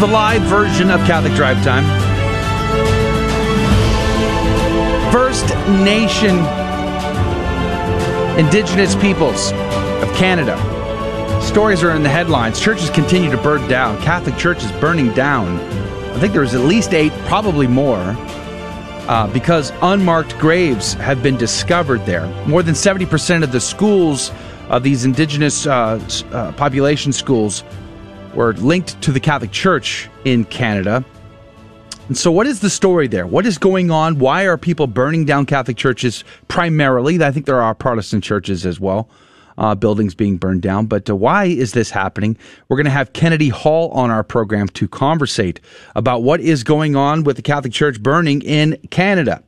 the live version of Catholic Drive Time. First Nation Indigenous peoples of Canada. Stories are in the headlines. Churches continue to burn down. Catholic churches burning down. I think there's at least eight, probably more, uh, because unmarked graves have been discovered there. More than 70% of the schools of these indigenous uh, uh, population schools were linked to the Catholic Church in Canada. And so, what is the story there? What is going on? Why are people burning down Catholic churches primarily? I think there are Protestant churches as well, uh, buildings being burned down. But uh, why is this happening? We're going to have Kennedy Hall on our program to conversate about what is going on with the Catholic Church burning in Canada.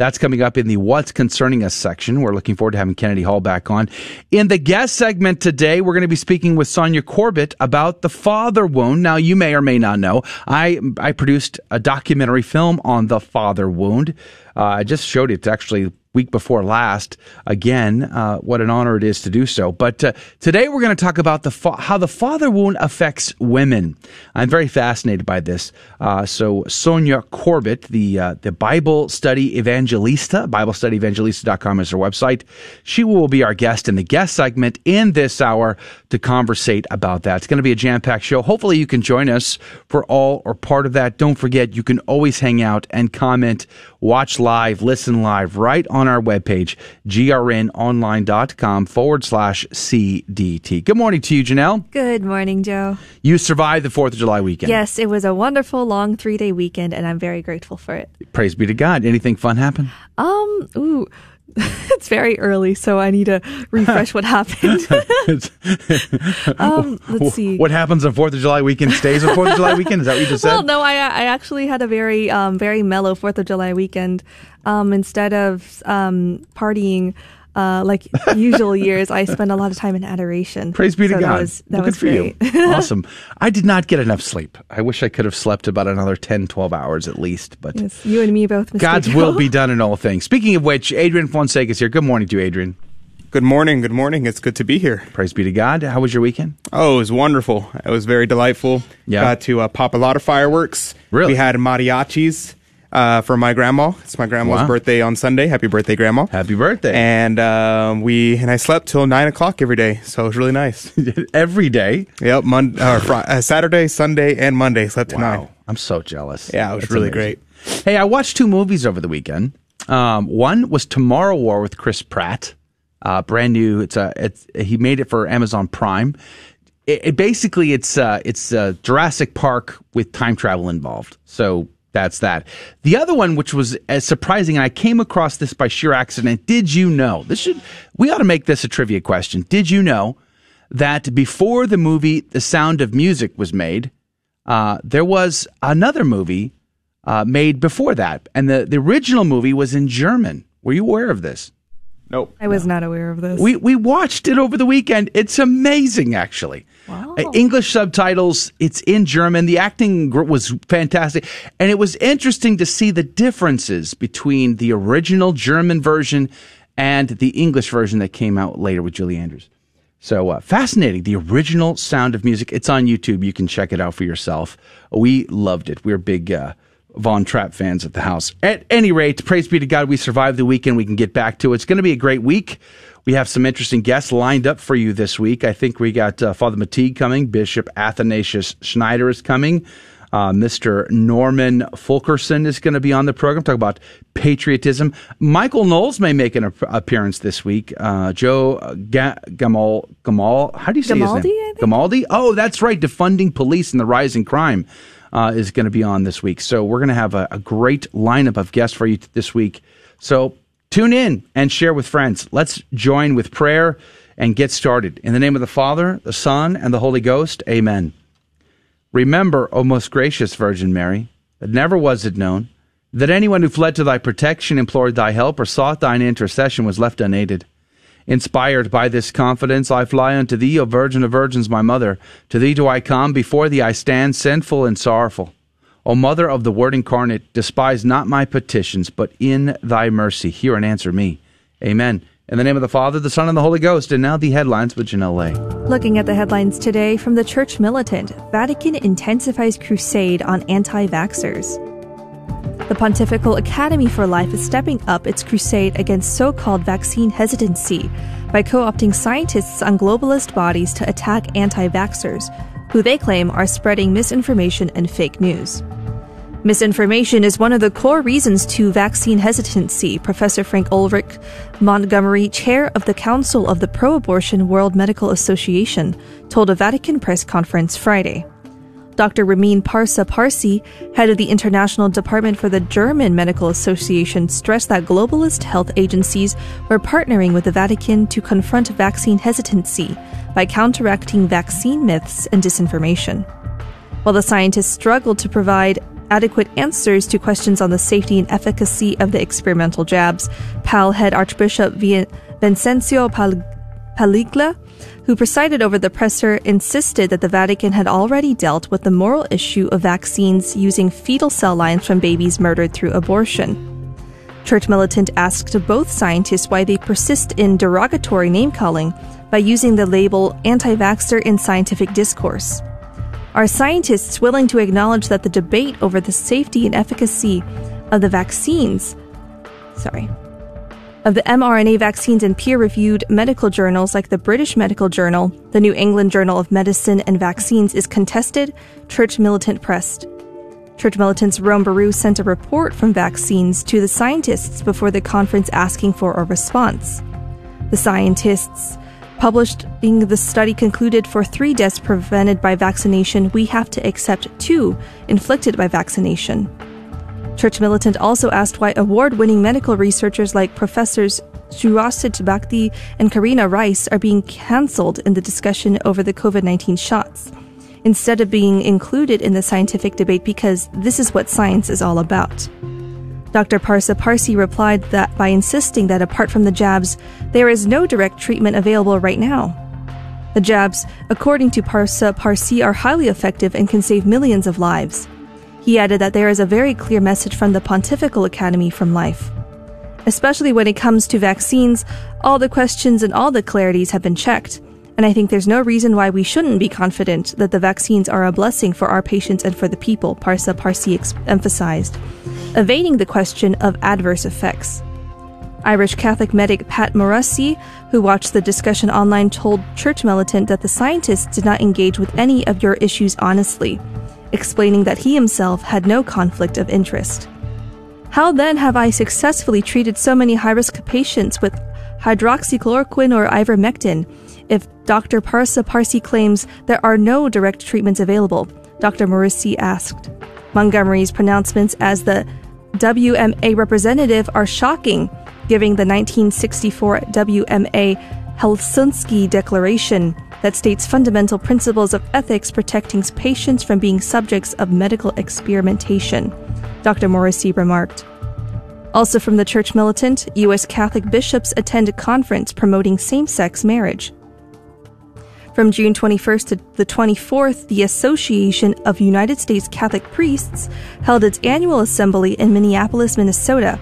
That's coming up in the What's Concerning Us section. We're looking forward to having Kennedy Hall back on. In the guest segment today, we're going to be speaking with Sonia Corbett about the father wound. Now, you may or may not know, I, I produced a documentary film on the father wound. Uh, I just showed it actually week before last. Again, uh, what an honor it is to do so. But uh, today we're going to talk about the fa- how the father wound affects women. I'm very fascinated by this. Uh, so Sonia Corbett, the uh, the Bible Study Evangelista, BibleStudyEvangelista.com is her website. She will be our guest in the guest segment in this hour to conversate about that. It's going to be a jam packed show. Hopefully, you can join us for all or part of that. Don't forget, you can always hang out and comment, watch live, listen live right on our webpage, grnonline.com forward slash CDT. Good morning to you, Janelle. Good morning, Joe. You survived the 4th of July weekend. Yes, it was a wonderful long three day weekend, and I'm very grateful for it. Praise be to God. Anything fun happen? Um, ooh. it's very early, so I need to refresh what happened. um, let's see. What happens on Fourth of July weekend stays on Fourth of July weekend? Is that what you just said? Well, no, I I actually had a very um, very mellow Fourth of July weekend. Um, instead of um, partying, uh, like usual years, I spend a lot of time in adoration. Praise be to so God. That was, that well, was good great. for you. awesome. I did not get enough sleep. I wish I could have slept about another 10, 12 hours at least. But yes, you and me both. Mr. God's will be done in all things. Speaking of which, Adrian Fonseca is here. Good morning to you, Adrian. Good morning. Good morning. It's good to be here. Praise be to God. How was your weekend? Oh, it was wonderful. It was very delightful. Yeah. Got to uh, pop a lot of fireworks. Really? We had mariachis uh, for my grandma. It's my grandma's Wow. birthday on Sunday. Happy birthday, grandma. Happy birthday. And uh, we and I slept till nine o'clock every day, so it was really nice. Every day. yep, Mon- uh, uh, Saturday, Sunday, and Monday slept till nine. I'm so jealous. Yeah, it was really great. Hey, I watched two movies over the weekend. Um, one was Tomorrow War with Chris Pratt. Uh, brand new. It's a. It's he made it for Amazon Prime. It, it basically it's uh, it's uh, Jurassic Park with time travel involved. So that's that. The other one, which was as surprising, and I came across this by sheer accident. Did you know? This should we ought to make this a trivia question. Did you know that before the movie The Sound of Music was made, uh, there was another movie uh, made before that, and the the original movie was in German. Were you aware of this? Nope. I was not aware of this. We we watched it over the weekend. It's amazing, actually. Wow. Uh, English subtitles. It's in German. The acting was fantastic, and it was interesting to see the differences between the original German version and the English version that came out later with Julie Andrews. So uh, fascinating. The original Sound of Music. It's on YouTube. You can check it out for yourself. We loved it. We're big uh, Von Trapp fans at the house. At any rate, praise be to God, we survived the weekend. We can get back to it. It's going to be a great week. We have some interesting guests lined up for you this week. I think we got uh, Father Mateague coming, Bishop Athanasius Schneider is coming. Uh, Mr. Norman Fulkerson is going to be on the program, talk about patriotism. Michael Knowles may make an ap- appearance this week. Uh, Joe Ga- Gamal, Gamal, how do you say Gamaldi, his name? Gamaldi? Oh, that's right. Defunding police and the rising crime uh, is going to be on this week. So we're going to have a, a great lineup of guests for you this week. So tune in and share with friends. Let's join with prayer and get started. In the name of the Father, the Son, and the Holy Ghost, amen. Remember, O most gracious Virgin Mary, that never was it known that anyone who fled to thy protection, implored thy help, or sought thine intercession was left unaided. Inspired by this confidence, I fly unto thee, O Virgin of Virgins, my mother. To thee do I come, before thee I stand, sinful and sorrowful. O Mother of the Word incarnate, despise not my petitions, but in thy mercy hear and answer me. Amen. In the name of the Father, the Son, and the Holy Ghost. And now the headlines with Janelle Lay. Looking at the headlines today from the Church Militant Vatican intensifies crusade on anti vaxxers. The Pontifical Academy for Life is stepping up its crusade against so called vaccine hesitancy by co opting scientists on globalist bodies to attack anti vaxxers, who they claim are spreading misinformation and fake news. Misinformation is one of the core reasons to vaccine hesitancy, Professor Frank Ulrich Montgomery, chair of the Council of the Pro Abortion World Medical Association, told a Vatican press conference Friday. Dr. Ramin Parsa Parsi, head of the International Department for the German Medical Association, stressed that globalist health agencies were partnering with the Vatican to confront vaccine hesitancy by counteracting vaccine myths and disinformation. While the scientists struggled to provide adequate answers to questions on the safety and efficacy of the experimental jabs, PAL head Archbishop Vincenzo Paglia, who presided over the presser, insisted that the Vatican had already dealt with the moral issue of vaccines using fetal cell lines from babies murdered through abortion. Church Militant asked both scientists why they persist in derogatory name calling by using the label anti vaxxer in scientific discourse. Are scientists willing to acknowledge that the debate over the safety and efficacy of the vaccines, sorry, of the mRNA vaccines in peer reviewed medical journals like the British Medical Journal, the New England Journal of Medicine and Vaccines is contested, Church Militant pressed. Church Militant's Rome Baru sent a report from vaccines to the scientists before the conference asking for a response. The scientists Published being the study concluded for three deaths prevented by vaccination, we have to accept two inflicted by vaccination. Church Militant also asked why award winning medical researchers like Professors Sucharit Bhakdi and Karina Reiss are being cancelled in the discussion over the COVID 19 shots, instead of being included in the scientific debate because this is what science is all about. Dr. Parsa Parsi replied that by insisting that apart from the jabs, there is no direct treatment available right now. The jabs, according to Parsa Parsi, are highly effective and can save millions of lives. He added that there is a very clear message from the Pontifical Academy from life. Especially when it comes to vaccines, all the questions and all the clarities have been checked, and I think there's no reason why we shouldn't be confident that the vaccines are a blessing for our patients and for the people, Parsa Parsi ex- emphasized evading the question of adverse effects. Irish Catholic medic Pat Morrissey, who watched the discussion online, told Church Militant that the scientists did not engage with any of your issues honestly, explaining that he himself had no conflict of interest. How then have I successfully treated so many high risk patients with hydroxychloroquine or ivermectin if Dr. Parsa Parsi claims there are no direct treatments available? Dr. Morrissey asked. Montgomery's pronouncements as the WMA representative are shocking, giving the 1964 WMA Helsinki Declaration that states fundamental principles of ethics protecting patients from being subjects of medical experimentation, Dr. Morrissey remarked. Also from the church militant, U.S. Catholic bishops attend a conference promoting same sex marriage. From June 21st to the 24th, the Association of United States Catholic Priests held its annual assembly in Minneapolis, Minnesota.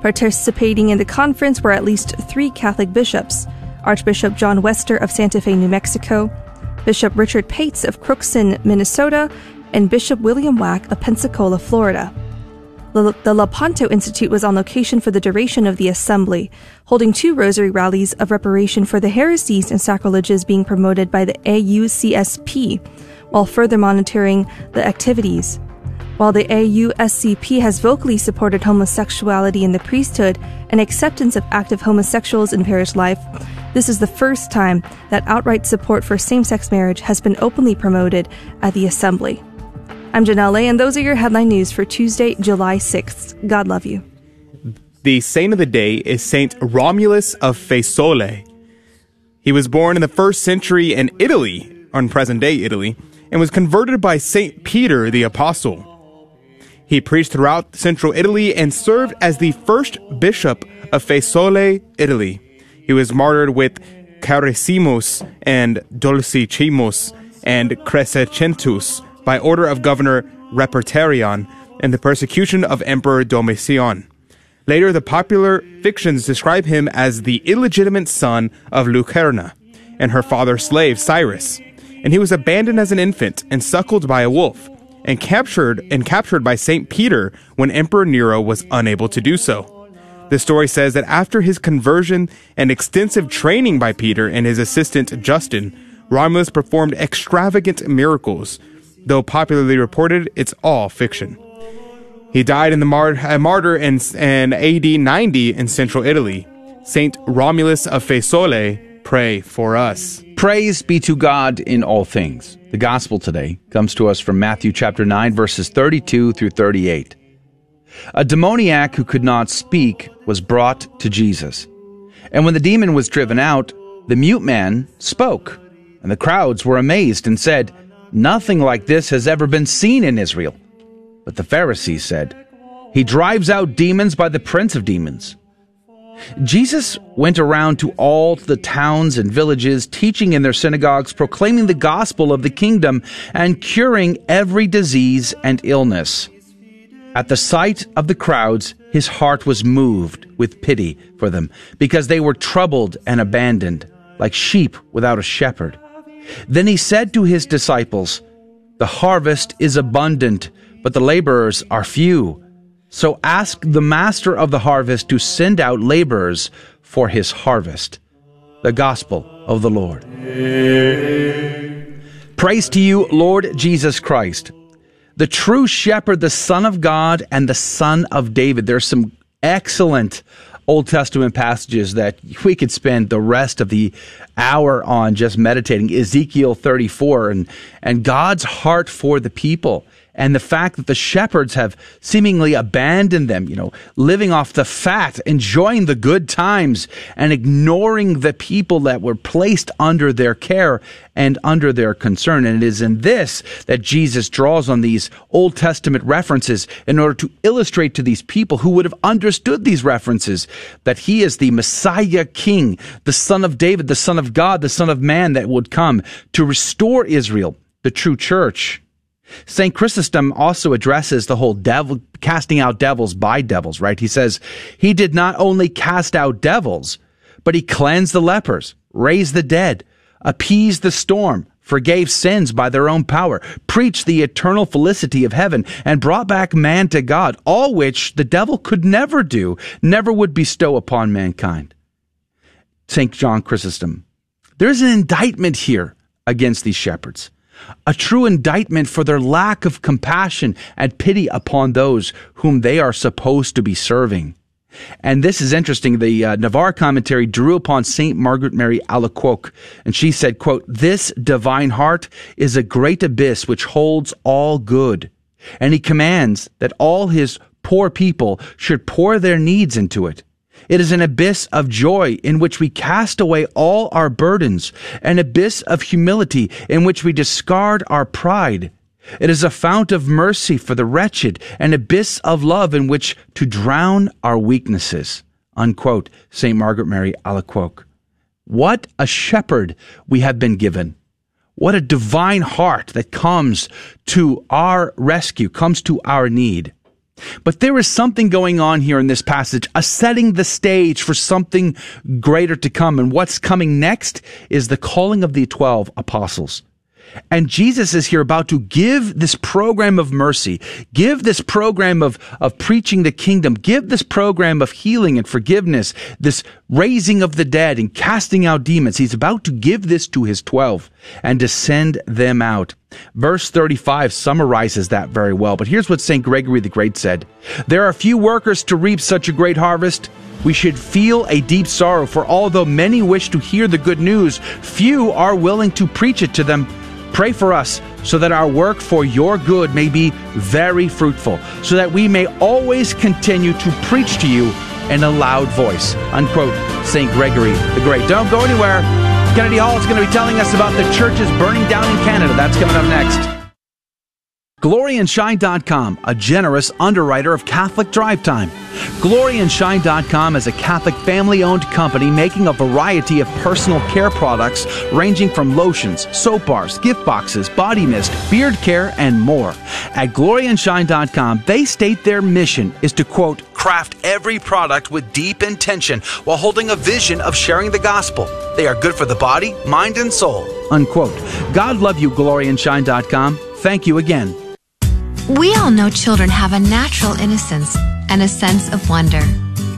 Participating in the conference were at least three Catholic bishops Archbishop John Wester of Santa Fe, New Mexico, Bishop Richard Pates of Crookston, Minnesota, and Bishop William Wack of Pensacola, Florida. The, Lepanto Institute was on location for the duration of the assembly, holding two rosary rallies of reparation for the heresies and sacrileges being promoted by the AUCSP, while further monitoring the activities. While the AUSCP has vocally supported homosexuality in the priesthood and acceptance of active homosexuals in parish life, this is the first time that outright support for same sex marriage has been openly promoted at the assembly. I'm Janelle, and those are your headline news for Tuesday, July 6th. God love you. The saint of the day is Saint Romulus of Fiesole. He was born in the first century in Italy, on present day Italy, and was converted by Saint Peter the Apostle. He preached throughout central Italy and served as the first bishop of Fiesole, Italy. He was martyred with Carissimus and Dulcissimus and Crescentus by order of Governor Repertorian in the persecution of Emperor Domitian. Later, the popular fictions describe him as the illegitimate son of Lucerna and her father's slave Cyrus, and he was abandoned as an infant and suckled by a wolf, and captured and captured by Saint Peter when Emperor Nero was unable to do so. The story says that after his conversion and extensive training by Peter and his assistant Justin, Romulus performed extravagant miracles. Though popularly reported, it's all fiction. He died in the mar- a martyr in, in AD 90 in central Italy. Saint Romulus of Fiesole, pray for us. Praise be to God in all things. The gospel today comes to us from Matthew chapter 9 verses 32 through 38. A demoniac who could not speak was brought to Jesus. And when the demon was driven out, the mute man spoke, and the crowds were amazed and said, Nothing like this has ever been seen in Israel. But the Pharisees said, He drives out demons by the prince of demons. Jesus went around to all the towns and villages, teaching in their synagogues, proclaiming the gospel of the kingdom, and curing every disease and illness. At the sight of the crowds, his heart was moved with pity for them, because they were troubled and abandoned, like sheep without a shepherd. Then he said to his disciples, The harvest is abundant, but the laborers are few. So ask the master of the harvest to send out laborers for his harvest. The Gospel of the Lord. Praise to you, Lord Jesus Christ, the true shepherd, the Son of God, and the Son of David. There's some excellent Old Testament passages that we could spend the rest of the hour on just meditating. Ezekiel 34 and, and God's heart for the people and the fact that the shepherds have seemingly abandoned them, you know, living off the fat, enjoying the good times, and ignoring the people that were placed under their care and under their concern. And it is in this that Jesus draws on these Old Testament references in order to illustrate to these people who would have understood these references that he is the Messiah King, the Son of David, the Son of God, the Son of Man that would come to restore Israel, the true church. St. Chrysostom also addresses the whole devil, casting out devils by devils, right? He says, he did not only cast out devils, but he cleansed the lepers, raised the dead, appeased the storm, forgave sins by their own power, preached the eternal felicity of heaven, and brought back man to God, all which the devil could never do, never would bestow upon mankind. St. John Chrysostom. There's an indictment here against these shepherds a true indictment for their lack of compassion and pity upon those whom they are supposed to be serving. And this is interesting. The uh, Navarre commentary drew upon Saint Margaret Mary Alacoque, and she said, quote, This divine heart is a great abyss which holds all good. And he commands that all his poor people should pour their needs into it. It is an abyss of joy in which we cast away all our burdens, an abyss of humility in which we discard our pride. It is a fount of mercy for the wretched, an abyss of love in which to drown our weaknesses. Unquote. St. Margaret Mary Alacoque. What a shepherd we have been given. What a divine heart that comes to our rescue, comes to our need. But there is something going on here in this passage, a setting the stage for something greater to come. And what's coming next is the calling of the 12 apostles. And Jesus is here about to give this program of mercy, give this program of, of preaching the kingdom, give this program of healing and forgiveness, this raising of the dead and casting out demons. He's about to give this to his 12 and to send them out. Verse 35 summarizes that very well. But here's what St. Gregory the Great said There are few workers to reap such a great harvest. We should feel a deep sorrow, for although many wish to hear the good news, few are willing to preach it to them. Pray for us so that our work for your good may be very fruitful, so that we may always continue to preach to you in a loud voice. Unquote, St. Gregory the Great. Don't go anywhere. Kennedy Hall is going to be telling us about the churches burning down in Canada. That's coming up next. GloryandShine.com, a generous underwriter of Catholic Drive Time. GloryandShine.com is a Catholic family owned company making a variety of personal care products ranging from lotions, soap bars, gift boxes, body mist, beard care, and more. At GloryandShine.com, they state their mission is to quote, craft every product with deep intention while holding a vision of sharing the gospel. They are good for the body, mind, and soul. Unquote. God love you, GloryandShine.com. Thank you again. We all know children have a natural innocence and a sense of wonder.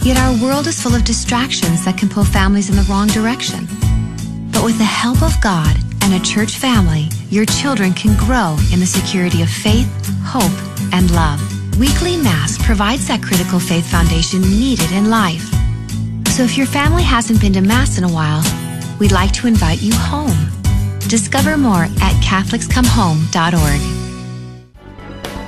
Yet our world is full of distractions that can pull families in the wrong direction. But with the help of God and a church family, your children can grow in the security of faith, hope, and love. Weekly Mass provides that critical faith foundation needed in life. So if your family hasn't been to Mass in a while, we'd like to invite you home. Discover more at CatholicsComeHome.org.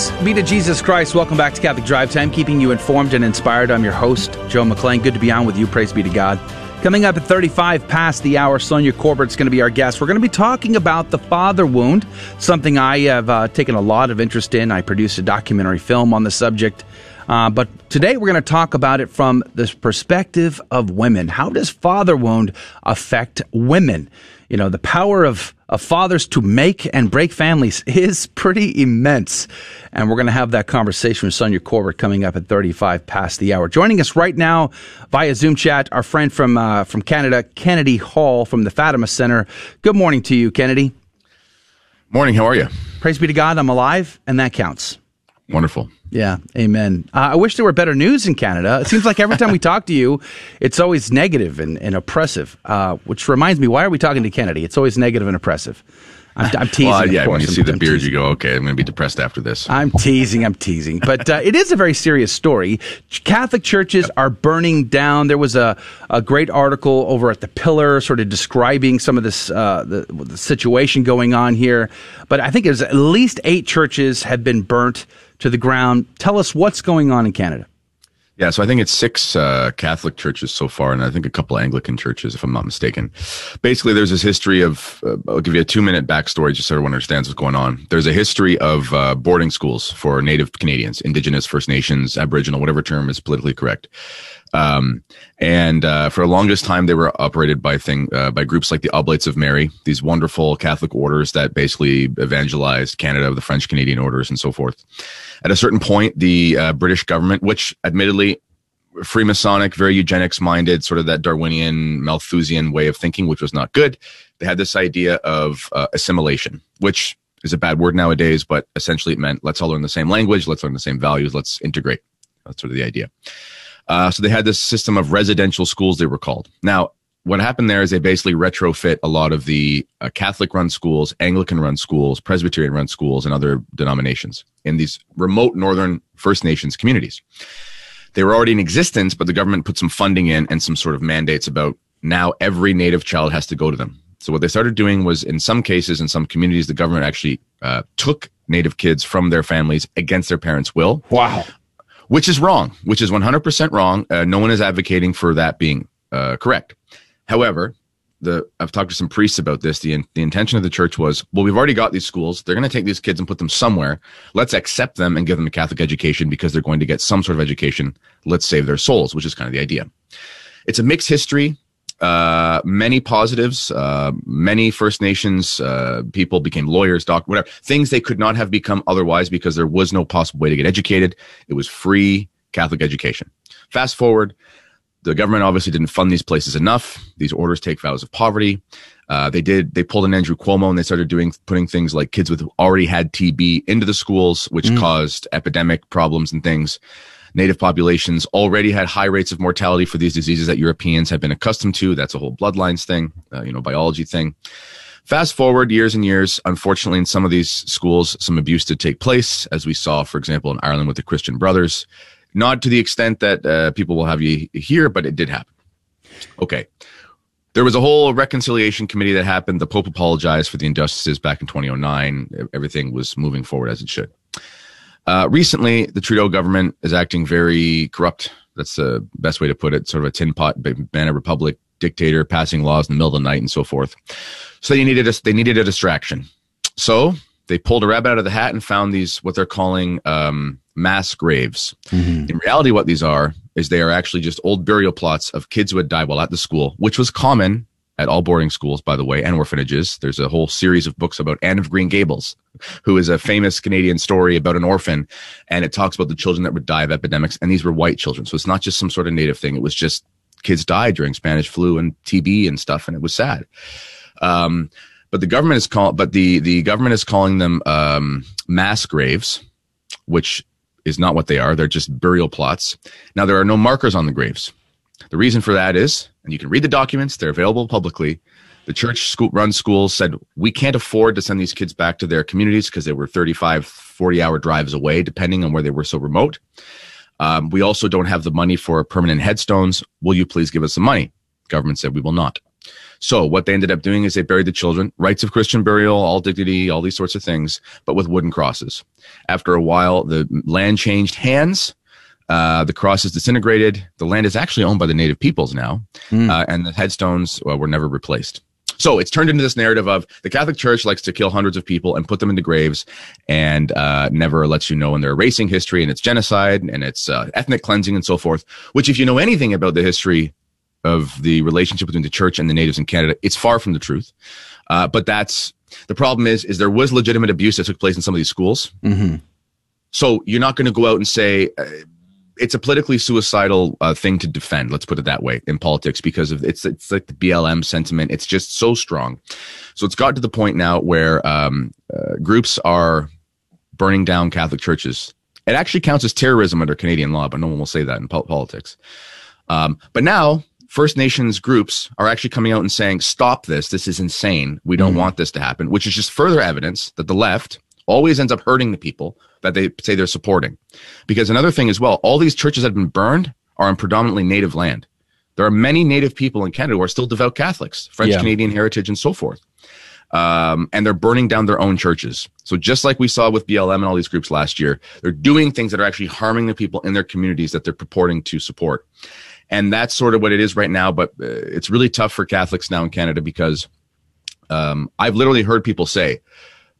Praise be to Jesus Christ. Welcome back to Catholic Drive Time, keeping you informed and inspired. I'm your host, Joe McClain. Good to be on with you. Praise be to God. Coming up at 35 past the hour, Sonia Corbett's going to be our guest. We're going to be talking about the father wound, something I have uh, taken a lot of interest in. I produced a documentary film on the subject. Uh, but today we're going to talk about it from the perspective of women. How does father wound affect women? You know, the power of, of fathers to make and break families is pretty immense. And we're going to have that conversation with Sonia Corbett coming up at 35 past the hour. Joining us right now via Zoom chat, our friend from, uh, from Canada, Kennedy Hall from the Fatima Center. Good morning to you, Kennedy. Morning. How are you? Praise be to God, I'm alive, and that counts. Wonderful. Yeah, amen. Uh, I wish there were better news in Canada. It seems like every time we talk to you, it's always negative and, and oppressive. Uh, which reminds me, why are we talking to Kennedy? It's always negative and oppressive. I'm, I'm teasing. well, yeah, when you I'm- see the I'm beard, teasing. you go, okay, I'm going to be depressed after this. I'm teasing. I'm teasing. But uh, it is a very serious story. Catholic churches are burning down. There was a, a great article over at the Pillar, sort of describing some of this uh, the, the situation going on here. But I think there's at least eight churches have been burnt to the ground. Tell us what's going on in Canada. Yeah, so I think it's six uh, Catholic churches so far, and I think a couple Anglican churches, if I'm not mistaken. Basically, there's this history of, uh, I'll give you a two minute backstory just so everyone understands what's going on. There's a history of uh, boarding schools for Native Canadians, Indigenous, First Nations, Aboriginal, whatever term is politically correct. Um, and uh, for the longest time, they were operated by thing uh, by groups like the Oblates of Mary, these wonderful Catholic orders that basically evangelized Canada, the French Canadian orders, and so forth. At a certain point, the uh, British government, which admittedly Freemasonic, very eugenics minded, sort of that Darwinian, Malthusian way of thinking, which was not good. They had this idea of uh, assimilation, which is a bad word nowadays, but essentially it meant let's all learn the same language, let's learn the same values, let's integrate. That's sort of the idea. Uh, so they had this system of residential schools, they were called. Now, what happened there is they basically retrofit a lot of the uh, Catholic run schools, Anglican run schools, Presbyterian run schools, and other denominations in these remote northern First Nations communities. They were already in existence, but the government put some funding in and some sort of mandates about now every native child has to go to them. So what they started doing was, in some cases, in some communities, the government actually uh, took native kids from their families against their parents' will. Wow. Which is wrong, which is 100% wrong. Uh, no one is advocating for that being uh, correct. However, the I've talked to some priests about this. The the intention of the church was, well, we've already got these schools. They're going to take these kids and put them somewhere. Let's accept them and give them a Catholic education because they're going to get some sort of education. Let's save their souls, which is kind of the idea. It's a mixed history. Uh, many positives. Uh, many First Nations uh, people became lawyers, doc, whatever things they could not have become otherwise because there was no possible way to get educated. It was free Catholic education. Fast forward, the government obviously didn't fund these places enough. These orders take vows of poverty. Uh, they did. They pulled an Andrew Cuomo and they started doing putting things like kids with already had TB into the schools, which caused epidemic problems and things. Native populations already had high rates of mortality for these diseases that Europeans have been accustomed to. That's a whole bloodlines thing, uh, you know, biology thing. Fast forward years and years, unfortunately, in some of these schools, some abuse did take place, as we saw, for example, in Ireland with the Christian Brothers. Not to the extent that uh, people will have you hear, but it did happen. Okay. There was a whole reconciliation committee that happened. The Pope apologized for the injustices back in 2009. Everything was moving forward as it should. Uh, recently, the Trudeau government is acting very corrupt. That's the best way to put it. Sort of a tin pot banana republic dictator passing laws in the middle of the night and so forth. So they needed a, they needed a distraction. So they pulled a rabbit out of the hat and found these what they're calling um, mass graves. Mm-hmm. In reality, what these are is they are actually just old burial plots of kids who had died while at the school, which was common at all boarding schools, by the way, and orphanages. There's a whole series of books about Anne of Green Gables, who is a famous Canadian story about an orphan, and it talks about the children that would die of epidemics, and these were white children. So it's not just some sort of native thing. It was just kids died during Spanish flu and TB and stuff, and it was sad. Um, but the government is call, but the the government is calling them um, mass graves, which is not what they are. They're just burial plots. Now there are no markers on the graves. The reason for that is, and you can read the documents; they're available publicly. The church school, run schools said we can't afford to send these kids back to their communities because they were 35, 40 hour drives away, depending on where they were so remote. Um, we also don't have the money for permanent headstones. Will you please give us some money? Government said we will not. So what they ended up doing is they buried the children, rites of Christian burial, all dignity, all these sorts of things, but with wooden crosses. After a while, the land changed hands. Uh, the cross is disintegrated. The land is actually owned by the native peoples now, mm. uh, and the headstones well, were never replaced. So it's turned into this narrative of the Catholic Church likes to kill hundreds of people and put them into graves and uh, never lets you know when they're erasing history and it's genocide and it's uh, ethnic cleansing and so forth. Which, if you know anything about the history of the relationship between the church and the natives in Canada, it's far from the truth. Uh, but that's the problem is is there was legitimate abuse that took place in some of these schools. Mm-hmm. So you're not going to go out and say uh, it's a politically suicidal uh, thing to defend. Let's put it that way in politics because of it's it's like the BLM sentiment. It's just so strong. So it's got to the point now where um, uh, groups are burning down Catholic churches. It actually counts as terrorism under Canadian law, but no one will say that in po- politics. Um, but now First Nations groups are actually coming out and saying, "Stop this! This is insane. We don't mm-hmm. want this to happen." Which is just further evidence that the left always ends up hurting the people that they say they're supporting. Because another thing as well, all these churches that have been burned are on predominantly native land. There are many native people in Canada who are still devout Catholics, French yeah. Canadian heritage, and so forth. Um, and they're burning down their own churches. So just like we saw with BLM and all these groups last year, they're doing things that are actually harming the people in their communities that they're purporting to support. And that's sort of what it is right now. But uh, it's really tough for Catholics now in Canada because um, I've literally heard people say,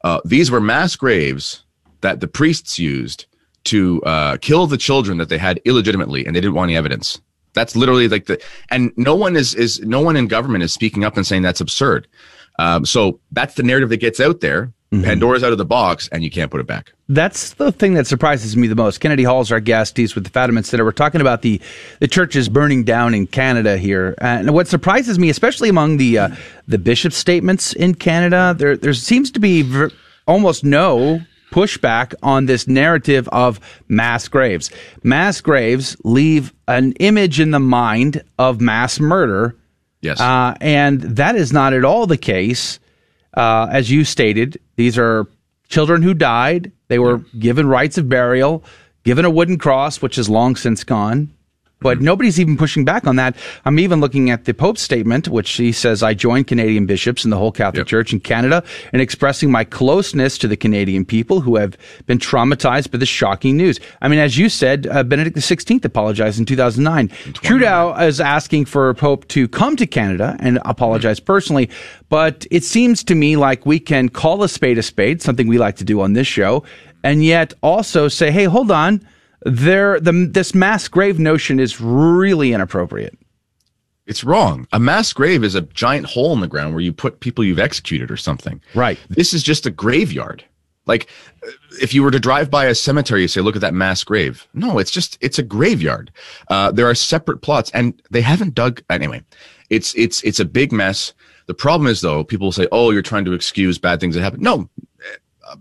uh, these were mass graves that the priests used to uh, kill the children that they had illegitimately, and they didn't want any evidence. That's literally like the, and no one is is no one in government is speaking up and saying that's absurd. Um, so that's the narrative that gets out there. Mm-hmm. Pandora's out of the box, and you can't put it back. That's the thing that surprises me the most. Kennedy Hall is our guest. He's with the Fatima Center. We're talking about the the churches burning down in Canada here, and what surprises me, especially among the uh, the bishop statements in Canada, there there seems to be ver- almost no pushback on this narrative of mass graves. Mass graves leave an image in the mind of mass murder. Yes. Uh, and that is not at all the case. Uh, as you stated, these are children who died. They were given rites of burial, given a wooden cross, which is long since gone. But nobody's even pushing back on that. I'm even looking at the Pope's statement, which he says, I join Canadian bishops and the whole Catholic yep. Church in Canada in expressing my closeness to the Canadian people who have been traumatized by the shocking news. I mean, as you said, uh, Benedict XVI apologized in 2009. Trudeau is asking for Pope to come to Canada and apologize mm-hmm. personally. But it seems to me like we can call a spade a spade, something we like to do on this show, and yet also say, hey, hold on there the this mass grave notion is really inappropriate. It's wrong. A mass grave is a giant hole in the ground where you put people you've executed or something. Right. This is just a graveyard. Like if you were to drive by a cemetery, you say, look at that mass grave. No, it's just, it's a graveyard. Uh, there are separate plots and they haven't dug. Anyway, it's, it's, it's a big mess. The problem is though, people say, oh, you're trying to excuse bad things that happen. No. Uh,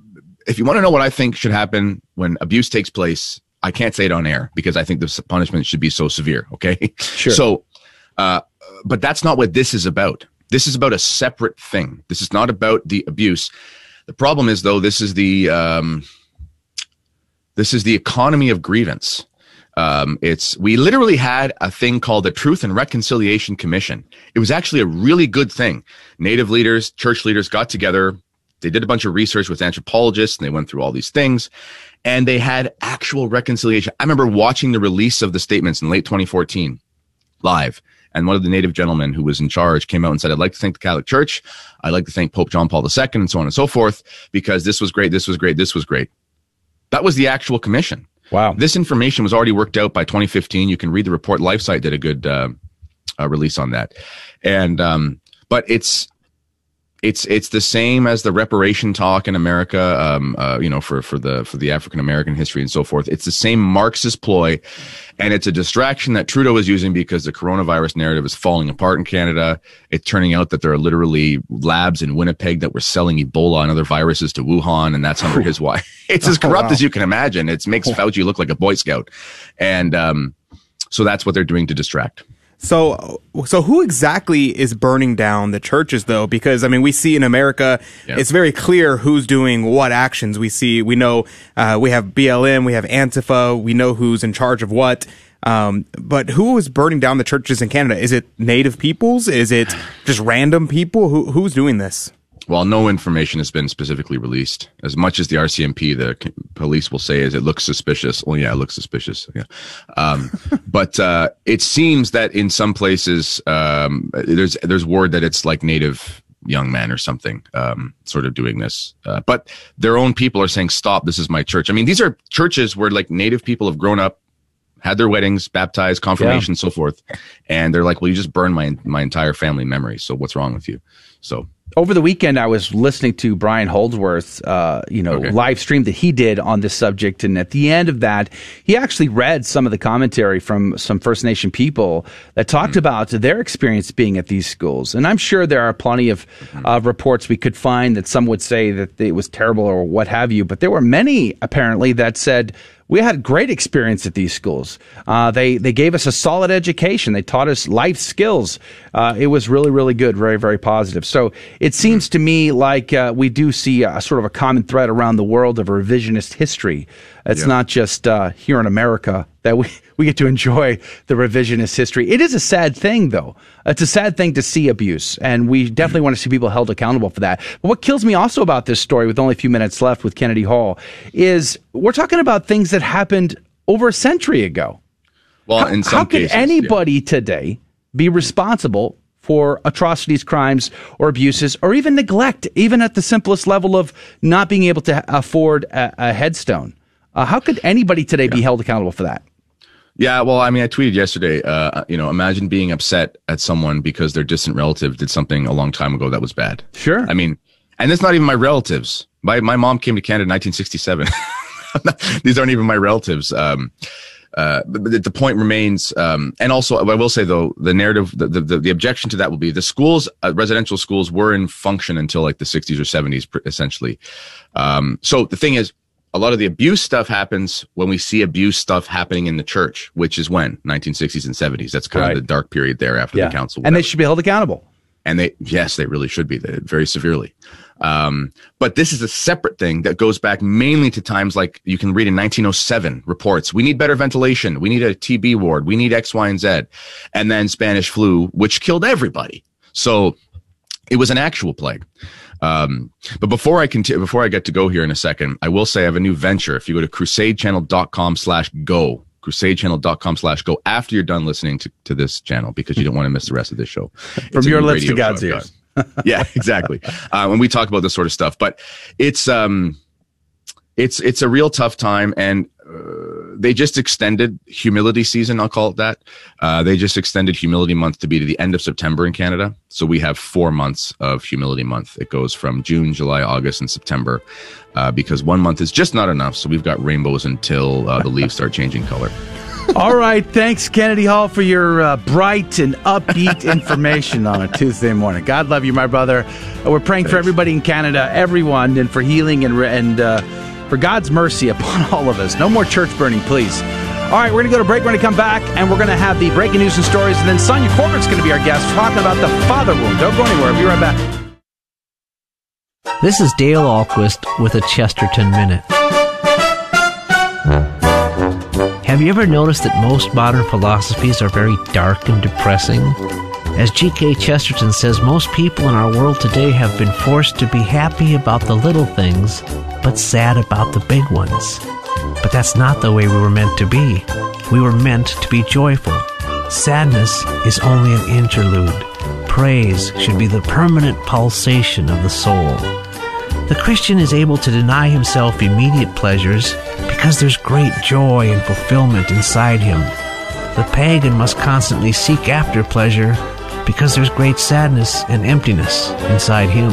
if you want to know what I think should happen when abuse takes place I can't say it on air because I think the punishment should be so severe. Okay. Sure. So, uh, but that's not what this is about. This is about a separate thing. This is not about the abuse. The problem is though, this is the, um, this is the economy of grievance. Um, it's we literally had a thing called the Truth and Reconciliation Commission. It was actually a really good thing. Native leaders, church leaders got together. They did a bunch of research with anthropologists and they went through all these things and they had actual reconciliation. I remember watching the release of the statements in late 2014 live. And one of the native gentlemen who was in charge came out and said, I'd like to thank the Catholic Church. I'd like to thank Pope John Paul II and so on and so forth, because this was great. This was great. This was great. That was the actual commission. Wow. This information was already worked out by 2015. You can read the report. LifeSite did a good uh, uh, release on that. And, um, but it's, it's it's the same as the reparation talk in America, um, uh, you know, for for the for the African American history and so forth. It's the same Marxist ploy, and it's a distraction that Trudeau is using because the coronavirus narrative is falling apart in Canada. It's turning out that there are literally labs in Winnipeg that were selling Ebola and other viruses to Wuhan, and that's under his watch. It's as corrupt wow. as you can imagine. It makes Fauci look like a Boy Scout, and um, so that's what they're doing to distract. So, so who exactly is burning down the churches, though? Because I mean, we see in America, Yeah. it's very clear who's doing what actions. We see, we know, uh, we have BLM, we have Antifa, we know who's in charge of what. Um, but who is burning down the churches in Canada? Is it Native peoples? Is it just random people? Who who's doing this? Well, no information has been specifically released. As much as the RCMP, the police will say, is it looks suspicious. Well, yeah, it looks suspicious. Yeah, um, but uh, it seems that in some places, um, there's there's word that it's like native young men or something, um, sort of doing this. Uh, but their own people are saying, "Stop! This is my church." I mean, these are churches where like native people have grown up. Had their weddings, baptized, confirmation, so forth, and they're like, "Well, you just burned my my entire family memory. So what's wrong with you?" So over the weekend, I was listening to Brian Holdsworth's, uh, you know, Okay. live stream that he did on this subject, and at the end of that, he actually read some of the commentary from some First Nation people that talked about their experience being at these schools. And I'm sure there are plenty of uh, reports we could find that some would say that it was terrible or what have you, but there were many apparently that said we had great experience at these schools. Uh, they they gave us a solid education. They taught us life skills. Uh, it was really really good, very very positive. So it seems to me like uh, we do see a sort of a common thread around the world of revisionist history. It's Yeah. not just uh, here in America that we, we get to enjoy the revisionist history. It is a sad thing, though. It's a sad thing to see abuse, and we definitely want to see people held accountable for that. But what kills me also about this story, with only a few minutes left with Kennedy Hall, is we're talking about things that happened over a century ago. well, in some How could cases, yeah. anybody today be responsible for atrocities, crimes, or abuses, or even neglect, even at the simplest level of not being able to afford a, a headstone? Uh, how could anybody today be held accountable for that? Yeah, well, I mean, I tweeted yesterday. Uh, you know, imagine being upset at someone because their distant relative did something a long time ago that was bad. Sure. I mean, and it's not even my relatives. My my mom came to Canada in 1967. These aren't even my relatives. Um, uh, but, the point remains, um, and also I will say though, the narrative, the, the, the objection to that will be the schools, uh, residential schools were in function until like the 60s or 70s, pr- essentially. Um, so the thing is, a lot of the abuse stuff happens when we see abuse stuff happening in the church, which is when? 1960s and 70s. That's kind Right. of the dark period there after the council. and they should be held accountable. and they yes they really should be they, very severely. Um, but this is a separate thing that goes back mainly to times like you can read in 1907 reports. We need better ventilation. We need a tb ward. We need x y and z. And then spanish flu which killed everybody. So it was an actual plague um, but before I continue, before I get to go here in a second, I will say I have a new venture. If you go to crusadechannel.com slash go, crusadechannel.com slash go after you're done listening to, to this channel because you don't want to miss the rest of this show. From your lips to God's ears. yeah, exactly. Uh, when we talk about this sort of stuff, but it's, um, it's, it's a real tough time and, uh, they just extended humility season. I'll call it that. Uh, they just extended humility month to be to the end of September in Canada. So we have four months of humility month. It goes from June, July, August, and September, uh, because one month is just not enough. So we've got rainbows until uh, the leaves start changing color. All right. Thanks, Kennedy Hall, for your uh, bright and upbeat information on a Tuesday morning. God love you, my brother. We're praying for everybody in Canada, everyone, and for healing and and uh, for God's mercy upon all of us. No more church burning, please. All right, we're going to go to break. Going to come back, and we're going to have the breaking news and stories, and then Sonia Corbett's going to be our guest talking about the father wound. Don't go anywhere. We'll be right back. This is Dale Ahlquist with a Chesterton Minute. Have you ever noticed that most modern philosophies are very dark and depressing? As G.K. Chesterton says, most people in our world today have been forced to be happy about the little things, but sad about the big ones. But that's not the way we were meant to be. We were meant to be joyful. Sadness is only an interlude. Praise should be the permanent pulsation of the soul. The Christian is able to deny himself immediate pleasures because there's great joy and fulfillment inside him. The pagan must constantly seek after pleasure because there's great sadness and emptiness inside him.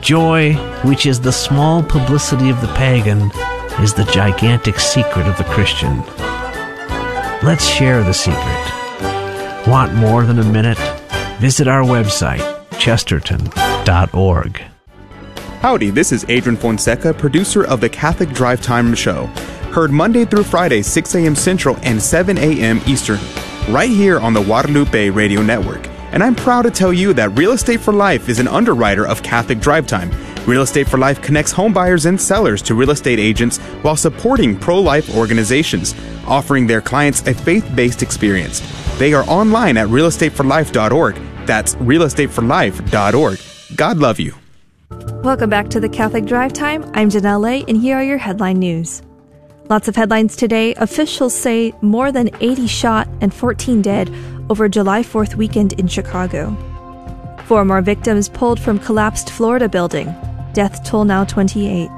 Joy, which is the small publicity of the pagan, is the gigantic secret of the Christian. Let's share the secret. Want more than a minute? Visit our website, chesterton.org. Howdy, this is Adrian Fonseca, producer of the Catholic Drive Time Show. Heard Monday through Friday, 6 a.m. Central and 7 a.m. Eastern, right here on the Guadalupe Radio Network. And I'm proud to tell you that Real Estate for Life is an underwriter of Catholic Drive Time. Real Estate for Life connects home buyers and sellers to real estate agents while supporting pro life organizations, offering their clients a faith based experience. They are online at realestateforlife.org. That's realestateforlife.org. God love you. Welcome back to the Catholic Drive Time. I'm Janelle Lay, and here are your headline news. Lots of headlines today. Officials say more than 80 shot and 14 dead over July 4th weekend in Chicago. Four more victims pulled from collapsed Florida building. Death toll now 28.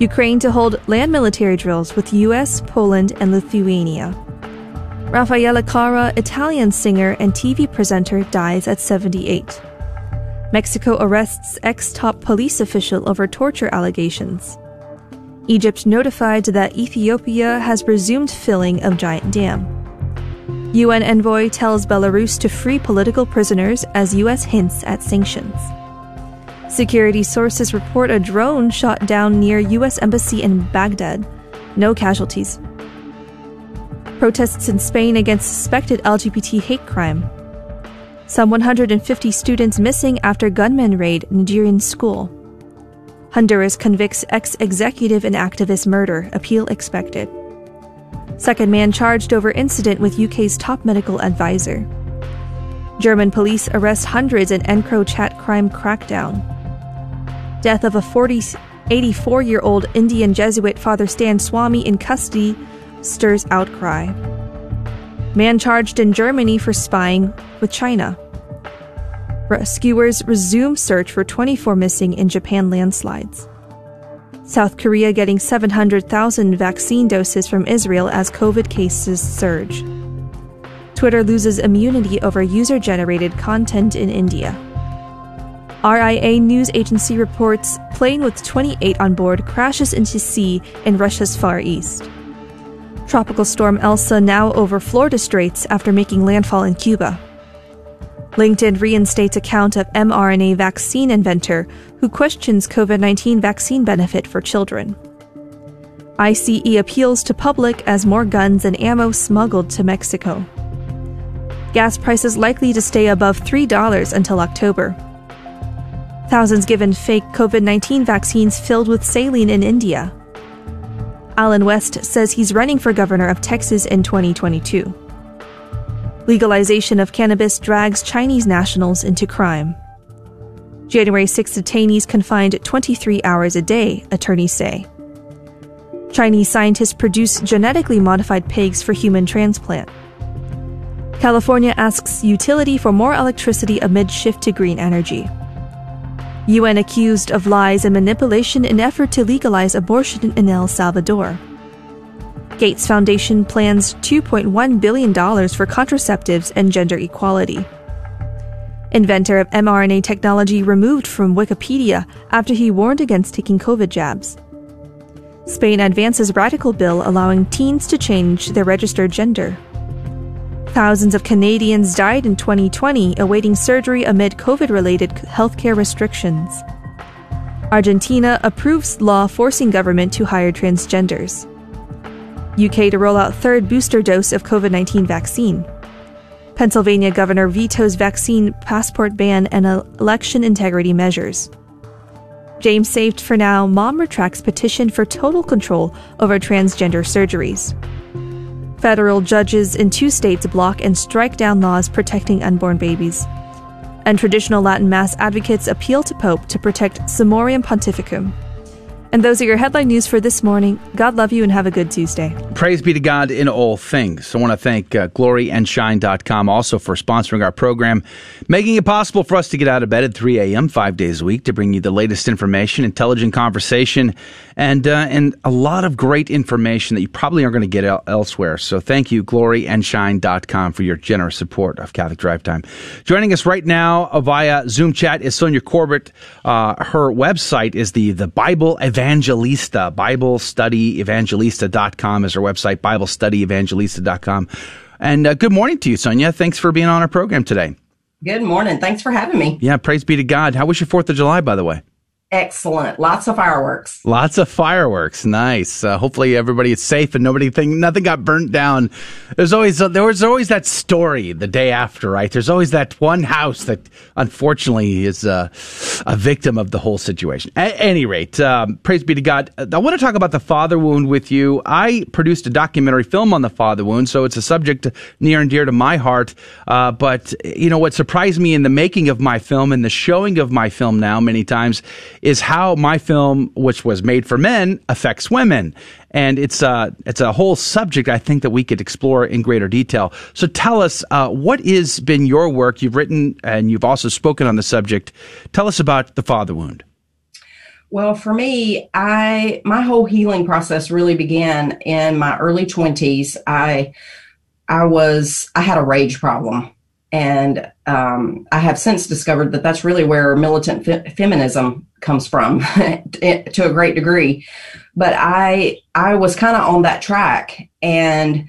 Ukraine to hold land military drills with US, Poland, and Lithuania. Raffaella Carrà, Italian singer and TV presenter, dies at 78. Mexico arrests ex top police official over torture allegations. Egypt notified that Ethiopia has resumed filling of giant dam. UN envoy tells Belarus to free political prisoners as US hints at sanctions. Security sources report a drone shot down near US embassy in Baghdad. No casualties. Protests in Spain against suspected LGBT hate crime. Some 150 students missing after gunmen raid Nigerian school. Honduras convicts ex executive and activist murder, appeal expected. Second man charged over incident with UK's top medical advisor. German police arrest hundreds in EncroChat crime crackdown. Death of a 40, 84 year old Indian Jesuit Father Stan Swamy in custody stirs outcry. Man charged in Germany for spying with China. Rescuers resume search for 24 missing in Japan landslides. South Korea getting 700,000 vaccine doses from Israel as COVID cases surge. Twitter loses immunity over user generated content in India. RIA news agency reports plane with 28 on board crashes into sea in Russia's Far East. Tropical storm Elsa now over Florida Straits after making landfall in Cuba. LinkedIn reinstates account of mRNA vaccine inventor who questions COVID 19 vaccine benefit for children. ICE appeals to public as more guns and ammo smuggled to Mexico. Gas prices likely to stay above $3 until October. Thousands given fake COVID 19 vaccines filled with saline in India. Allen West says he's running for governor of Texas in 2022. Legalization of cannabis drags Chinese nationals into crime. January 6 detainees confined 23 hours a day, attorneys say. Chinese scientists produce genetically modified pigs for human transplant. California asks utility for more electricity amid shift to green energy. UN accused of lies and manipulation in effort to legalize abortion in El Salvador. Gates Foundation plans $2.1 billion for contraceptives and gender equality. Inventor of mRNA technology removed from Wikipedia after he warned against taking COVID jabs. Spain advances radical bill allowing teens to change their registered gender. Thousands of Canadians died in 2020 awaiting surgery amid COVID related healthcare restrictions. Argentina approves law forcing government to hire transgenders. UK to roll out third booster dose of COVID 19 vaccine. Pennsylvania governor vetoes vaccine passport ban and election integrity measures. James saved for now, mom retracts petition for total control over transgender surgeries. Federal judges in two states block and strike down laws protecting unborn babies. And traditional Latin Mass advocates appeal to Pope to protect Summorum Pontificum. And those are your headline news for this morning. God love you and have a good Tuesday. Praise be to God in all things. I want to thank uh, gloryandshine.com also for sponsoring our program, making it possible for us to get out of bed at 3 a.m. five days a week to bring you the latest information, intelligent conversation, and, uh, and a lot of great information that you probably aren't going to get el- elsewhere. So thank you, gloryandshine.com, for your generous support of Catholic Drive Time. Joining us right now via Zoom chat is Sonja Corbitt. Uh, her website is the, the Bible Event Evangelista, BibleStudyEvangelista.com is her website, BibleStudyEvangelista.com. And uh, good morning to you, Sonja. Thanks for being on our program today. Good morning. Thanks for having me. Yeah, praise be to God. How was your 4th of July, by the way? Excellent. Lots of fireworks. Lots of fireworks. Nice. Uh, hopefully everybody is safe and nobody think nothing got burnt down. There's always uh, there was always that story the day after, right? There's always that one house that unfortunately is uh, a victim of the whole situation. At any rate, um, praise be to God. I want to talk about the father wound with you. I produced a documentary film on the father wound, so it's a subject near and dear to my heart. Uh, but you know what surprised me in the making of my film and the showing of my film now many times is how my film, which was made for men, affects women. And it's a, uh, it's a whole subject I think that we could explore in greater detail. So tell us, uh, what has been your work? You've written and you've also spoken on the subject. Tell us about the father wound. Well, for me, I my whole healing process really began in my early 20s. I I was I had a rage problem and um, I have since discovered that that's really where militant fe- feminism comes from to a great degree. But I I was kind of on that track, and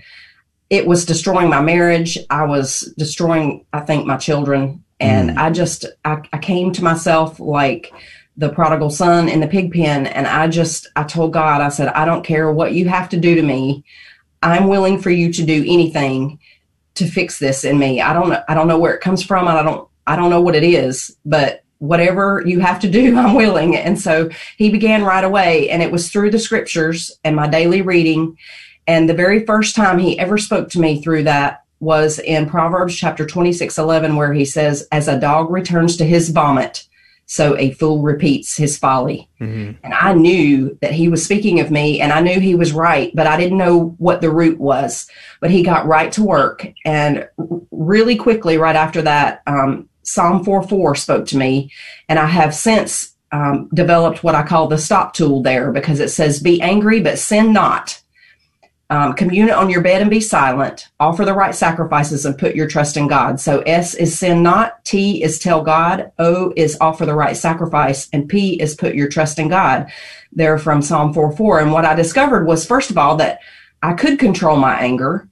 it was destroying my marriage. I was destroying, I think, my children, and mm. I just I, I came to myself like the prodigal son in the pig pen, and I just I told God, I said, I don't care what you have to do to me. I'm willing for you to do anything to fix this in me. I don't know. I don't know where it comes from. I don't. I don't know what it is, but whatever you have to do, I'm willing. And so he began right away, and it was through the scriptures and my daily reading. And the very first time he ever spoke to me through that was in Proverbs chapter 26, 11, where he says, As a dog returns to his vomit, so a fool repeats his folly. Mm-hmm. And I knew that he was speaking of me and I knew he was right, but I didn't know what the root was. But he got right to work. And really quickly, right after that, um, Psalm 4 4 spoke to me. And I have since um, developed what I call the stop tool there because it says, Be angry, but sin not. Um, commune on your bed and be silent. Offer the right sacrifices and put your trust in God. So S is sin not. T is tell God. O is offer the right sacrifice. And P is put your trust in God. They're from Psalm 4 4. And what I discovered was, first of all, that I could control my anger.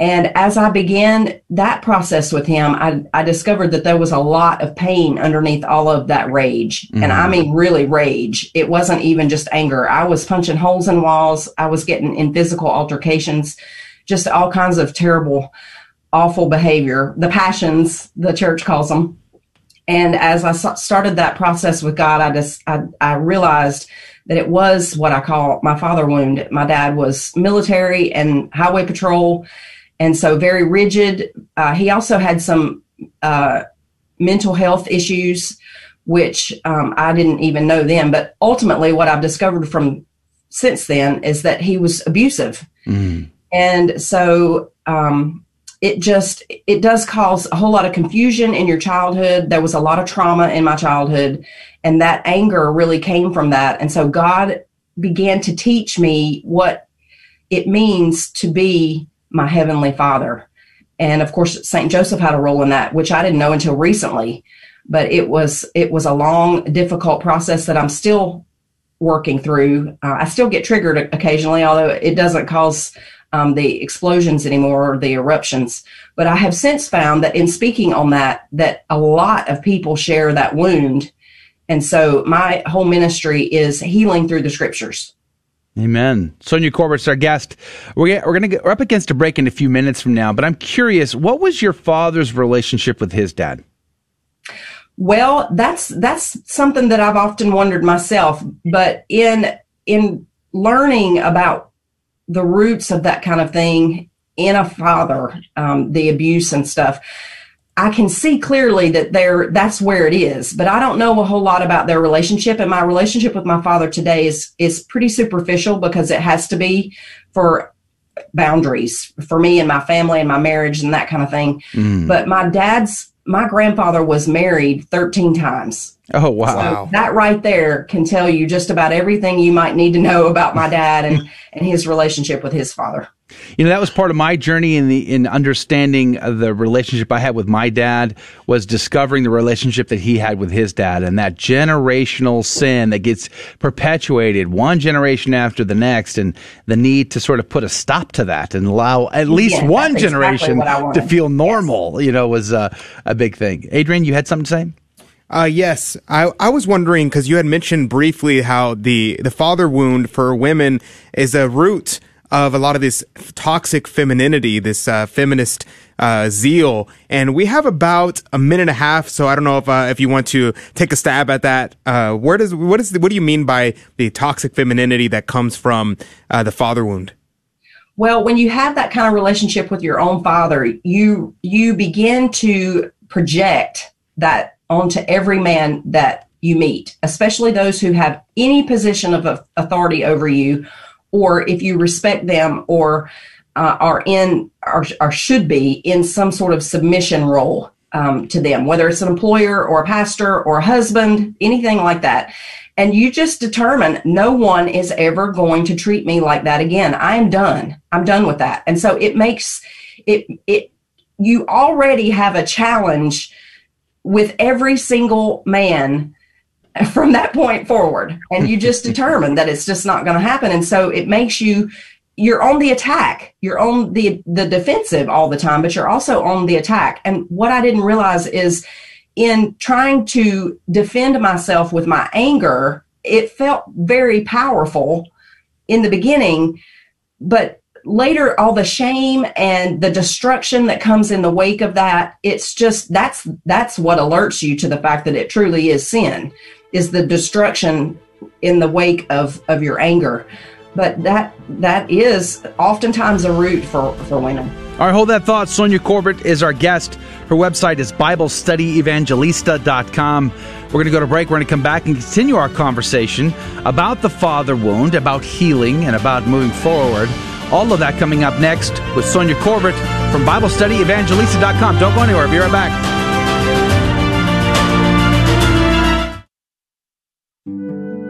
And as I began that process with him, I, I discovered that there was a lot of pain underneath all of that rage. Mm-hmm. And I mm-hmm. mean, really rage. It wasn't even just anger. I was punching holes in walls. I was getting in physical altercations, just all kinds of terrible, awful behavior. The passions, the church calls them. And as I started that process with God, I just, I, I realized that it was what I call my father wound. My dad was military and highway patrol and so very rigid. Uh, he also had some uh, mental health issues, which um, I didn't even know then. But ultimately, what I've discovered from since then is that he was abusive, mm. and so um, it just it does cause a whole lot of confusion in your childhood. There was a lot of trauma in my childhood, and that anger really came from that. And so God began to teach me what it means to be my heavenly father. And of course, St. Joseph had a role in that, which I didn't know until recently. But it was it was a long, difficult process that I'm still working through. Uh, I still get triggered occasionally, although it doesn't cause um, the explosions anymore or the eruptions. But I have since found that in speaking on that, that a lot of people share that wound, And so my whole ministry is healing through the scriptures. Amen. Sonja Corbitt's our guest. We're, we're to get we're up against a break in a few minutes from now, but I'm curious, what was your father's relationship with his dad? Well, that's that's something that I've often wondered myself. But in in learning about the roots of that kind of thing in a father, um, the abuse and stuff, I can see clearly that there that's where it is, but I don't know a whole lot about their relationship. And my relationship with my father today is is pretty superficial because it has to be for boundaries for me and my family and my marriage and that kind of thing. Mm. But my dad's my grandfather was married 13 times. Oh wow. So that right there can tell you just about everything you might need to know about my dad and and his relationship with his father. You know, that was part of my journey in the in understanding the relationship I had with my dad was discovering the relationship that he had with his dad and that generational sin that gets perpetuated one generation after the next and the need to sort of put a stop to that and allow at least yeah, one generation exactly to feel normal, yes. you know, was uh, a big thing. Adrian, you had something to say? Uh, yes, I, I was wondering because you had mentioned briefly how the, the father wound for women is a root of a lot of this toxic femininity, this uh, feminist uh, zeal. And we have about a minute and a half, so I don't know if uh, if you want to take a stab at that. Uh, where does what is what do you mean by the toxic femininity that comes from uh, the father wound? Well, when you have that kind of relationship with your own father, you you begin to project that onto every man that you meet, especially those who have any position of authority over you or if you respect them or uh, are in or, or, should be in some sort of submission role um, to them, whether it's an employer or a pastor or a husband, anything like that. And you just determine no one is ever going to treat me like that again. I am done. I'm done with that. And so it makes it, it, you already have a challenge with every single man from that point forward. And you just determine that it's just not going to happen. And so it makes you you're on the attack. You're on the the defensive all the time but you're also on the attack. And what i didn't realize is in trying to defend myself with my anger it felt very powerful in the beginning but later all the shame and the destruction that comes in the wake of that it's just that's that's what alerts you to the fact that it truly is sin is the destruction in the wake of, of your anger. But that that is oftentimes a root for, for women. All right, hold that thought. Sonja Corbitt is our guest. Her website is BibleStudyEvangelista.com. We're going to go to break. We're going to come back and continue our conversation about the father wound, about healing, and about moving forward. All of that coming up next with Sonja Corbitt from BibleStudyEvangelista.com. Don't go anywhere. Be right back.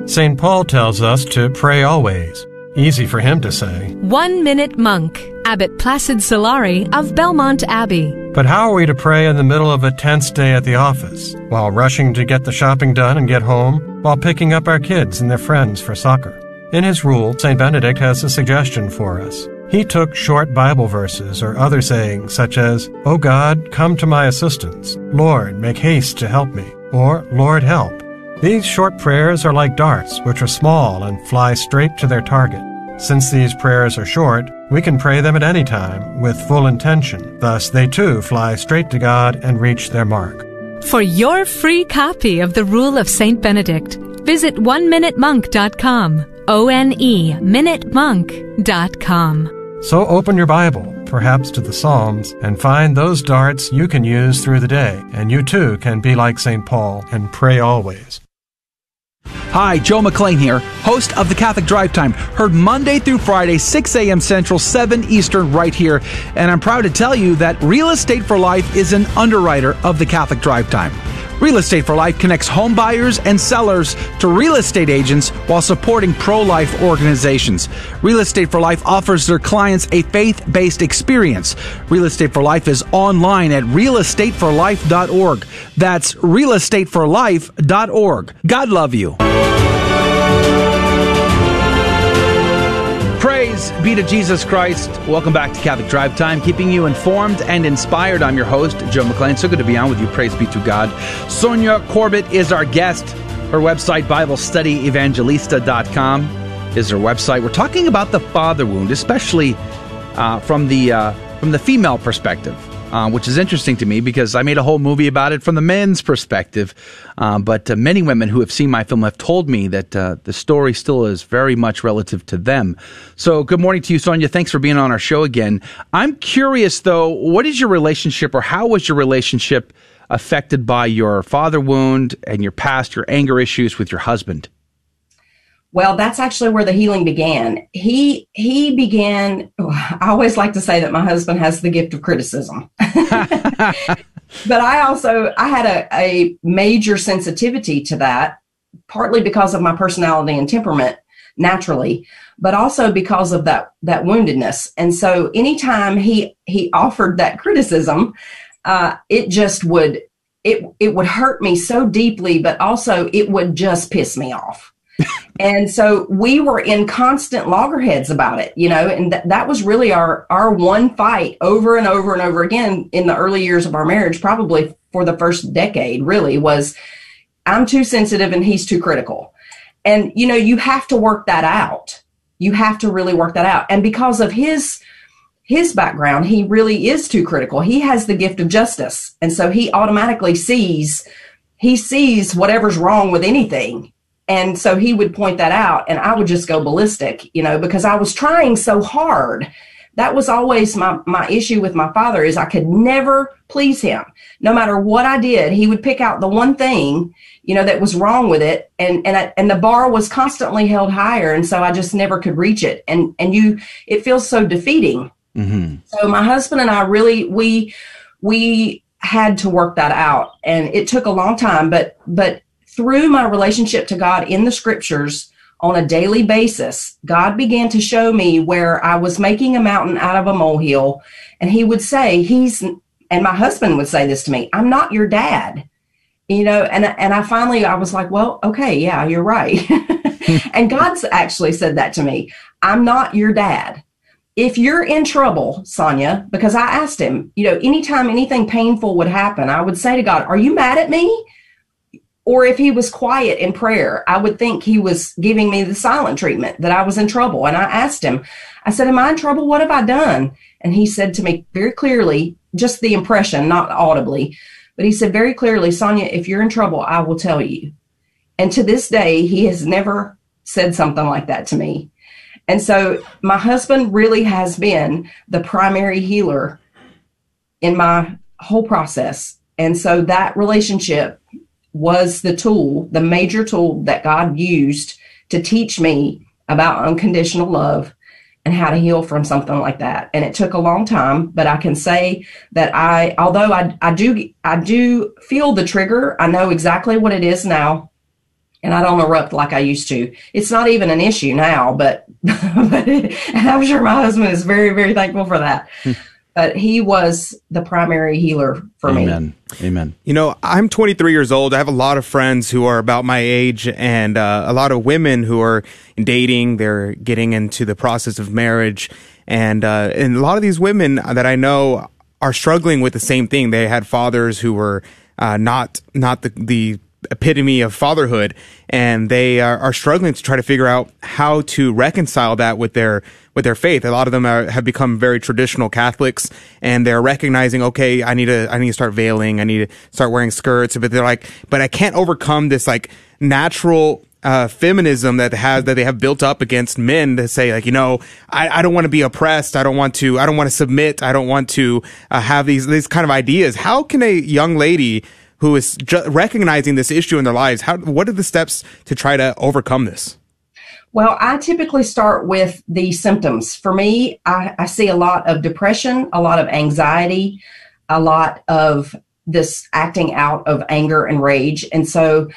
St. Paul tells us to pray always. Easy for him to say. One Minute Monk, Abbot Placid Solari of Belmont Abbey. But how are we to pray in the middle of a tense day at the office, while rushing to get the shopping done and get home, while picking up our kids and their friends for soccer? In his rule, St. Benedict has a suggestion for us. He took short Bible verses or other sayings such as, O God, come to my assistance. Lord, make haste to help me. Or, Lord, help. These short prayers are like darts, which are small and fly straight to their target. Since these prayers are short, we can pray them at any time with full intention. Thus, they too fly straight to God and reach their mark. For your free copy of the Rule of St. Benedict, visit oneminutemonk.com. O N E minutemonk.com. So open your Bible, perhaps to the Psalms, and find those darts you can use through the day, and you too can be like St. Paul and pray always. Hi, Joe McClain here, host of the Catholic Drive Time, heard Monday through Friday, 6 a.m. Central, 7 Eastern, right here. And I'm proud to tell you that Real Estate for Life is an underwriter of the Catholic Drive Time. Real Estate for Life connects home buyers and sellers to real estate agents while supporting pro life organizations. Real Estate for Life offers their clients a faith based experience. Real Estate for Life is online at realestateforlife.org. That's realestateforlife.org. God love you. Praise be to Jesus Christ. Welcome back to Catholic Drive Time, keeping you informed and inspired. I'm your host, Joe McClain. So good to be on with you. Praise be to God. Sonja Corbitt is our guest. Her Her website, BibleStudyEvangelista.com, is her website. We're talking about the father wound, especially uh, from the uh, from the female perspective uh, which is interesting to me because I made a whole movie about it from the men's perspective. Uh, but uh, many women who have seen my film have told me that uh, the story still is very much relative to them. So, good morning to you, Sonja. Thanks for being on our show again. I'm curious, though, what is your relationship or how was your relationship affected by your father wound and your past, your anger issues with your husband? Well, that's actually where the healing began. He he began. I always like to say that my husband has the gift of criticism, but I also I had a, a major sensitivity to that, partly because of my personality and temperament naturally, but also because of that that woundedness. And so, anytime he he offered that criticism, uh, it just would it it would hurt me so deeply, but also it would just piss me off and so we were in constant loggerheads about it, you know, and th- that was really our our one fight over and over and over again in the early years of our marriage, probably for the first decade, really was I'm too sensitive and he's too critical. And you know, you have to work that out. You have to really work that out. And because of his his background, he really is too critical. He has the gift of justice. And so he automatically sees he sees whatever's wrong with anything and so he would point that out and I would just go ballistic, you know, because I was trying so hard. That was always my, my issue with my father is I could never please him. No matter what I did, he would pick out the one thing, you know, that was wrong with it. And, and, I, and the bar was constantly held higher. And so I just never could reach it. And, and you, it feels so defeating. Mm-hmm. So my husband and I really, we, we had to work that out and it took a long time, but, but through my relationship to God in the scriptures on a daily basis, God began to show me where I was making a mountain out of a molehill. And He would say, He's, and my husband would say this to me, I'm not your dad. You know, and and I finally I was like, well, okay, yeah, you're right. and God's actually said that to me. I'm not your dad. If you're in trouble, Sonja, because I asked him, you know, anytime anything painful would happen, I would say to God, Are you mad at me? Or if he was quiet in prayer, I would think he was giving me the silent treatment that I was in trouble. And I asked him, I said, Am I in trouble? What have I done? And he said to me very clearly, just the impression, not audibly, but he said very clearly, Sonja, if you're in trouble, I will tell you. And to this day, he has never said something like that to me. And so my husband really has been the primary healer in my whole process. And so that relationship was the tool, the major tool that God used to teach me about unconditional love and how to heal from something like that. And it took a long time, but I can say that I, although I, I do, I do feel the trigger. I know exactly what it is now and I don't erupt like I used to. It's not even an issue now, but, but and I'm sure my husband is very, very thankful for that. Hmm. But he was the primary healer for Amen. me. Amen. You know, I'm 23 years old. I have a lot of friends who are about my age and uh, a lot of women who are dating. They're getting into the process of marriage. And, uh, and a lot of these women that I know are struggling with the same thing. They had fathers who were uh, not not the, the epitome of fatherhood, and they are, are, struggling to try to figure out how to reconcile that with their with their faith. A lot of them are, have become very traditional Catholics, and they're recognizing, okay, I need to I need to start veiling, I need to start wearing skirts, but they're like, but I can't overcome this like natural uh, feminism that has that they have built up against men to say like you know I, I don't want to be oppressed I don't want to I don't want to submit I don't want to uh, have these these kind of ideas how can a young lady who is ju- recognizing this issue in their lives how what are the steps to try to overcome this well, I typically start with the symptoms. For me, I, I, see a lot of depression, a lot of anxiety, a lot of this acting out of anger and rage. And so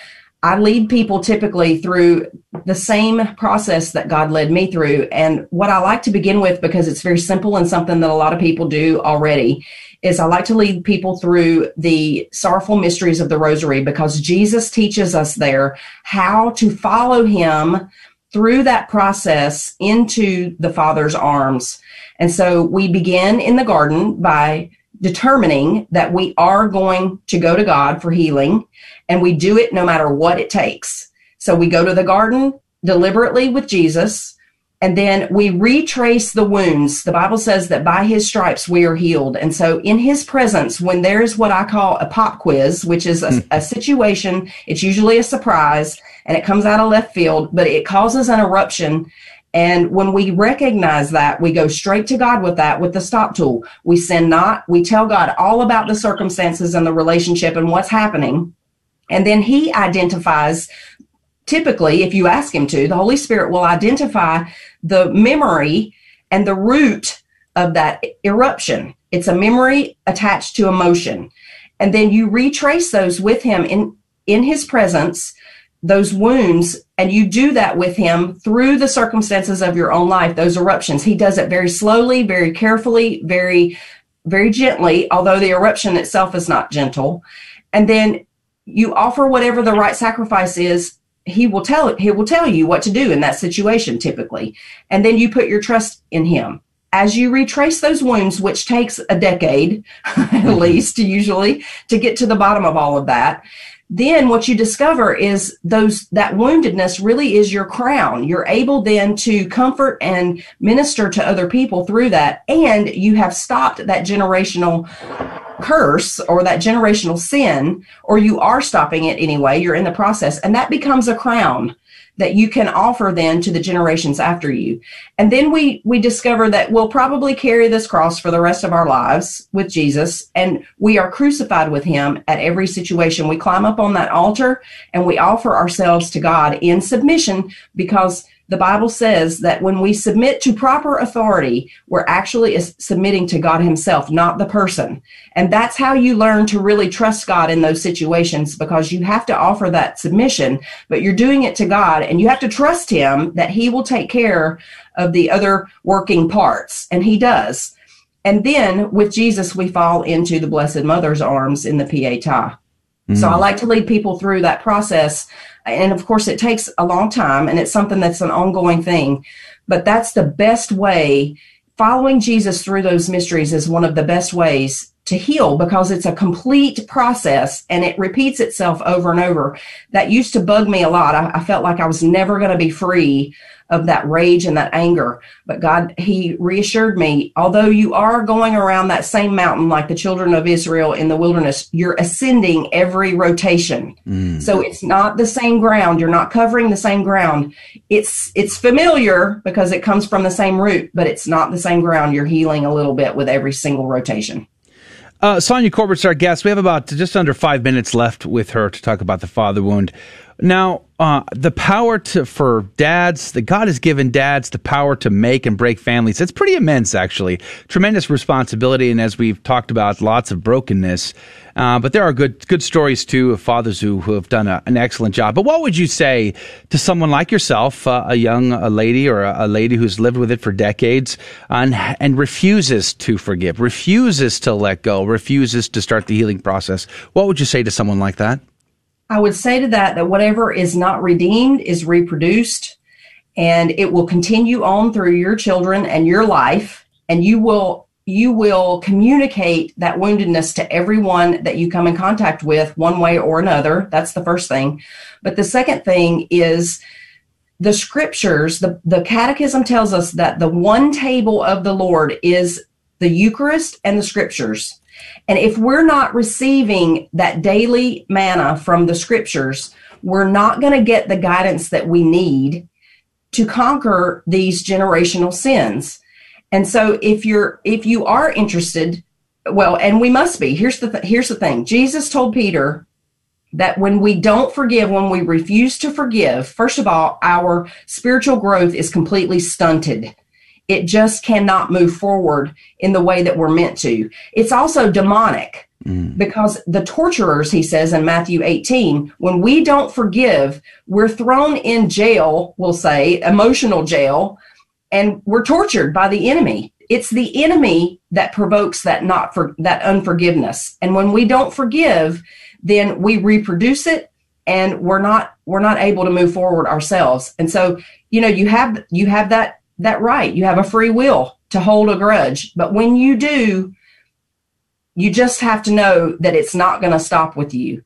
I lead people typically through the same process that God led me through. And what I like to begin with, because it's very simple and something that a lot of people do already, is I like to lead people through the sorrowful mysteries of the rosary because Jesus teaches us there how to follow him through that process into the Father's arms. And so we begin in the garden by determining that we are going to go to God for healing and we do it no matter what it takes. So we go to the garden deliberately with Jesus and then we retrace the wounds. The Bible says that by his stripes we are healed. And so in his presence, when there is what I call a pop quiz, which is a, hmm. a, situation, it's usually a surprise and it comes out of left field, but it causes an eruption. And when we recognize that, we go straight to God with that, with the stop tool. We sin not. We tell God all about the circumstances and the relationship and what's happening. And then he identifies typically, if you ask him to, the Holy Spirit will identify the memory and the root of that eruption. It's a memory attached to emotion. And then you retrace those with him in, in his presence, those wounds, and you do that with him through the circumstances of your own life, those eruptions. He does it very slowly, very carefully, very, very gently, although the eruption itself is not gentle. And then you offer whatever the right sacrifice is he will tell he will tell you what to do in that situation typically and then you put your trust in him as you retrace those wounds which takes a decade at mm-hmm. least usually to get to the bottom of all of that then what you discover is those that woundedness really is your crown. You're able then to comfort and minister to other people through that. And you have stopped that generational curse or that generational sin, or you are stopping it anyway, you're in the process, and that becomes a crown that you can offer then to the generations after you. And then we we discover that we'll probably carry this cross for the rest of our lives with Jesus and we are crucified with him at every situation. We climb up on that altar and we offer ourselves to God in submission because the Bible says that when we submit to proper authority, we're actually submitting to God Himself, not the person. And that's how you learn to really trust God in those situations because you have to offer that submission, but you're doing it to God and you have to trust Him that He will take care of the other working parts. And He does. And then with Jesus, we fall into the Blessed Mother's arms in the Pietà. Mm. So I like to lead people through that process and of course, it takes a long time and it's something that's an ongoing thing. But that's the best way. Following Jesus through those mysteries is one of the best ways to heal because it's a complete process and it repeats itself over and over. That used to bug me a lot. I, I felt like I was never going to be free of that rage and that anger. But God, He reassured me, although you are going around that same mountain like the children of Israel in the wilderness, you're ascending every rotation. Mm. So it's not the same ground. You're not covering the same ground. It's, it's familiar because it comes from the same root, but it's not the same ground. You're healing a little bit with every single rotation. Uh, Sonja Corbitt's our guest. We have about just under five minutes left with her to talk about the father wound. Now, uh, the power to for dads, that God has given dads the power to make and break families. It's pretty immense, actually. Tremendous responsibility, and as we've talked about, lots of brokenness. Uh, but there are good good stories too of fathers who, who have done a, an excellent job. But what would you say to someone like yourself, uh, a young a lady or a, a, lady who's lived with it for decades and and refuses to forgive, refuses to let go, refuses to start the healing process? What would you say to someone like that? I would say to that that whatever is not redeemed is reproduced and it will continue on through your children and your life and you will you will communicate that woundedness to everyone that you come in contact with one way or another. That's the first thing. But the second thing is the scriptures the, the catechism tells us that the one table of the lord is the eucharist and the scriptures and if we're not receiving that daily manna from the scriptures, we're not going to get the guidance that we need to conquer these generational sins. And so if you're if you are interested, well, and we must be. Here's the th- here's the thing. Jesus told Peter that when we don't forgive, when we refuse to forgive, first of all, our spiritual growth is completely stunted it just cannot move forward in the way that we're meant to. It's also demonic mm. because the torturers, he says in Matthew 18, when we don't forgive, we're thrown in jail, we'll say, emotional jail, and we're tortured by the enemy. It's the enemy that provokes that not for that unforgiveness. And when we don't forgive, then we reproduce it and we're not we're not able to move forward ourselves. And so, you know, you have you have that that right. You have a free will to hold a grudge. But when you do, you just have to know that it's not going to stop with you.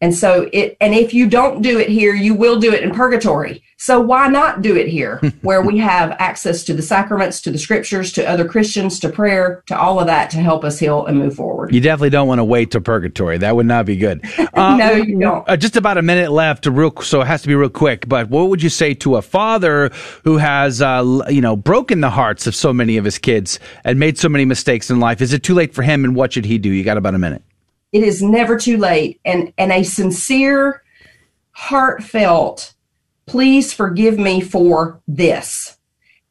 And so it, and if you don't do it here, you will do it in purgatory. So why not do it here where we have access to the sacraments, to the scriptures, to other Christians, to prayer, to all of that to help us heal and move forward? You definitely don't want to wait to purgatory. That would not be good. Uh, no, you don't. Uh, just about a minute left real, so it has to be real quick. But what would you say to a father who has, uh, you know, broken the hearts of so many of his kids and made so many mistakes in life? Is it too late for him and what should he do? You got about a minute it is never too late and and a sincere heartfelt please forgive me for this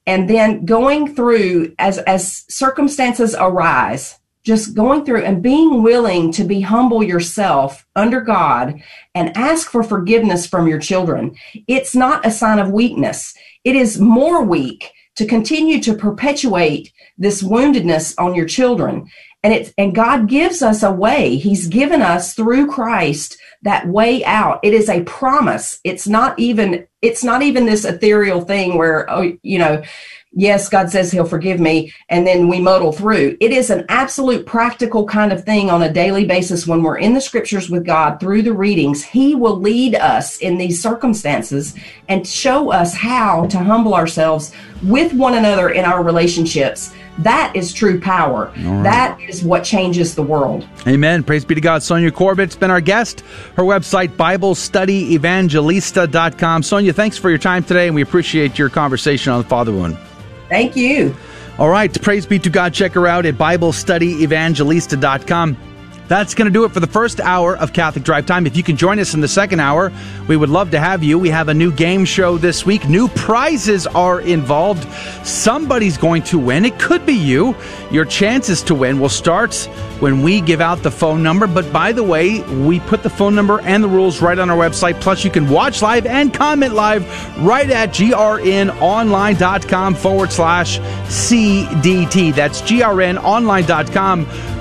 and then going through as as circumstances arise just going through and being willing to be humble yourself under God and ask for forgiveness from your children. It's not a sign of weakness. It is more weak to continue to perpetuate this woundedness on your children and it's and god gives us a way. He's given us through christ that way out. It is a promise. It's not even it's not even this ethereal thing where oh you know yes, God says he'll forgive me, and then we muddle through. It is an absolute practical kind of thing on a daily basis when we're in the scriptures with God through the readings. He will lead us in these circumstances and show us how to humble ourselves with one another in our relationships. That is true power. Right. That is what changes the world. Amen. Praise be to God. Sonja Corbitt's been our guest. Her website, BibleStudyEvangelista.com. Sonja, thanks for your time today, and we appreciate your conversation on the Father Wound. Thank you. All right. Praise be to God. Check her out at BibleStudyEvangelista.com. That's going to do it for the first hour of Catholic Drive Time. If you can join us in the second hour, we would love to have you. We have a new game show this week. New prizes are involved. Somebody's going to win. It could be you. Your chances to win will start when we give out the phone number. But by the way, we put the phone number and the rules right on our website. Plus, you can watch live and comment live right at grnonline.com forward slash CDT. That's grnonline.com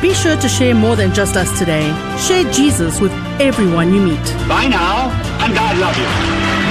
Be sure to share more than just us today. Share Jesus with everyone you meet. Bye now, and God love you.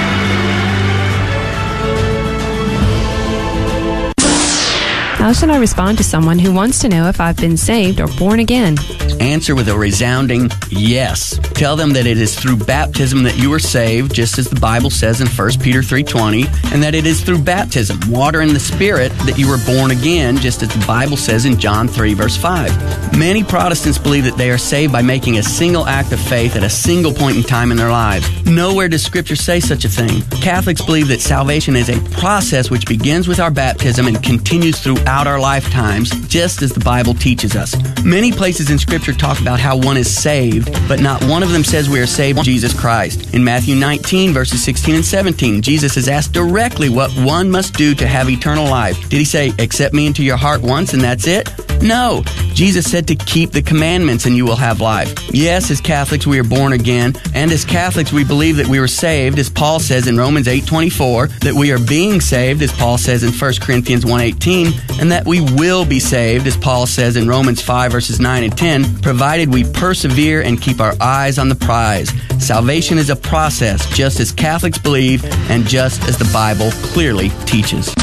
How should I respond to someone who wants to know if I've been saved or born again? Answer with a resounding yes. Tell them that it is through baptism that you are saved, just as the Bible says in 1 Peter 3:20, and that it is through baptism, water and the Spirit, that you were born again, just as the Bible says in John 3 verse 5. Many Protestants believe that they are saved by making a single act of faith at a single point in time in their lives. Nowhere does Scripture say such a thing. Catholics believe that salvation is a process which begins with our baptism and continues through throughout our lifetimes, just as the Bible teaches us. Many places in Scripture talk about how one is saved, but not one of them says we are saved Jesus Christ. In Matthew 19, verses 16 and 17, Jesus is asked directly what one must do to have eternal life. Did he say, accept me into your heart once and that's it? No. Jesus said to keep the commandments and you will have life. Yes, as Catholics we are born again, and as Catholics we believe that we were saved, as Paul says in Romans 8:24, that we are being saved, as Paul says in 1 Corinthians 1:18, and that we will be saved, as Paul says in Romans 5 verses 9 and 10, provided we persevere and keep our eyes on the prize. Salvation is a process, just as Catholics believe and just as the Bible clearly teaches.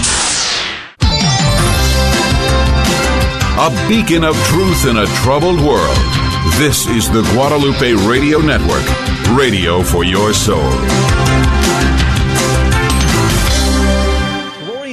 A beacon of truth in a troubled world. This is the Guadalupe Radio Network, radio for your soul.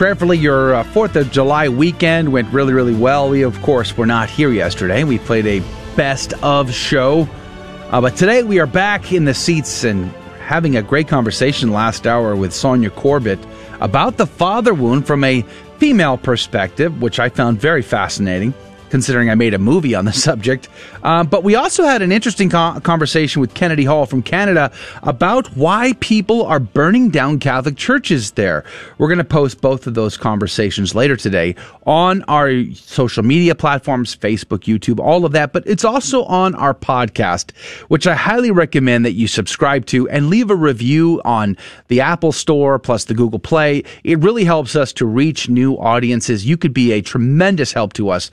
Prayerfully, your uh, 4th of July weekend went really, really well. We, of course, were not here yesterday. We played a best of show. Uh, but today we are back in the seats and having a great conversation last hour with Sonja Corbitt about the father wound from a female perspective, which I found very fascinating considering I made a movie on the subject. Um, but we also had an interesting co- conversation with Kennedy Hall from Canada about why people are burning down Catholic churches there. We're going to post both of those conversations later today on our social media platforms Facebook, YouTube, all of that. But it's also on our podcast, which I highly recommend that you subscribe to and leave a review on the Apple Store plus the Google Play. It really helps us to reach new audiences. You could be a tremendous help to us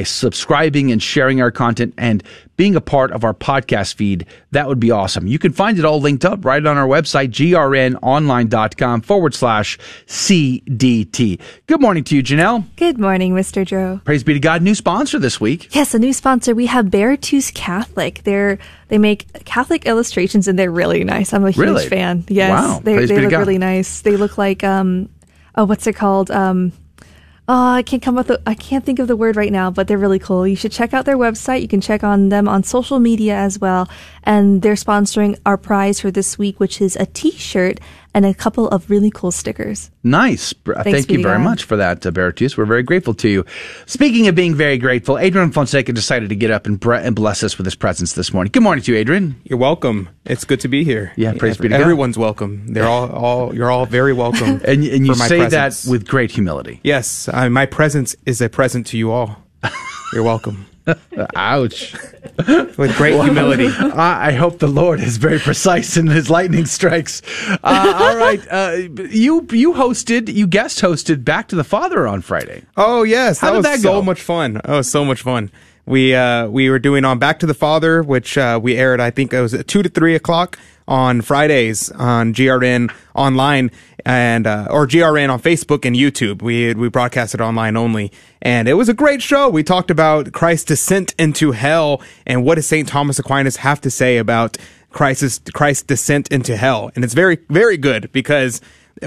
by subscribing and sharing our content and being a part of our podcast feed, that would be awesome. You can find it all linked up right on our website, grnonline.com forward slash CDT. Good morning to you, Janelle. Good morning, Mr. Joe. Praise be to God. New sponsor this week. Yes, a new sponsor. We have Beartooth Catholic. They're they make Catholic illustrations and they're really nice. I'm a huge Really? fan. Yes, Wow. they, Praise they be to look really nice. They look like um, oh, what's it called? Um, oh, I can't come up with I can't think of the word right now, but they're really cool. You should check out their website. You can check on them on social media as well. And they're sponsoring our prize for this week, which is a T-shirt and a couple of really cool stickers. Nice. Uh, Thanks Thank you very God. much for that, uh, Beartooth. We're very grateful to you. Speaking of being very grateful, Adrian Fonseca decided to get up and, bre- and bless us with his presence this morning. Good morning to you, Adrian. You're welcome. It's good to be here. Yeah, praise be to God. Everyone's welcome. They're all, all you're all very welcome. And, and you for my say presence. that with great humility. Yes, uh, my presence is a present to you all. You're welcome. Ouch. With great Well, humility. I, I hope the Lord is very precise in his lightning strikes. Uh, all right, uh, you you hosted, you guest hosted Back to the Father on Friday. Oh yes, How that did was that so go? much fun. Oh, so much fun. We uh, we were doing on Back to the Father, which uh, we aired. I think it was at two to three o'clock on Fridays on GRN online and uh, or GRN on Facebook and YouTube. We we broadcasted online only, and it was a great show. We talked about Christ's descent into hell and what does Saint Thomas Aquinas have to say about Christ's Christ's descent into hell, and it's very very good because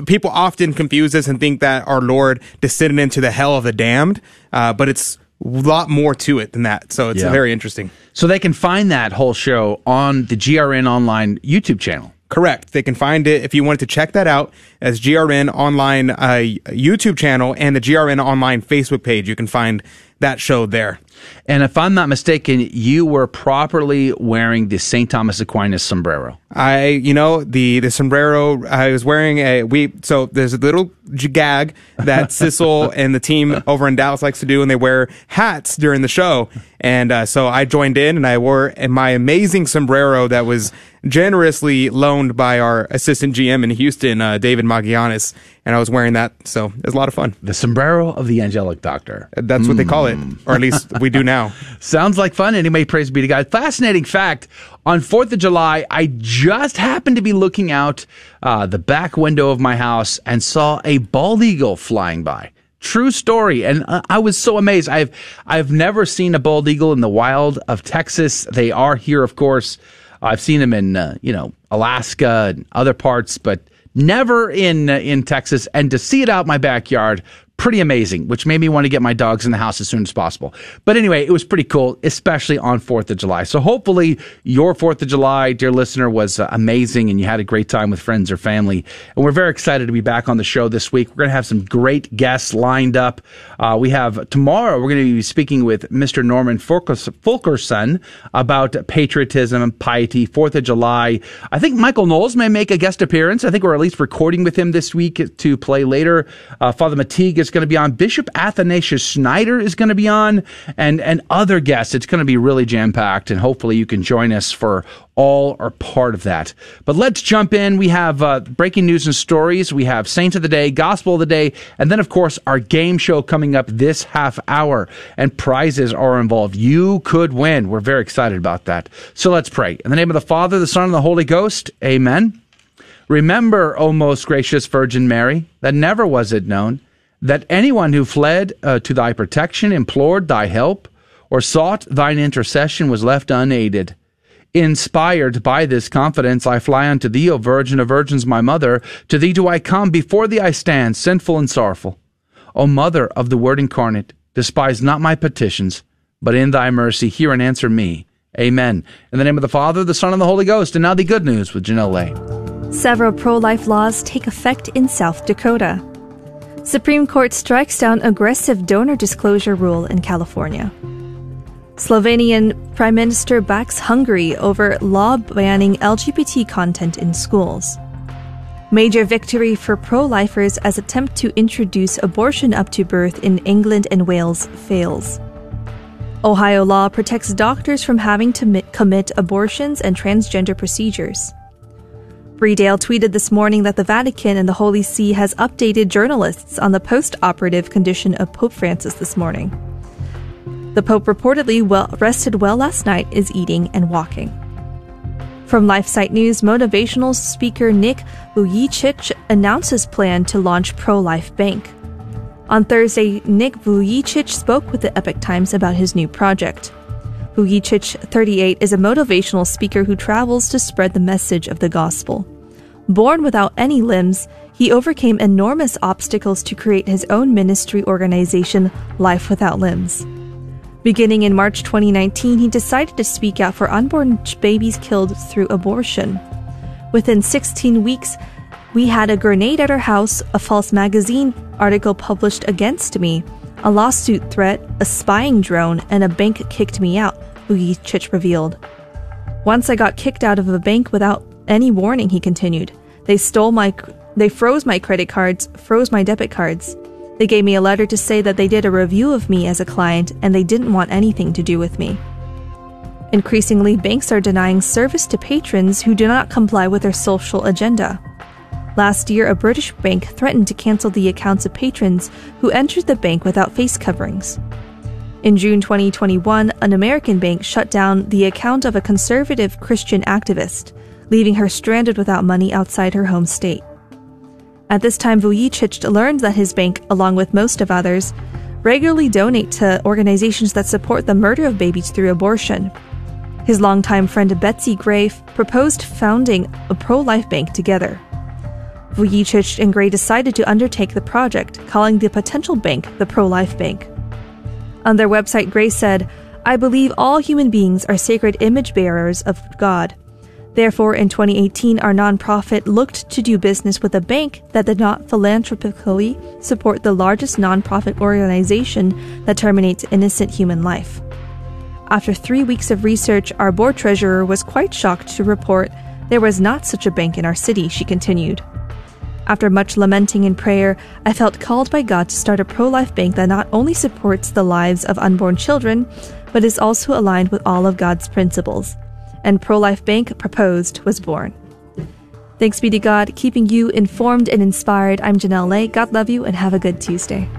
people often confuse this and think that our Lord descended into the hell of the damned, uh, but it's lot more to it than that. So it's Yeah. very interesting. So they can find that whole show on the GRN Online YouTube channel. Correct. They can find it if you wanted to check that out as GRN Online uh, YouTube channel and the GRN Online Facebook page. You can find that show there. And if I'm not mistaken, you were properly wearing the St. Thomas Aquinas sombrero. I, you know, the the sombrero. I was wearing a we. So there's a little gag that Sissel and the team over in Dallas likes to do, and they wear hats during the show. And uh, so I joined in, and I wore my amazing sombrero that was generously loaned by our assistant GM in Houston, uh, David Magianis, and I was wearing that. So it was a lot of fun. The sombrero of the angelic doctor. That's what they call it, or at least we do now. Sounds like fun. Anyway, praise be to God. Fascinating fact on 4th of July, I just happened to be looking out uh, the back window of my house and saw a bald eagle flying by. True story, and uh, I was so amazed. I've I've never seen a bald eagle in the wild of Texas. They are here, of course. I've seen them in uh, you know Alaska and other parts, but never in uh, in Texas. And to see it out my backyard, pretty amazing. Which made me want to get my dogs in the house as soon as possible. But anyway, it was pretty cool, especially on Fourth of July. So hopefully your Fourth of July, dear listener, was uh, amazing, and you had a great time with friends or family. And we're very excited to be back on the show this week. We're going to have some great guests lined up. Uh, we have tomorrow. We're going to be speaking with Mr. Norman Fulkerson about patriotism and piety. Fourth of July. I think Michael Knowles may make a guest appearance. I think we're at least recording with him this week to play later. Uh, Father Mateague is going to be on. Bishop Athanasius Schneider is going to be on, and and other guests. It's going to be really jam packed, and hopefully you can join us for all or part of that. But let's jump in. We have uh, breaking news and stories. We have Saint of the Day, Gospel of the Day, and then, of course, our game show coming up this half hour. And prizes are involved. You could win. We're very excited about that. So let's pray. In the name of the Father, the Son, and the Holy Ghost, amen. Remember, O most gracious Virgin Mary, that never was it known that anyone who fled uh, to thy protection, implored thy help, or sought thine intercession was left unaided. Inspired by this confidence, I fly unto thee, O Virgin of Virgins, my mother. To thee do I come, before thee I stand, sinful and sorrowful. O Mother of the Word incarnate, despise not my petitions, but in thy mercy hear and answer me. Amen. In the name of the Father, the Son, and the Holy Ghost. And now the good news with Janelle Lay. Several pro life laws take effect in South Dakota. Supreme Court strikes down aggressive donor disclosure rule in California. Slovenian Prime Minister backs Hungary over law banning LGBT content in schools. Major victory for pro lifers as attempt to introduce abortion up to birth in England and Wales fails. Ohio law protects doctors from having to mi- commit abortions and transgender procedures. Bree Dail tweeted this morning that the Vatican and the Holy See has updated journalists on the post operative condition of Pope Francis this morning. The Pope reportedly well, rested well last night, is eating and walking. From LifeSite News, motivational speaker Nick Vujicic announces plan to launch Pro Life Bank. On Thursday, Nick Vujicic spoke with the Epoch Times about his new project. Vujicic, 38, is a motivational speaker who travels to spread the message of the gospel. Born without any limbs, he overcame enormous obstacles to create his own ministry organization, Life Without Limbs. Beginning in March 2019, he decided to speak out for unborn babies killed through abortion. Within 16 weeks, we had a grenade at our house, a false magazine article published against me, a lawsuit threat, a spying drone, and a bank kicked me out, Vujicic revealed. Once I got kicked out of a bank without any warning, he continued. They stole my they froze my credit cards, froze my debit cards. They gave me a letter to say that they did a review of me as a client and they didn't want anything to do with me. Increasingly, banks are denying service to patrons who do not comply with their social agenda. Last year, a British bank threatened to cancel the accounts of patrons who entered the bank without face coverings. In June 2021, an American bank shut down the account of a conservative Christian activist, leaving her stranded without money outside her home state. At this time, Vujicic learned that his bank, along with most of others, regularly donate to organizations that support the murder of babies through abortion. His longtime friend Betsy Gray proposed founding a pro life bank together. Vujicic and Gray decided to undertake the project, calling the potential bank the Pro Life Bank. On their website, Gray said, I believe all human beings are sacred image bearers of God. Therefore, in 2018, our nonprofit looked to do business with a bank that did not philanthropically support the largest nonprofit organization that terminates innocent human life. After three weeks of research, our board treasurer was quite shocked to report there was not such a bank in our city, she continued. After much lamenting and prayer, I felt called by God to start a pro life bank that not only supports the lives of unborn children, but is also aligned with all of God's principles. And Pro Life Bank proposed was born. Thanks be to God, keeping you informed and inspired. I'm Janelle Lay. God love you and have a good Tuesday.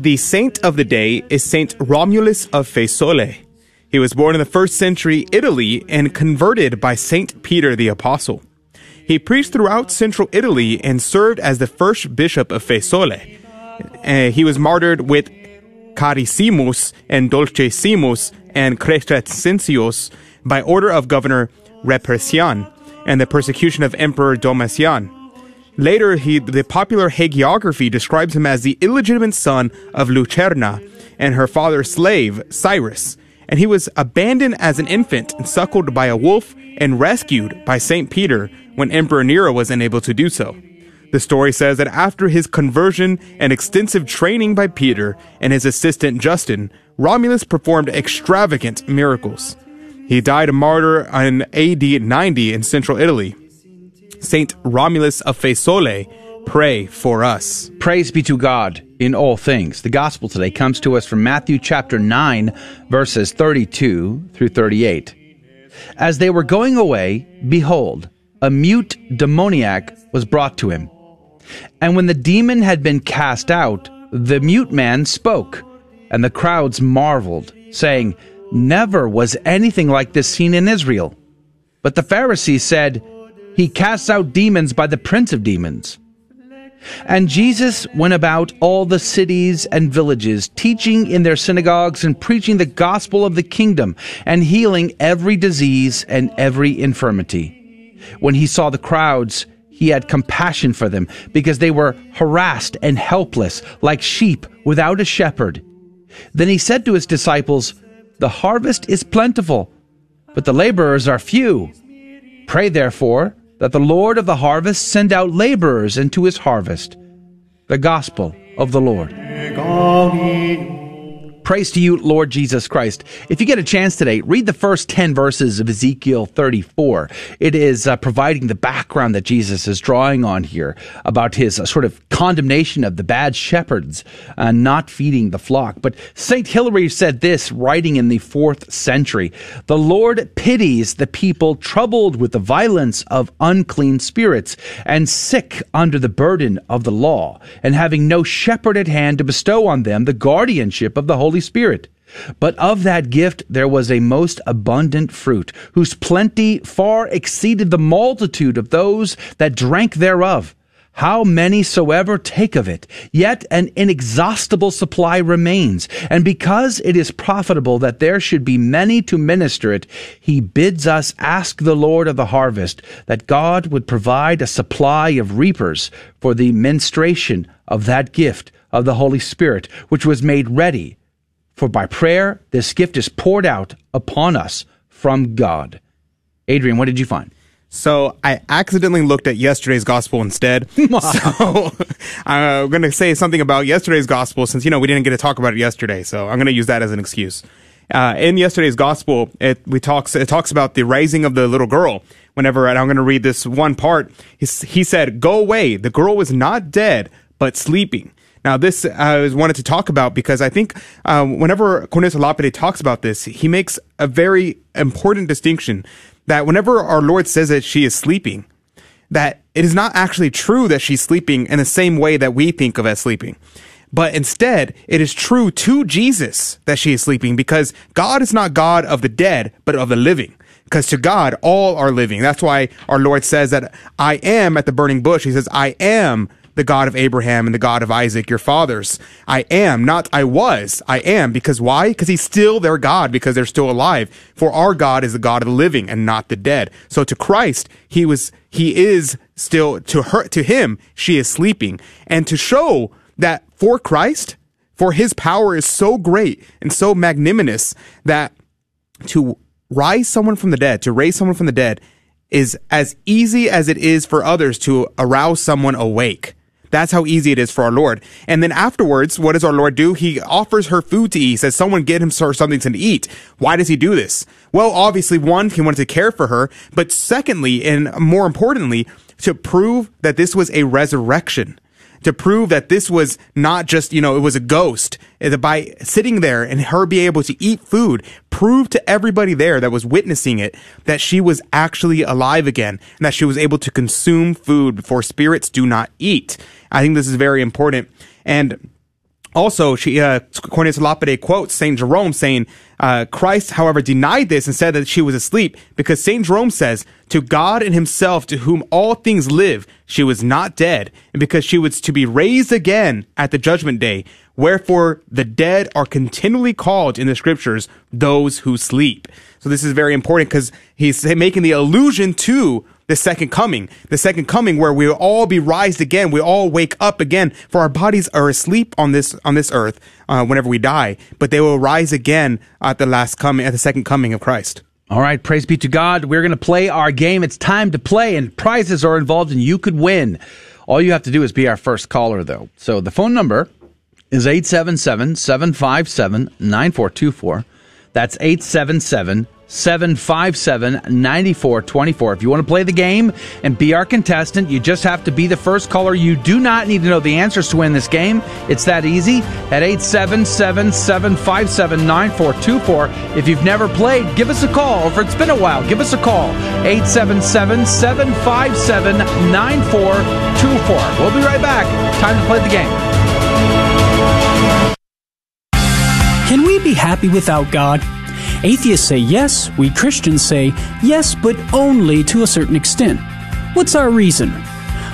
The saint of the day is Saint Romulus of Faesulae. He was born in the first century Italy and converted by Saint Peter the Apostle. He preached throughout central Italy and served as the first bishop of Faesulae. Uh, he was martyred with Carissimus and Dulcissimus and Crescentius by order of Governor Repressian and the persecution of Emperor Domitian. Later, he, the popular hagiography describes him as the illegitimate son of Lucerna and her father's slave, Cyrus, and he was abandoned as an infant and suckled by a wolf and rescued by St. Peter when Emperor Nero was unable to do so. The story says that after his conversion and extensive training by Peter and his assistant Justin, Romulus performed extravagant miracles. He died a martyr in AD 90 in central Italy. Saint Romulus of Faesulae pray for us. Praise be to God in all things. The gospel today comes to us from Matthew chapter 9, verses 32 through 38. As they were going away, behold, a mute demoniac was brought to him. And when the demon had been cast out, the mute man spoke, and the crowds marveled, saying, Never was anything like this seen in Israel. But the Pharisees said, He casts out demons by the prince of demons. And Jesus went about all the cities and villages, teaching in their synagogues and preaching the gospel of the kingdom, and healing every disease and every infirmity. When he saw the crowds, he had compassion for them, because they were harassed and helpless, like sheep without a shepherd. Then he said to his disciples, The harvest is plentiful, but the laborers are few. Pray therefore that the Lord of the harvest send out laborers into his harvest. The Gospel of the Lord. Praise to you, Lord Jesus Christ. If you get a chance today, read the first 10 verses of Ezekiel 34. It is uh, providing the background that Jesus is drawing on here about his uh, sort of condemnation of the bad shepherds uh, not feeding the flock. But St. Hilary said this, writing in the fourth century The Lord pities the people troubled with the violence of unclean spirits and sick under the burden of the law, and having no shepherd at hand to bestow on them the guardianship of the Holy Spirit. But of that gift there was a most abundant fruit, whose plenty far exceeded the multitude of those that drank thereof. How many soever take of it, yet an inexhaustible supply remains. And because it is profitable that there should be many to minister it, he bids us ask the Lord of the harvest that God would provide a supply of reapers for the ministration of that gift of the Holy Spirit, which was made ready for by prayer, this gift is poured out upon us from God. Adrian, what did you find? So I accidentally looked at yesterday's gospel instead. so I'm going to say something about yesterday's gospel since, you know, we didn't get to talk about it yesterday. So I'm going to use that as an excuse. Uh, in yesterday's gospel, it, we talks, it talks about the raising of the little girl. Whenever, and I'm going to read this one part. He, he said, go away. The girl was not dead, but sleeping. Now, this I wanted to talk about because I think uh, whenever Cornelius Lapide talks about this, he makes a very important distinction that whenever our Lord says that she is sleeping, that it is not actually true that she's sleeping in the same way that we think of as sleeping. But instead, it is true to Jesus that she is sleeping because God is not God of the dead, but of the living. Because to God, all are living. That's why our Lord says that I am at the burning bush. He says, I am the God of Abraham and the God of Isaac, your fathers. I am, not I was. I am. Because why? Because he's still their God, because they're still alive. For our God is the God of the living and not the dead. So to Christ, he was, he is still, to her, to him, she is sleeping. And to show that for Christ, for his power is so great and so magnanimous that to rise someone from the dead, to raise someone from the dead, is as easy as it is for others to arouse someone awake. That's how easy it is for our Lord. And then afterwards, what does our Lord do? He offers her food to eat. He says, someone get him something to eat. Why does he do this? Well, obviously, one, he wanted to care for her. But secondly, and more importantly, to prove that this was a resurrection to prove that this was not just, you know, it was a ghost. By sitting there and her be able to eat food, prove to everybody there that was witnessing it that she was actually alive again and that she was able to consume food before spirits do not eat. I think this is very important. And also, she, uh, Cornelius Lapide quotes St. Jerome saying, uh, Christ, however, denied this and said that she was asleep because St. Jerome says, to God and himself to whom all things live, she was not dead, and because she was to be raised again at the judgment day. Wherefore the dead are continually called in the scriptures those who sleep. So this is very important because he's making the allusion to the second coming, the second coming where we'll all be raised again. We all wake up again for our bodies are asleep on this, on this earth, uh, whenever we die, but they will rise again at the last coming, at the second coming of Christ. All right, praise be to God. We're going to play our game. It's time to play, and prizes are involved, and you could win. All you have to do is be our first caller, though. So the phone number is 877 757 9424. That's 877 757 9424. If you want to play the game and be our contestant, you just have to be the first caller. You do not need to know the answers to win this game. It's that easy at 877 757 9424. If you've never played, give us a call. If it's been a while, give us a call. 877 757 9424. We'll be right back. Time to play the game. Can we be happy without God? Atheists say yes, we Christians say yes, but only to a certain extent. What's our reason?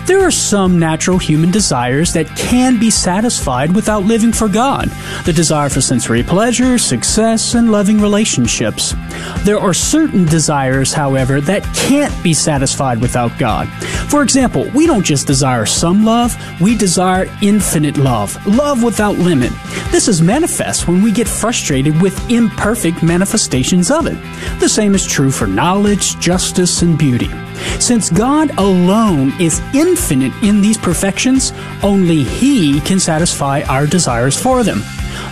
There are some natural human desires that can be satisfied without living for God. The desire for sensory pleasure, success, and loving relationships. There are certain desires, however, that can't be satisfied without God. For example, we don't just desire some love, we desire infinite love, love without limit. This is manifest when we get frustrated with imperfect manifestations of it. The same is true for knowledge, justice, and beauty. Since God alone is infinite in these perfections, only He can satisfy our desires for them.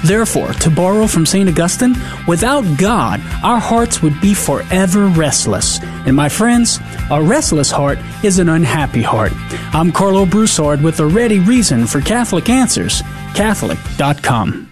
Therefore, to borrow from St. Augustine, without God, our hearts would be forever restless. And my friends, a restless heart is an unhappy heart. I'm Karlo Broussard with a ready reason for Catholic Answers, Catholic.com.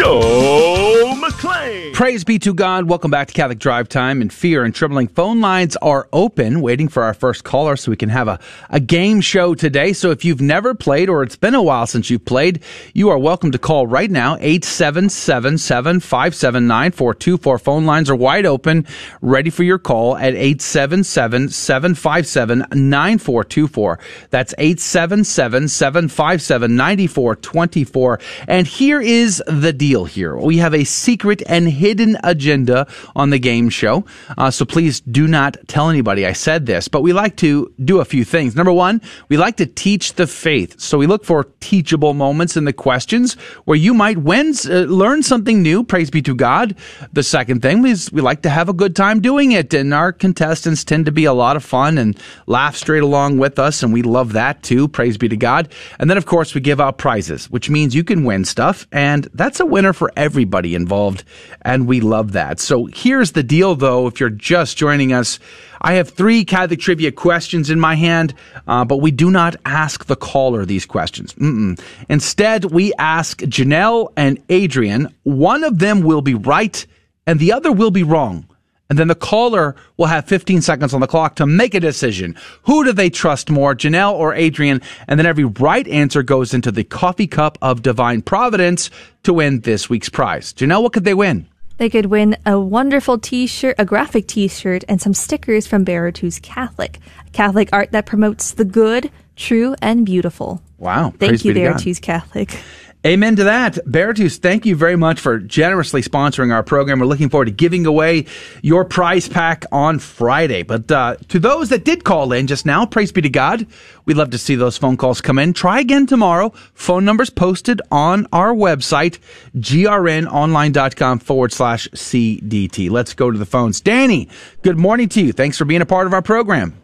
Joe McClane. Praise be to God. Welcome back to Catholic Drive Time. And fear and trembling phone lines are open, waiting for our first caller so we can have a, a game show today. So if you've never played or it's been a while since you've played, you are welcome to call right now. 877 757 9424. Phone lines are wide open, ready for your call at 877 757 9424. That's 877 757 9424. And here is the deal here. We have a secret and hidden agenda on the game show. Uh, so please do not tell anybody I said this, but we like to do a few things. Number one, we like to teach the faith. So we look for teachable moments in the questions where you might win, uh, learn something new. Praise be to God. The second thing is we like to have a good time doing it. And our contestants tend to be a lot of fun and laugh straight along with us. And we love that too. Praise be to God. And then, of course, we give out prizes, which means you can win stuff. And that's a winner for everybody involved, and we love that. So here's the deal, though, if you're just joining us. I have three Catholic trivia questions in my hand, uh, but we do not ask the caller these questions. Mm-mm. Instead, we ask Janelle and Adrian. One of them will be right, and the other will be wrong. And then the caller will have 15 seconds on the clock to make a decision. Who do they trust more, Janelle or Adrian? And then every right answer goes into the coffee cup of divine providence to win this week's prize. Janelle, what could they win? They could win a wonderful t-shirt, a graphic t-shirt, and some stickers from Beartooth Catholic, Catholic art that promotes the good, true, and beautiful. Wow. Thank you, Beartooth Catholic. Amen to that. Beartooth, thank you very much for generously sponsoring our program. We're looking forward to giving away your prize pack on Friday. But uh, to those that did call in just now, praise be to God. We'd love to see those phone calls come in. Try again tomorrow. Phone numbers posted on our website, grnonline.com forward slash CDT. Let's go to the phones. Danny, good morning to you. Thanks for being a part of our program.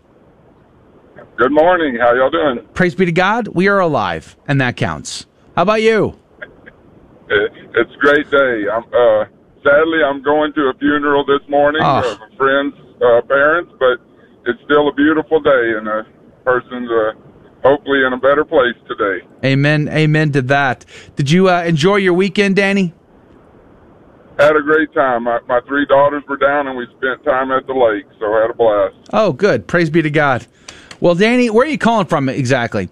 Good morning. How y'all doing? Praise be to God. We are alive, and that counts. How about you? It's a great day. I'm uh, sadly I'm going to a funeral this morning Oh. of a friend's uh, parents, but it's still a beautiful day, and a person's uh, hopefully in a better place today. Amen. Amen to that. Did you uh, enjoy your weekend, Danny? had a great time. My, my three daughters were down, and we spent time at the lake, so I had a blast. Oh, good. Praise be to God. Well, Danny, where are you calling from exactly?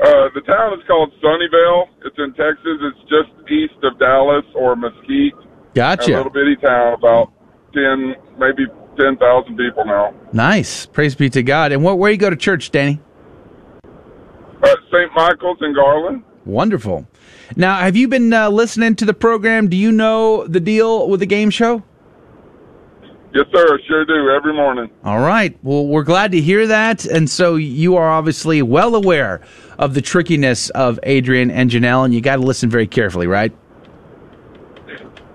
Uh, the town is called Sunnyvale. It's in Texas. It's just east of Dallas or Mesquite. Gotcha. A little bitty town, about ten, maybe ten thousand people now. Nice. Praise be to God. And what, where you go to church, Danny? Uh, St. Michael's in Garland. Wonderful. Now, have you been uh, listening to the program? Do you know the deal with the game show? Yes, sir. Sure do. Every morning. All right. Well, we're glad to hear that. And so you are obviously well aware of the trickiness of Adrian and Janelle, and you got to listen very carefully, right?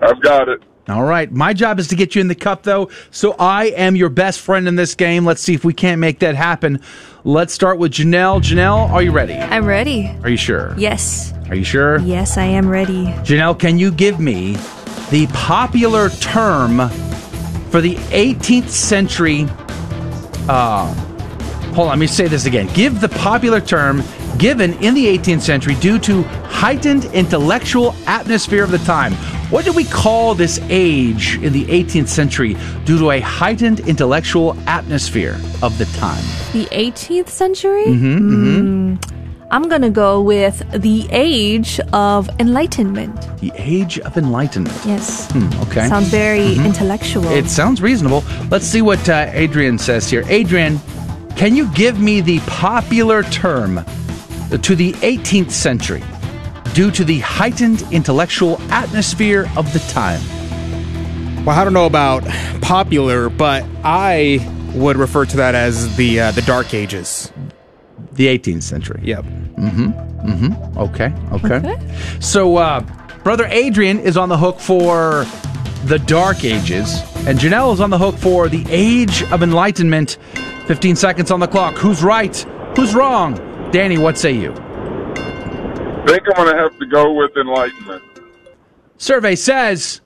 I've got it. All right. My job is to get you in the cup, though. So I am your best friend in this game. Let's see if we can't make that happen. Let's start with Janelle. Janelle, are you ready? I'm ready. Are you sure? Yes. Are you sure? Yes, I am ready. Janelle, can you give me the popular term for the 18th century? Uh, hold on, let me say this again. Give the popular term given in the 18th century due to heightened intellectual atmosphere of the time. What did we call this age in the 18th century due to a heightened intellectual atmosphere of the time? The 18th century? Mhm, mhm. Hmm. I'm going to go with the age of enlightenment. The age of enlightenment. Yes. Hmm, okay. Sounds very Mhm. intellectual. It sounds reasonable. Let's see what uh, Adrian says here. Adrian, can you give me the popular term to the 18th century due to the heightened intellectual atmosphere of the time? Well, I don't know about popular, but I would refer to that as the uh, the Dark Ages. The 18th century. Yep. Mm-hmm. Mm-hmm. Okay. Okay. So, uh, brother Adrian is on the hook for the Dark Ages, and Janelle is on the hook for the Age of Enlightenment. 15 seconds on the clock. Who's right? Who's wrong? Danny, what say you? I think I'm going to have to go with enlightenment. Survey says.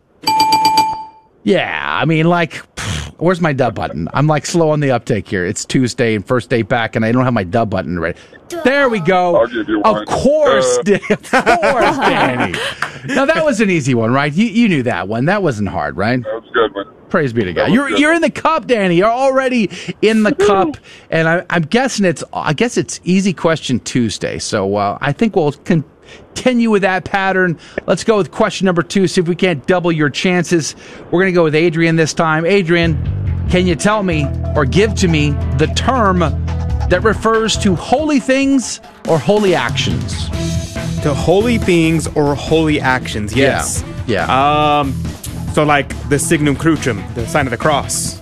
Yeah, I mean, like, pfft, where's my dub button? I'm like slow on the uptake here. It's Tuesday and first day back, and I don't have my dub button ready. There we go. I'll give you Of course, Uh. Of course, Danny. Now that was an easy one, right? You you knew that one. That wasn't hard, right? That was good one. Praise be to God. You're good. you're in the cup, Danny. You're already in the cup, and I, I'm guessing it's I guess it's easy question Tuesday. So uh, I think we'll continue with that pattern. Let's go with question number two. See if we can't double your chances. We're gonna go with Adrian this time. Adrian, can you tell me or give to me the term that refers to holy things or holy actions? To holy things or holy actions. Yes. Yeah. Um. So like the signum crucium, the sign of the cross.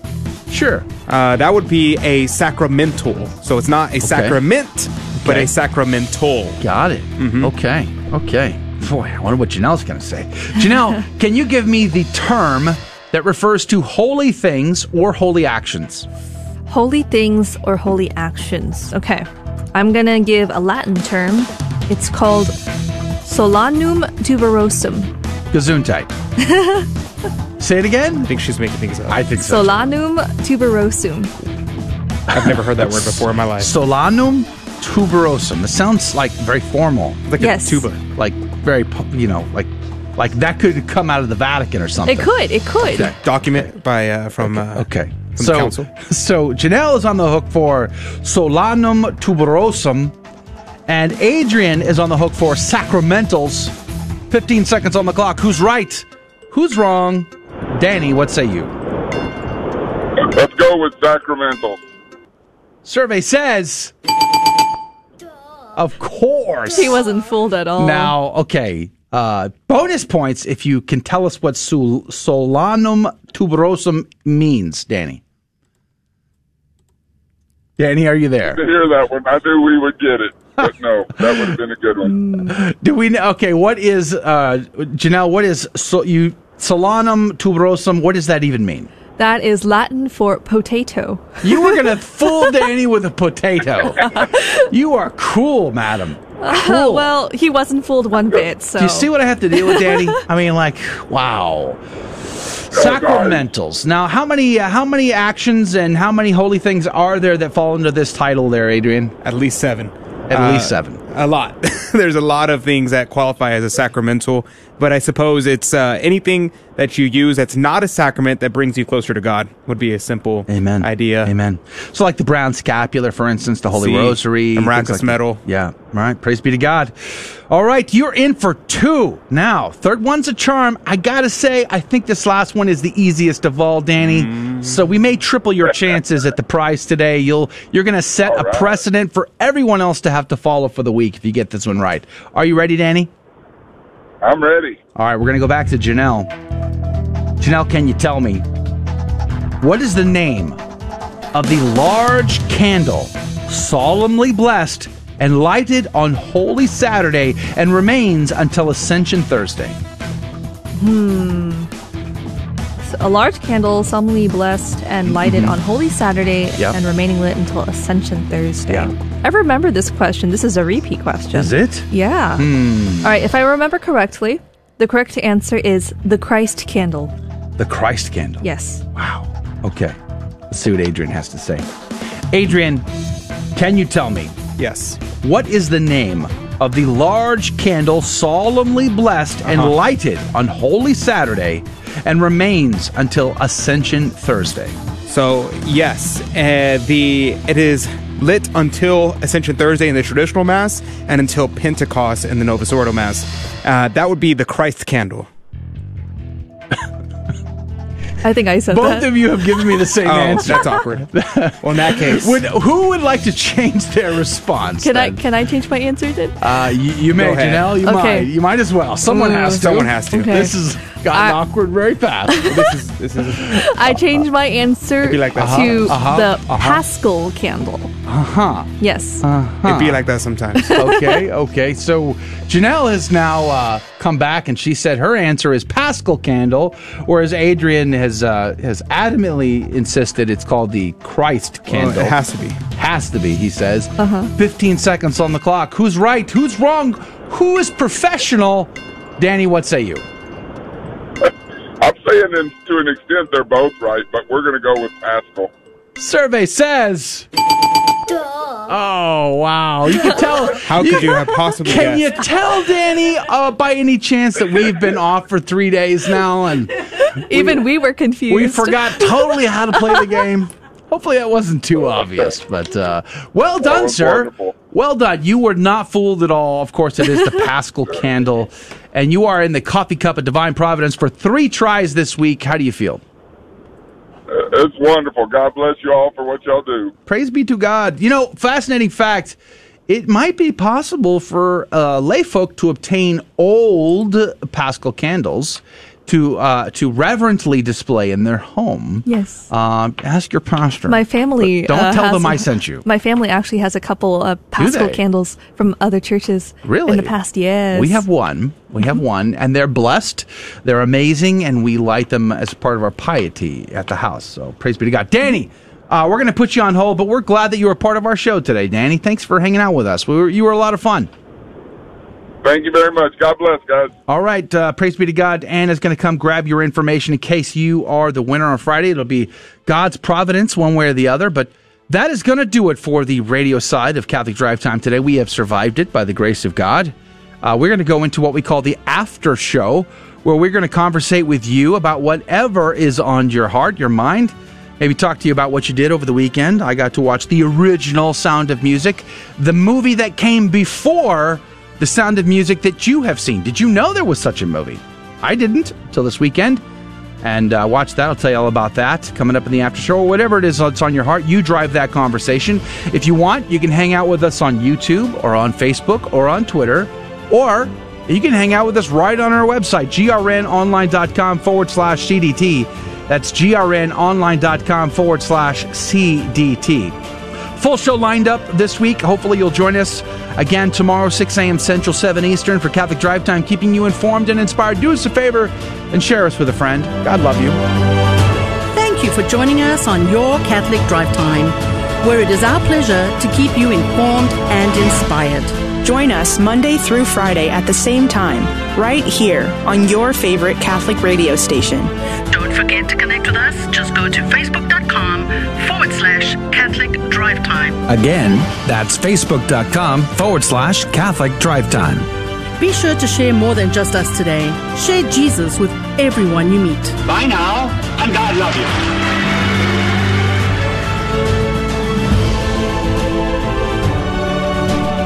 Sure. Uh, that would be a sacramental. So it's not a sacrament, but a sacramental. Got it. Mm-hmm. Okay. Okay. Boy, I wonder what Janelle's going to say. Janelle, can you give me the term that refers to holy things or holy actions? Holy things or holy actions. Okay. I'm going to give a Latin term. It's called Solanum tuberosum. Gesundheit. Say it again? I think she's making things up. I think so. Solanum tuberosum. I've never heard that word before in my life. Solanum tuberosum. It sounds like very formal. Like Yes. a tuba. Like very, you know, like like that could come out of the Vatican or something. It could. It could. Okay. Document by uh, from uh, Okay. From so, the council? so Janelle is on the hook for Solanum tuberosum, and Adrian is on the hook for sacramentals. 15 seconds on the clock. Who's right? Who's wrong? Danny, what say you? Let's go with sacramental. Survey says. Of course. He wasn't fooled at all. Now, okay. Uh, bonus points if you can tell us what sol- Solanum tuberosum means, Danny. Danny, are you there? To hear that one, I knew we would get it. But no, that would have been a good one. Do we know? Okay, what is uh, Janelle? What is so you Solanum tuberosum? What does that even mean? That is Latin for potato. You were gonna fool Danny with a potato. You are cruel, madam. Cruel. well, he wasn't fooled one bit. So Do you see what I have to deal with, Danny? I mean, like, wow. Sacramentals. Now, how many uh, how many actions and how many holy things are there that fall under this title, there, Adrian? At least seven. At Uh, least seven. A lot. There's a lot of things that qualify as a sacramental. But I suppose it's uh, anything that you use that's not a sacrament that brings you closer to God would be a simple Amen. idea. Amen. So, like the brown scapular, for instance, the Holy See, Rosary, the things miraculous like that. medal. Yeah. All right. Praise be to God. All right. You're in for two now. Third one's a charm. I got to say, I think this last one is the easiest of all, Danny. Mm. So, we may triple your chances at the prize today. You'll, you're going to set a precedent for everyone else to have to follow for the week if you get this one right. Are you ready, Danny? I'm ready. All right, we're going to go back to Janelle. Janelle, can you tell me what is the name of the large candle solemnly blessed and lighted on Holy Saturday and remains until Ascension Thursday? Hmm. So a large candle, solemnly blessed and lighted Mhm. on Holy Saturday Yep. and remaining lit until Ascension Thursday. Yeah. I remember this question. This is a repeat question. Is it? Yeah. Hmm. All right, if I remember correctly, the correct answer is the Christ candle. The Christ candle. Yes. Wow. Okay. Let's see what Adrian has to say. Adrian, can you tell me? Yes. What is the name of the large candle solemnly blessed and Uh-huh. lighted on Holy Saturday and remains until Ascension Thursday? So yes, uh, the it is lit until Ascension Thursday in the traditional mass and until Pentecost in the Novus Ordo mass. Uh, that would be the Christ candle. I think I said Both that. of you have given me the same Oh, answer. that's awkward. well, in that case, Would, who would like to change their response? Can I can I change my answer then? Uh, you, you may, Go. Janelle. You Okay. might. You might as well. Someone Mm, has to. someone has to. Okay. This has gotten I- awkward very fast. this is this is I changed my answer like that. to Uh-huh, uh-huh, the uh-huh. Paschal candle. Uh huh. Yes. it'd be like that sometimes. okay, okay. So Janelle has now uh, come back and she said her answer is Paschal candle, whereas Adrian has uh, has adamantly insisted it's called the Christ Well, candle. it has to be. Has to be, he says. Uh-huh. 15 seconds on the clock. Who's right? Who's wrong? Who is professional? Danny, what say you? I'm saying in, to an extent they're both right, but we're going to go with Paschal. Survey says. Oh wow! You can tell. How could you have possibly Can you tell, Danny, uh, by any chance that we've been off for three days now and Even we were confused. we forgot totally how to play the game? Hopefully that wasn't too obvious, but uh, well done, was sir. wonderful. Well done. You were not fooled at all. Of course, it is the Paschal candle, and you are in the coffee cup of divine providence for three tries this week. How do you feel? Uh, it's wonderful. God bless you all for what y'all do. Praise be to God. You know, fascinating fact. It might be possible for uh, lay folk to obtain old Paschal candles to uh, to reverently display in their home. Yes. Um, ask your pastor. My family. But don't uh, tell them a- I sent you. My family actually has a couple of Paschal candles from other churches. Really? In the past, yes. We have one. We have one, and they're blessed. They're amazing, and we light them as part of our piety at the house. So praise be to God. Danny, uh, we're going to put you on hold, but we're glad that you were part of our show today, Danny. Thanks for hanging out with us. We were, you were a lot of fun. Thank you very much. God bless, guys. All right, uh, praise be to God. Anna's going to come grab your information in case you are the winner on Friday. It'll be God's providence, one way or the other. But that is going to do it for the radio side of Catholic Drive Time today. We have survived it by the grace of God. Uh, we're going to go into what we call the after show, where we're going to conversate with you about whatever is on your heart, your mind. Maybe talk to you about what you did over the weekend. I got to watch the original Sound of Music, the movie that came before the Sound of Music that you have seen. Did you know there was such a movie? I didn't until this weekend. And uh, watch that. I'll tell you all about that coming up in the after show or whatever it is that's on your heart. You drive that conversation. If you want, you can hang out with us on YouTube or on Facebook or on Twitter, or you can hang out with us right on our website, grnonline.com forward slash CDT. That's grnonline.com forward slash CDT. Full show lined up this week. Hopefully, you'll join us again tomorrow, 6 a.m. Central, 7 Eastern for Catholic Drive Time, keeping you informed and inspired. Do us a favor and share us with a friend. God love you. Thank you for joining us on Your Catholic Drive Time, where it is our pleasure to keep you informed and inspired. Join us Monday through Friday at the same time, right here on your favorite Catholic radio station. Don't forget to connect with us. Just go to facebook.com forward slash Catholic Drive Time. Again, that's facebook.com forward slash Catholic Drive Time. Be sure to share more than just us today. Share Jesus with everyone you meet. Bye now, and God love you.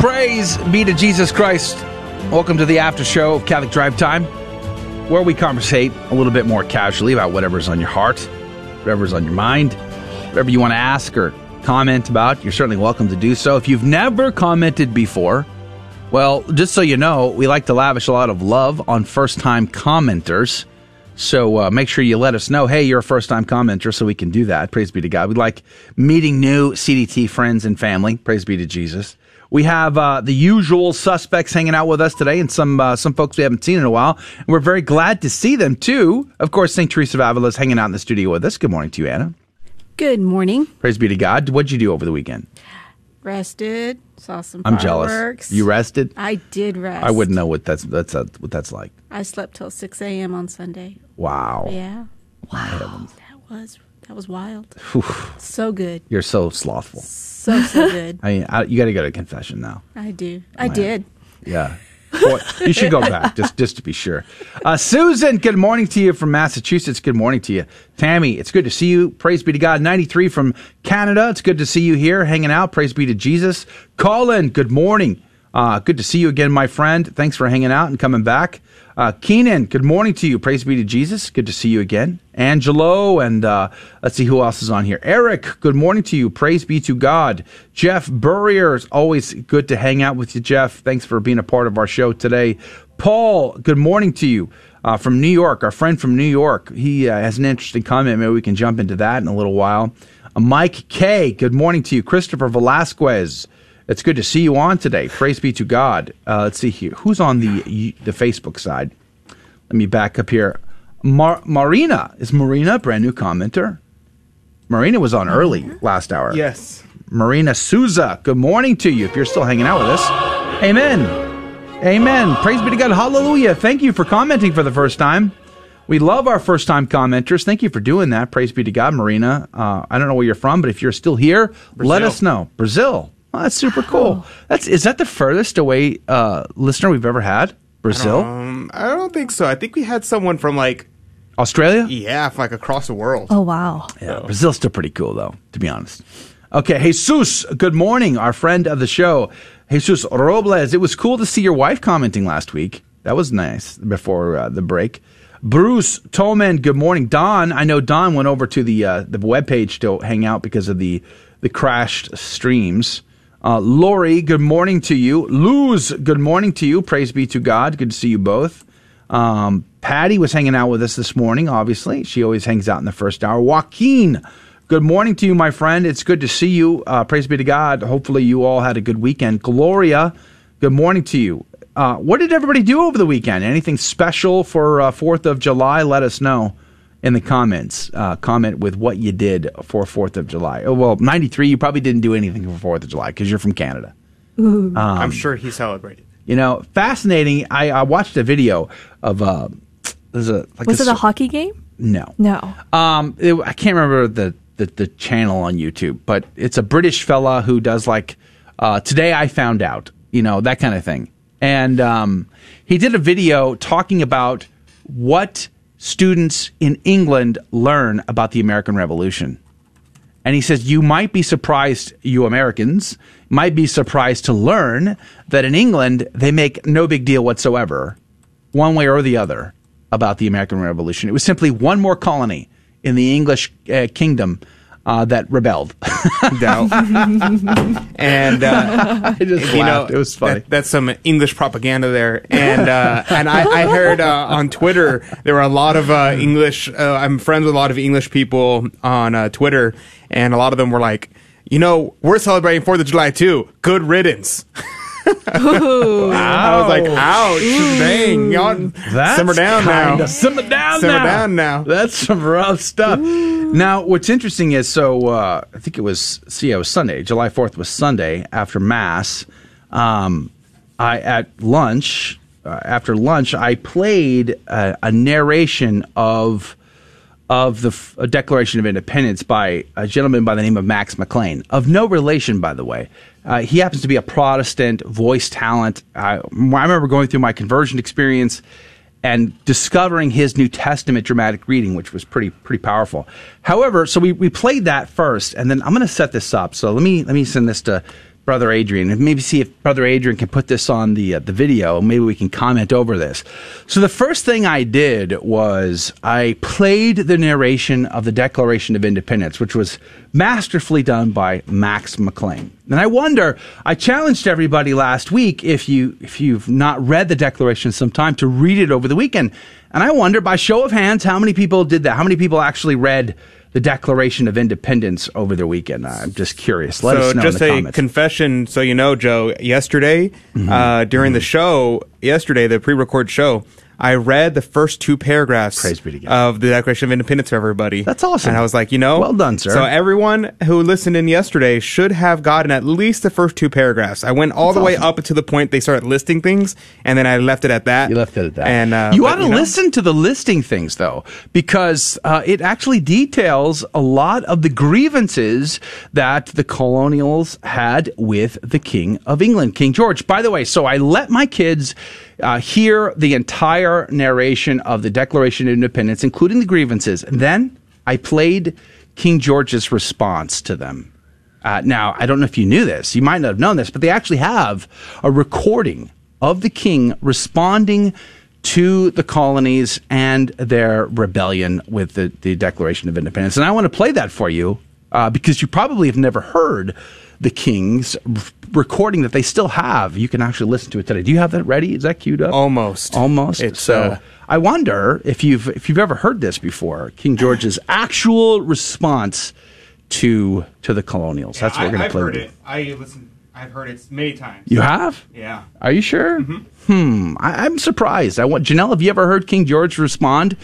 Praise be to Jesus Christ. Welcome to the after show of Catholic Drive Time, where we conversate a little bit more casually about whatever's on your heart, whatever's on your mind, whatever you want to ask or comment about. You're certainly welcome to do so. If you've never commented before, well, just so you know, we like to lavish a lot of love on first time commenters. So uh, make sure you let us know, hey, you're a first time commenter, so we can do that. Praise be to God. We like meeting new CDT friends and family. Praise be to Jesus. We have uh, the usual suspects hanging out with us today, and some uh, some folks we haven't seen in a while. And we're very glad to see them too. Of course, St. Teresa of Avila is hanging out in the studio with us. Good morning to you, Anna. Good morning. Praise be to God. What'd you do over the weekend? Rested. Saw some. I'm jealous. You rested? I did rest. I wouldn't know what that's that's uh, what that's like. I slept till six a.m. on Sunday. Wow. Yeah. Wow. That was that was wild. So good. You're so slothful. So so good. I, I you got to go to confession now. I do. I Man. did. Yeah. Boy, you should go back just just to be sure. Uh, Susan, good morning to you from Massachusetts. Good morning to you, Tammy. It's good to see you. Praise be to God. Ninety three from Canada. It's good to see you here, hanging out. Praise be to Jesus. Colin, good morning. Uh, good to see you again, my friend. Thanks for hanging out and coming back. Uh, Keenan, good morning to you. Praise be to Jesus. Good to see you again. Angelo, and uh, let's see who else is on here. Eric, good morning to you. Praise be to God. Jeff Burrier, it's always good to hang out with you, Jeff. Thanks for being a part of our show today. Paul, good morning to you. Uh, from New York, our friend from New York. He uh, has an interesting comment. Maybe we can jump into that in a little while. Uh, Mike K, good morning to you. Christopher Velasquez, it's good to see you on today. Praise be to God. Uh, let's see here. Who's on the the Facebook side? Let me back up here. Mar- Marina is Marina a brand new commenter. Marina was on early last hour. Yes. Marina Souza, good morning to you. If you're still hanging out with us, Amen. Amen. Praise be to God. Hallelujah. Thank you for commenting for the first time. We love our first time commenters. Thank you for doing that. Praise be to God, Marina. Uh, I don't know where you're from, but if you're still here, let us know. Brazil. Oh, that's super cool. That's is that the furthest away uh, listener we've ever had? Brazil, Um, I don't think so. I think we had someone from like Australia. yeah, from like across the world. Oh wow. Yeah, Brazil's still pretty cool though, to be honest. Okay, Jesus, good morning, our friend of the show, Jesus Robles. It was cool to see your wife commenting last week. That was nice before uh, the break. Bruce Tolman, good morning. Don, I know Don went over to the uh, the webpage to hang out because of the the crashed streams. Uh, Lori, good morning to you. Luz, good morning to you. Praise be to God. Good to see you both. Um, Patty was hanging out with us this morning, obviously. She always hangs out in the first hour. Joaquin, good morning to you, my friend. It's good to see you. Uh, praise be to God. Hopefully, you all had a good weekend. Gloria, good morning to you. Uh, what did everybody do over the weekend? Anything special for uh, 4th of July? Let us know in the comments. Uh, comment with what you did for 4th of July. Oh, well, 93, you probably didn't do anything for 4th of July because you're from Canada. Um, I'm sure he celebrated. You know, fascinating. I, I watched a video of uh, there's a like Was a, it a hockey game? no, No. um, it- I can't remember the, the the channel on YouTube, but it's a British fella who does like uh, today I found out, you know, that kind of thing. And um, he did a video talking about what students in England learn about the American Revolution. And he says, You might be surprised, you Americans, might be surprised to learn that in England, they make no big deal whatsoever, one way or the other, about the American Revolution. It was simply one more colony in the English uh, kingdom uh, that rebelled. No. and uh, I just you know. It was funny. that- that's some English propaganda there. And uh, and I, I heard uh, on Twitter there were a lot of uh, English. Uh, I'm friends with a lot of English people on uh, Twitter, and a lot of them were like, you know, we're celebrating Fourth of July too. Good riddance. I was like, ouch, dang, y'all That's simmer down now. kinda- Simmer down Simmer now. down now. That's some rough stuff. Now, what's interesting is so uh, I think it was see, it was Sunday. July fourth was Sunday after mass. Um, I at lunch uh, after lunch I played a, a narration of of the Declaration of Independence by a gentleman by the name of Max McLean, of no relation, by the way. Uh, he happens to be a Protestant voice talent. I, I remember going through my conversion experience and discovering his New Testament dramatic reading, which was pretty pretty powerful. However, so we, we played that first, and then I'm going to set this up. So let me let me send this to Brother Adrian and maybe see if Brother Adrian can put this on the uh, the video. Maybe we can comment over this. So the first thing I did was I played the narration of the Declaration of Independence, which was masterfully done by Max McLean. And I wonder, I challenged everybody last week if you if you've not read the Declaration sometime to read it over the weekend. And I wonder by show of hands how many people did that? How many people actually read the Declaration of Independence over the weekend? I'm just curious. Let so us know just in the a comments. confession, so you know, Joe. Yesterday, uh, during the show, yesterday the pre-record show, I read the first two paragraphs of the Declaration of Independence for everybody. That's awesome. And I was like, you know, Well done, sir. So everyone who listened in yesterday should have gotten at least the first two paragraphs. I went all That's the way up to the point they started listing things, and then I left it at that. You left it at that. And uh, you but, ought to know, listen to the listing things though, because uh, it actually details a lot of the grievances that the colonials had with the King of England, King George. By the way, so I let my kids uh, hear the entire narration of the Declaration of Independence, including the grievances, and then I played King George's response to them. Uh, now, I don't know if you knew this. You might not have known this, but they actually have a recording of the king responding to the colonies and their rebellion with the, the Declaration of Independence. And I want to play that for you uh, because you probably have never heard the king's recording that they still have. You can actually listen to it today. Do you have that ready? Is that queued up? Almost. Almost. It's, so uh, I wonder if you've if you've ever heard this before, King George's actual response to to the colonials. That's what we're going to play. I've with you. I listen. I've heard it many times. You have? Yeah. Are you sure? Hmm. I, I'm surprised. I want Janelle. Have you ever heard King George respond?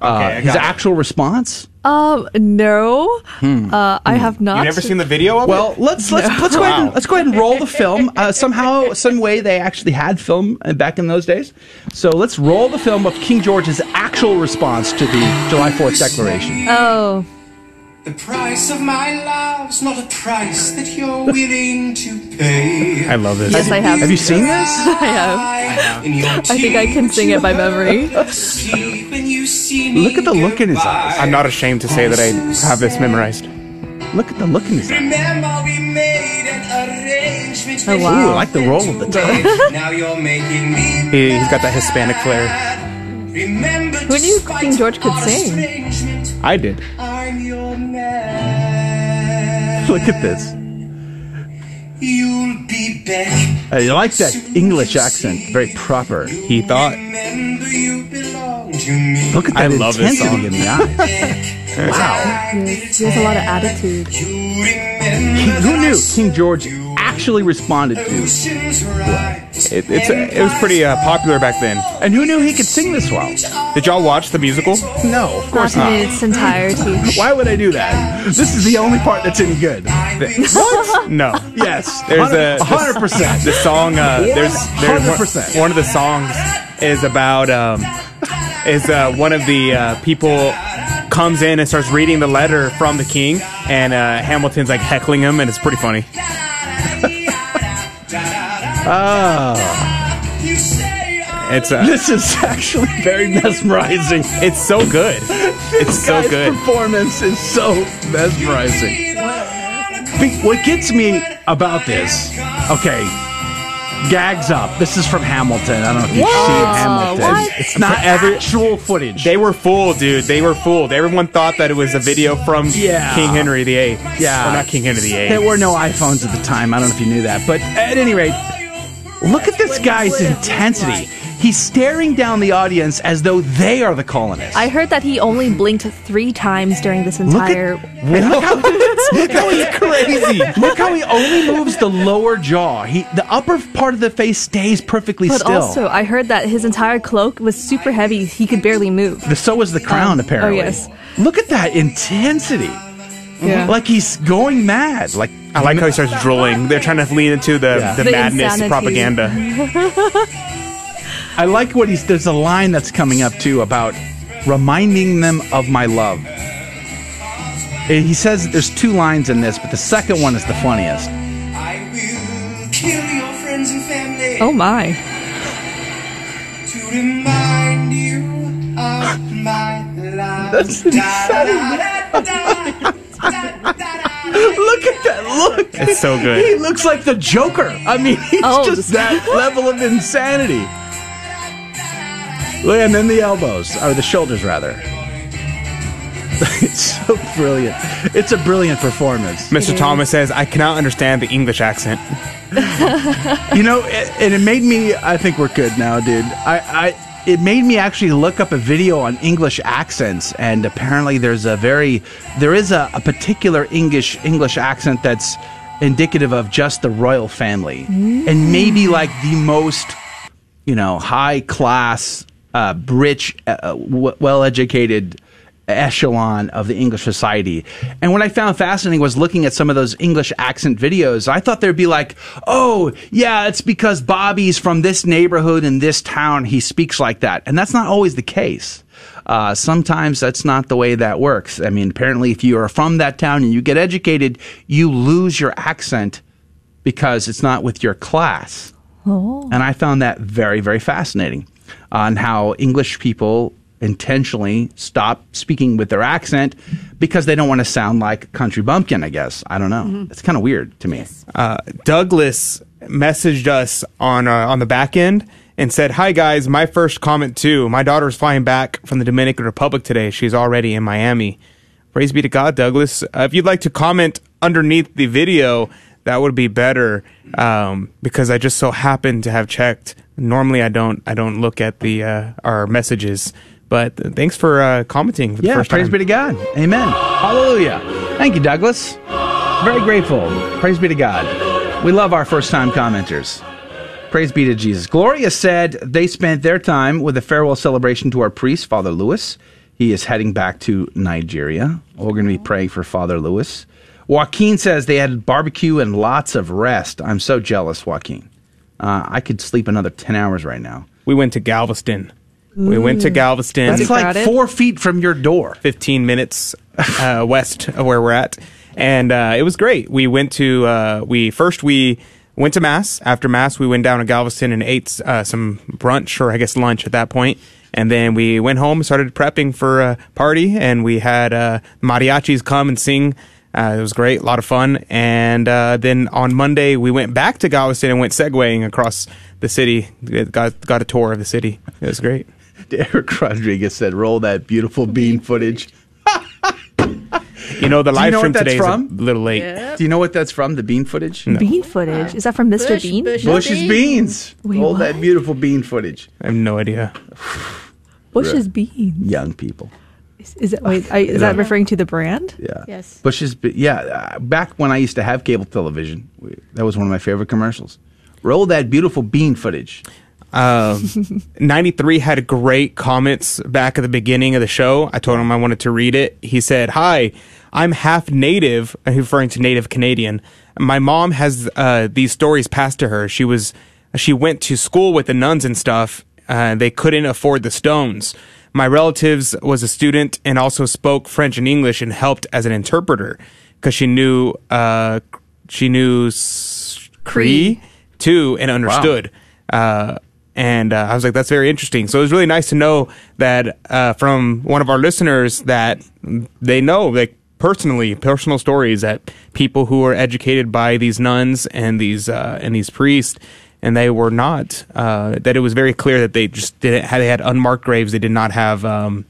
uh, his got it. actual response. Um, no. Hmm. Uh, I have not. You never seen the video of well, let's let's let's go ahead and let's go ahead and roll the film. Uh, somehow, some way, they actually had film uh, back in those days. So let's roll the film of King George's actual response to the July Fourth Declaration. Oh. The price of my love's not a price that you're willing to pay. I love this. Yes, I have. Have you seen this? I have. I think I can sing it by memory. Look at the look in his eyes. I'm not ashamed to say that I have this memorized. Look at the look in his eyes. Remember we made an arrangement. Oh, Ooh, I like the roll of the tongue. now you're making me. He, he's got that Hispanic flair. Remember Who knew King George could sing? I did. I'm your man. Look at this. You'll be back. Uh, you like that English accent? Very proper. He thought. Remember you belong to me. Look at that I love this intensity song. in the eyes. wow. Yes, he has a lot of attitude. King- who knew King George actually responded to? It, it's it was pretty uh, popular back then. And who knew he could sing this well? Did y'all watch the musical? No, of course not. in its entirety. Why would I do that? This is the only part that's any good. What? No. Yes, There's a hundred percent. The song. Uh, there's there's one, 100%. one of the songs is about um, is uh, one of the uh, people comes in and starts reading the letter from the king, and uh, Hamilton's like heckling him, and it's pretty funny. Oh, It's uh, this is actually very mesmerizing. it's so good. It's so Guy's good. performance is so mesmerizing. Be- What gets me about this, okay, gags up. This is from Hamilton. I don't know if you've What? seen Hamilton. What? It's not Every- actual footage. They were fooled, dude. They were fooled. Everyone thought that it was a video from Yeah. King Henry VIII. Yeah. or not King Henry VIII. There were no iPhones at the time. I don't know if you knew that. But at any rate, look at this guy's intensity. He's staring down the audience as though they are the colonists. I heard that he only blinked three times during this Look entire. at, look how, look how he's crazy. Look how he only moves the lower jaw. He the upper part of the face stays perfectly but still. also, I heard that his entire cloak was super heavy. He could barely move. the, so was the crown Um, apparently. oh, yes. Look at that intensity. Yeah. Like he's going mad. Like I like how he starts drooling. They're trying to lean into the, Yeah. the, The madness insanity. propaganda. I like what he's. There's a line that's coming up too about reminding them of my love. Eh, He says there's two lines in this, but the second one is the funniest. Kill your friends and family Oh my. to remind you of my love. That's Look at that look. It's so good. He looks like the Joker. I mean, he's Oh, just that level of insanity. And then the elbows, or the shoulders, rather. it's so brilliant. It's a brilliant performance. Mr. Thomas says, I cannot understand the English accent. you know, it, and it made me. I think we're good now, dude. I, I, it made me actually look up a video on English accents, and apparently there's a very, there is a, a particular English English accent that's indicative of just the royal family, and maybe like the most, you know, high class, uh, rich, uh, w- well educated echelon of the English society. And what I found fascinating was looking at some of those English accent videos. I thought there'd be like, oh, yeah, it's because Bobby's from this neighborhood in this town. He speaks like that. And that's not always the case. Uh, sometimes that's not the way that works. I mean, apparently, if you are from that town and you get educated, you lose your accent because it's not with your class. Oh. And I found that very, very fascinating on how English people intentionally stop speaking with their accent because they don't want to sound like country bumpkin, I guess. I don't know. It's kind of weird to me. Uh, Douglas messaged us on uh, on the back end and said, "Hi guys, my first comment too. My daughter's flying back from the Dominican Republic today. She's already in Miami. Praise be to God, Douglas. Uh, if you'd like to comment underneath the video, that would be better um, because I just so happened to have checked. Normally, I don't. I don't look at the uh, our messages." But thanks for uh, commenting for the Yeah, first praise time. be to God. Amen. Hallelujah. Thank you, Douglas. Very grateful. Praise be to God. We love our first time commenters. Praise be to Jesus. Gloria said they spent their time with a farewell celebration to our priest, Father Lewis. He is heading back to Nigeria. We're going to be praying for Father Lewis. Joaquin says they had barbecue and lots of rest. I'm so jealous, Joaquin. Uh, I could sleep another 10 hours right now. We went to Galveston. We went to Galveston. That's like Crowded? four feet from your door. 15 minutes uh, west of where we're at. And uh, it was great. We went to, uh, we first, we went to Mass. After Mass, we went down to Galveston and ate uh, some brunch or I guess lunch at that point. And then we went home, started prepping for a party, and we had uh, mariachis come and sing. Uh, it was great, a lot of fun. And uh, then on Monday, we went back to Galveston and went segwaying across the city. Got got a tour of the city. It was great. Derek Rodriguez said, "Roll that beautiful bean footage." You know the Do you live know stream today from? is a little late. Do you know what that's from? The bean footage? Bean footage. Is that from Mr. Bush- Bean? Bush- Bush's beans. Wait, Roll what? that beautiful bean footage. I have no idea. Bush's beans. Young people. Is, is that wait? I, is that referring to the brand? Yeah. Yes. Bush's. Be- yeah. Uh, back when I used to have cable television, we, that was one of my favorite commercials. Roll that beautiful bean footage. Um, 93 had great comments back at the beginning of the show. I told him I wanted to read it. He said, Hi, I'm half native, uh, referring to native Canadian. My mom has uh, these stories passed to her. She was, she went to school with the nuns and stuff. Uh, they couldn't afford the stones. My relatives was a student and also spoke French and English and helped as an interpreter because she knew, uh, she knew s- Cree too and understood. Uh, and uh, I was like, that's very interesting. So it was really nice to know that uh, from one of our listeners that they know, like personally, personal stories that people who are educated by these nuns and these uh, and these priests, and they were not. Uh, that it was very clear that they just didn't. Had, they had unmarked graves. They did not have. Um,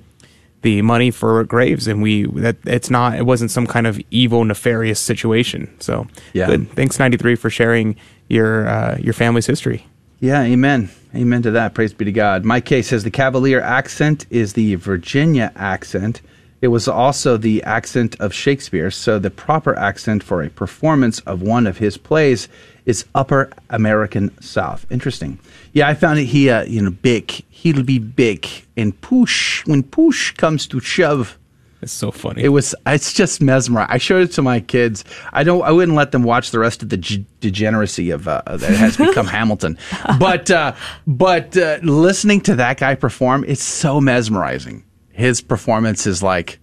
the money for graves, and we that it's not it wasn't some kind of evil nefarious situation. So Yeah. good. Thanks ninety three for sharing your uh, your family's history. Yeah, amen. Amen to that. Praise be to God. My case says the Cavalier accent is the Virginia accent. It was also the accent of Shakespeare, so the proper accent for a performance of one of his plays is Upper American South. Interesting. Yeah, I found it. He, uh, you know, big. He'll be big and push when push comes to shove. It's so funny. It was. It's just mesmerizing. I showed it to my kids. I don't. I wouldn't let them watch the rest of the g- degeneracy of uh, that has become Hamilton. But uh, but uh, listening to that guy perform, it's so mesmerizing. his performance is like,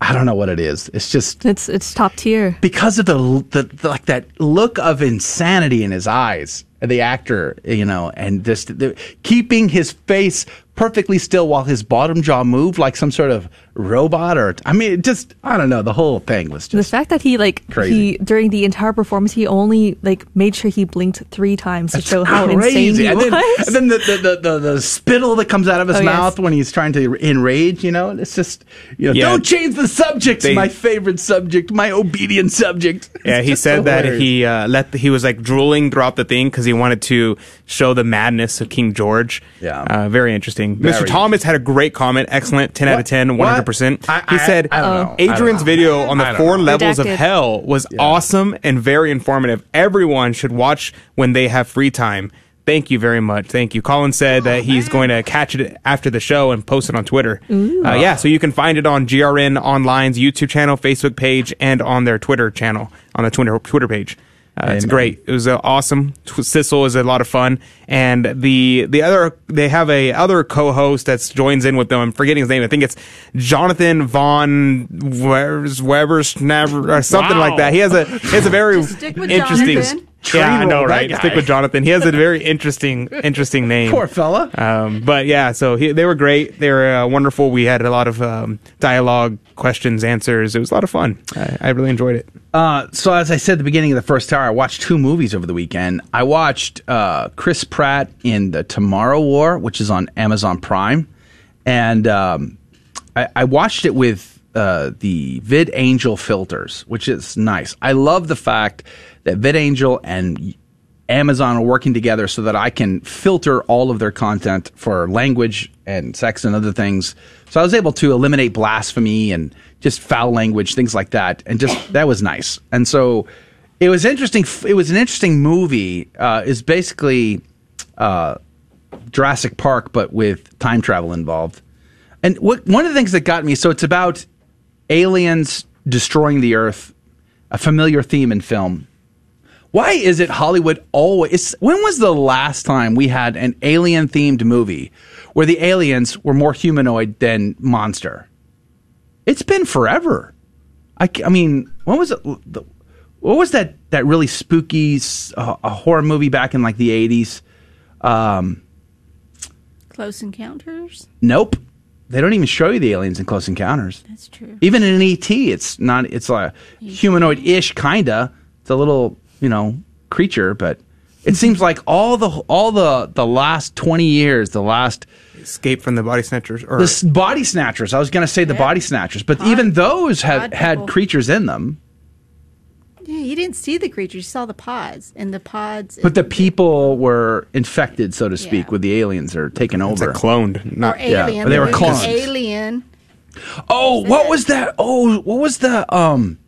I don't know what it is. It's just It's it's top tier. because of the, the, the like that look of insanity in his eyes, the actor, you know, and just the, keeping his face perfectly still while his bottom jaw moved like some sort of robot or I mean, just I don't know. The whole thing was just The fact that he like Crazy. he during the entire performance he only like made sure he blinked three times to show how insane crazy. he and was. then, and then the, the, the, the, the spittle that comes out of his Oh, yes. mouth when he's trying to enrage, you know, it's just, you know, Yeah. don't change the subject. They- my favorite subject, my obedient subject. Yeah, he said so that hilarious. he uh, let the, he was like drooling throughout the thing because he wanted to show the madness of King George. Yeah. uh, very interesting. Very. Mr. Thomas had a great comment. Excellent, ten out of 10, one hundred percent. I- He said I don't know. I don't Adrian's know. video on the four know. levels of hell was awesome and very informative. Everyone should watch when they have free time. Thank you very much. Thank you. Colin said that he's going to catch it after the show and post it on Twitter. Uh, yeah, so you can find it on GRN Online's YouTube channel, Facebook page, and on their Twitter channel, on the Twitter Twitter page. Uh, it's great. It was uh, awesome. Tw- Sissel is a lot of fun, and the the other they have a other co-host that joins in with them. I'm forgetting his name. I think it's Jonathan Von Webers Weber's or something Wow. like that. He has a it's a very stick with interesting. Jonathan. Yeah, I know, right? Stick with Jonathan. He has a very interesting interesting name. Poor fella. Um, but yeah, so he, they were great. They were uh, wonderful. We had a lot of um, dialogue, questions, answers. It was a lot of fun. I, I really enjoyed it. Uh, so as I said at the beginning of the first hour, I watched two movies over the weekend. I watched uh, Chris Pratt in the Tomorrow War, which is on Amazon Prime, and um, I, I watched it with uh, the VidAngel filters, which is nice. I love the fact that VidAngel and Amazon are working together so that I can filter all of their content for language and sex and other things. So I was able to eliminate blasphemy and just foul language, things like that, and just that was nice. And so it was interesting. It was an interesting movie. Uh, is basically uh, Jurassic Park, but with time travel involved. And what, one of the things that got me, so it's about aliens destroying the Earth, a familiar theme in film. Why is it Hollywood always? When was the last time we had an alien themed movie where the aliens were more humanoid than monster? It's been forever. I, I mean, when was it? the- What was that? That really spooky uh, a horror movie back in like the eighties? Um, Close Encounters. nope. They don't even show you the aliens in Close Encounters. That's true. Even in ET, it's not. It's a humanoid-ish kinda. It's a little, you know, creature, but it seems like all the all the the last twenty years, the last Escape from the Body Snatchers. Or the s- body snatchers. I was going to say the body snatchers, but even those have pod had people. creatures in them. Yeah, you didn't see the creatures; you saw the pods, and the pods. But the people were infected, so to speak, Yeah. with the aliens or taken over. cloned, or alien. they were There was clones. Alien. Oh, what was that? Oh, what was the um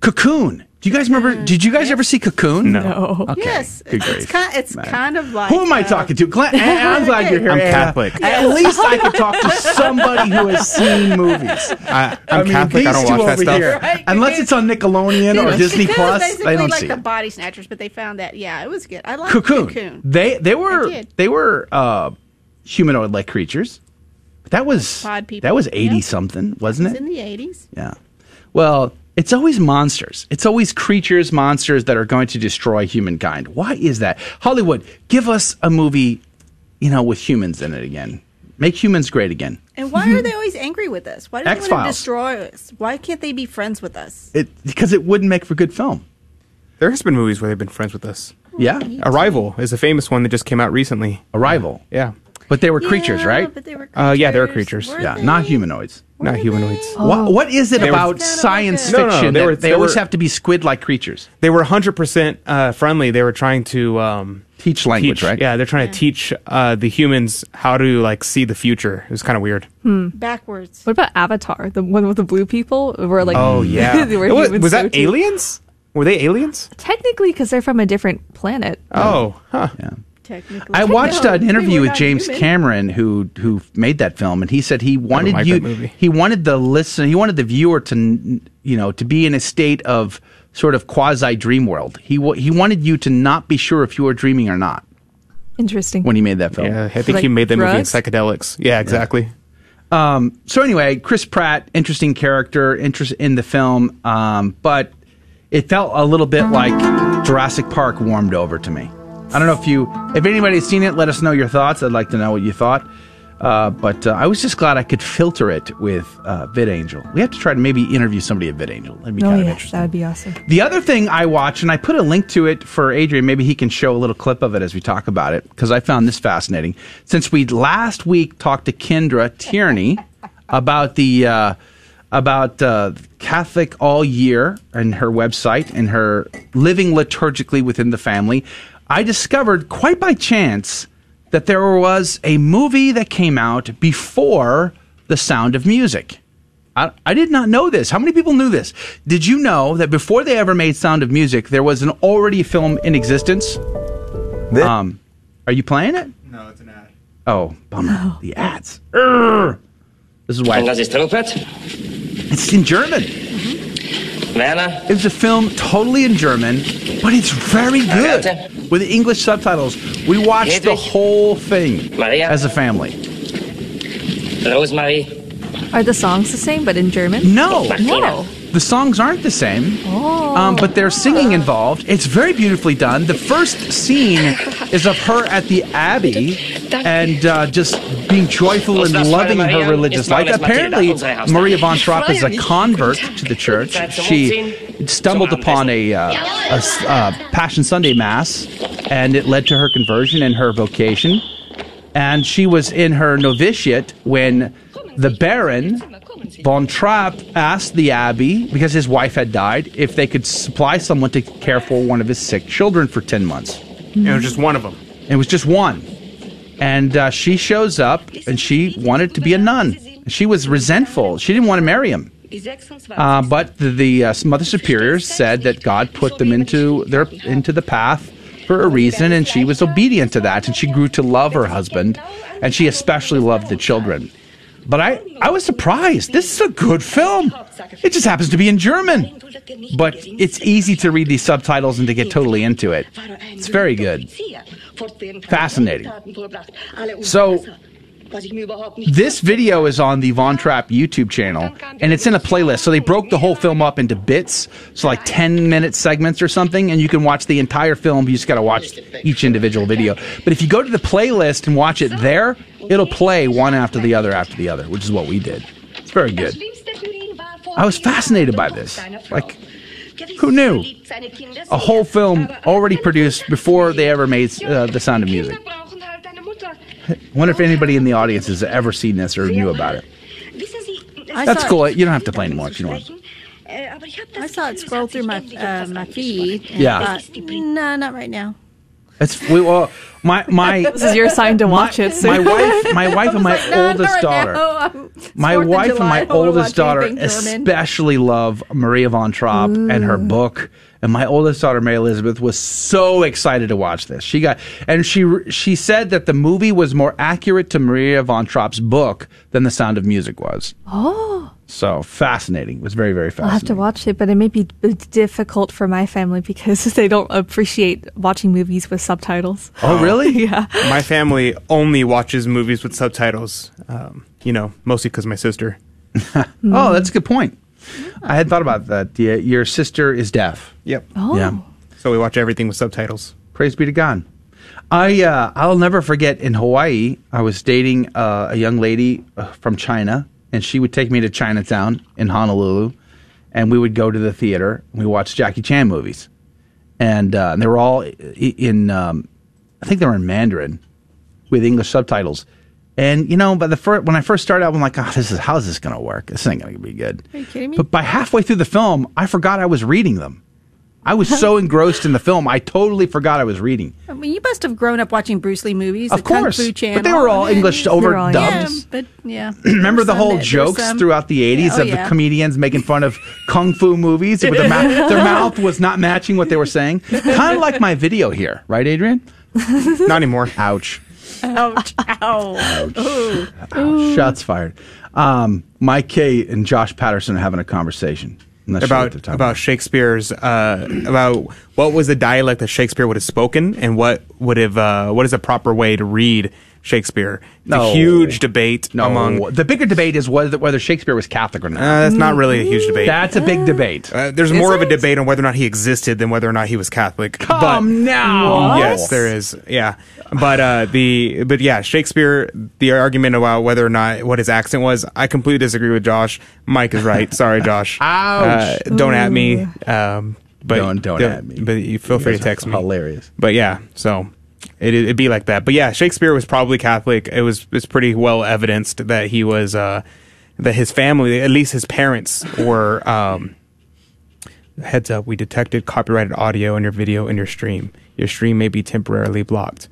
cocoon? Do you guys remember? Did you guys ever see Cocoon? No. Okay. Yes, Good it's grief. kind. It's Man. kind of like. Who am I uh, talking to? Glenn, I'm glad you're here. I'm Anna. Catholic. At least I could talk to somebody who has seen movies. I, I'm Catholic. I these don't two watch that over stuff. here, Right, unless it's on Nickelodeon or It Disney was Plus, basically they don't like see the it. body snatchers, but they found that. Yeah, it was good. I like Cocoon. Cocoon. They they were did. they were uh, humanoid like creatures. But that was Pod people. that was eighty Yeah. something, wasn't It's it? in the eighties. Yeah. Well, it's always monsters. It's always creatures, monsters that are going to destroy humankind. Why is that? Hollywood, give us a movie, you know, with humans in it again. Make humans great again. And why are they always angry with us? Why do they want to destroy us? Why can't they be friends with us? It because it wouldn't make for good film. There has been movies where they've been friends with us. Yeah. Arrival is a famous one that just came out recently. Arrival. Yeah. But they were creatures, right? But they were Uh, yeah, they're creatures. Were yeah, they? not humanoids. Not humanoids. What, what is it They were- about science No, no, fiction they that were- they, they always were- have to be squid-like creatures? They were 100% uh, friendly. They were trying to um, Teach language, teach- right? Yeah, they're trying to teach uh, the humans how to like see the future. It was kind of weird. Hmm. Backwards. What about Avatar, the one with the blue people? Where like oh yeah, they were It was, humans was so that too. aliens? Were they aliens? Technically, because they're from a different planet. Oh, huh. Yeah. Technically. I watched No, an interview with James human. Cameron, who who made that film, and he said he wanted like you. movie. He wanted the listen. He wanted the viewer to, you know, to be in a state of sort of quasi dream world. He he wanted you to not be sure if you were dreaming or not Interesting. when he made that film. Yeah, I think Like he made that movie in psychedelics. Yeah, exactly. Um, so anyway, Chris Pratt, interesting character, interest in the film, um, but it felt a little bit like Jurassic Park warmed over to me. I don't know if you, if anybody's seen it, let us know your thoughts. I'd like to know what you thought. Uh, but uh, I was just glad I could filter it with uh, VidAngel. We have to try to maybe interview somebody at VidAngel. That'd be oh kind of interesting. that would be awesome. The other thing I watch, and I put a link to it for Adrian, maybe he can show a little clip of it as we talk about it, because I found this fascinating. Since we last week talked to Kendra Tierney about the uh, about uh, Catholic All Year and her website and her living liturgically within the family, I discovered quite by chance that there was a movie that came out before The Sound of Music. I, I did not know this. How many people knew this? Did you know that before they ever made Sound of Music, there was an already film in existence? Um, are you playing it? No, it's an ad. Oh, bummer. The ads. Urgh. This is why. Und das ist Rupert. It's in German. Werner. It was a film totally in German, but it's very good with English subtitles. We watched the whole thing Maria. as a family. Rosemary. Are the songs the same but in German? No, No. The songs aren't the same, Oh. um, but there's singing involved. It's very beautifully done. The first scene is of her at the Abbey and uh, just being joyful and loving her religious life. Apparently, Maria von Trapp is a convert to the church. She stumbled upon a, uh, a s- uh, Passion Sunday Mass, and it led to her conversion and her vocation. And she was in her novitiate when the Baron von Trapp asked the abbey, because his wife had died, if they could supply someone to care for one of his sick children for 10 months. And it was just one of them. It was just one. And uh, she shows up and she wanted to be a nun. She was resentful. She didn't want to marry him. Uh, but the, the uh, Mother Superior said that God put them into their into the path for a reason, and she was obedient to that, and she grew to love her husband, and she especially loved the children. But I, I was surprised. This is a good film. It just happens to be in German, but it's easy to read these subtitles and to get totally into it. It's very good, fascinating. So this video is on the Von Trapp YouTube channel, and it's in a playlist. So they broke the whole film up into bits, so like 10 minute segments or something, and you can watch the entire film. You just got to watch each individual video. But if you go to the playlist and watch it there, it'll play one after the other after the other, which is what we did. It's very good. I was fascinated by this. Like, who knew? A whole film already produced before they ever made uh, The Sound of Music. I wonder if anybody in the audience has ever seen this or knew about it. That's cool. You don't have to play anymore if you don't want. I saw it scroll through my uh, my feed. Yeah. Thought, no, not right now. It's we well, my my. This is your sign to watch it. My wife, my wife, and my No, oldest right daughter. now. My 4th of wife and my I don't wanna oldest daughter especially love Maria von Trapp and her book. And my oldest daughter, Mary Elizabeth, was so excited to watch this. She got, and she she said that the movie was more accurate to Maria von Trapp's book than The Sound of Music was. Oh, So fascinating. It was very very fascinating. I'll have to watch it, but it may be difficult for my family because they don't appreciate watching movies with subtitles. Oh, really? yeah. My family only watches movies with subtitles. Um, you know, mostly because my sister. Oh, that's a good point. I had thought about that. Yeah, your sister is deaf. Yep. Oh. Yeah. So we watch everything with subtitles. Praise be to God. I uh, I'll never forget in Hawaii. I was dating uh, a young lady uh, from China, and she would take me to Chinatown in Honolulu, and we would go to the theater. and We watched Jackie Chan movies, and, uh, and they were all in. Um, I think they were in Mandarin with English subtitles. And you know, by the first when I first started out, I'm like, "Oh, this is how is this going to work? This ain't going to be good." Are you kidding me? But by halfway through the film, I forgot I was reading them. I was so engrossed in the film, I totally forgot I was reading. I mean, you must have grown up watching Bruce Lee movies. Of the Kung course, Fu but they were all English They were all- overdubbed. Yeah, but yeah. Remember the whole that- jokes some- throughout the 80s Yeah, oh, of yeah. the comedians making fun of kung fu movies with their, mouth, their mouth was not matching what they were saying? Kind of like my video here, right, Adrian? Not anymore. Ouch. Ouch! Ow! Ooh. Ouch. Shots fired. Um, Mike K and Josh Patterson are having a conversation. I'm sure about about Shakespeare's uh, about what was the dialect that Shakespeare would have spoken and what would have uh, what is a proper way to read Shakespeare. It's No. a huge debate among. the bigger debate is whether whether Shakespeare was Catholic or not. Uh, that's not really a huge debate. That's a big debate. Uh, there's more of a debate on whether or not he existed than whether or not he was Catholic. Come but, now. What? Yes, there is. Yeah, but uh, the but yeah, Shakespeare. The argument about whether or not what his accent was, I completely disagree with Josh. Mike is right. Sorry, Josh. Ouch. Uh, don't at me. Um, but Don't- don't at me. But you feel You free to text me. hilarious. But yeah, so. It, it'd be like that, but yeah, Shakespeare was probably Catholic. It was it's pretty well evidenced that he was uh, that his family, at least his parents, were um, heads up, we detected copyrighted audio in your video in your stream. Your stream may be temporarily blocked.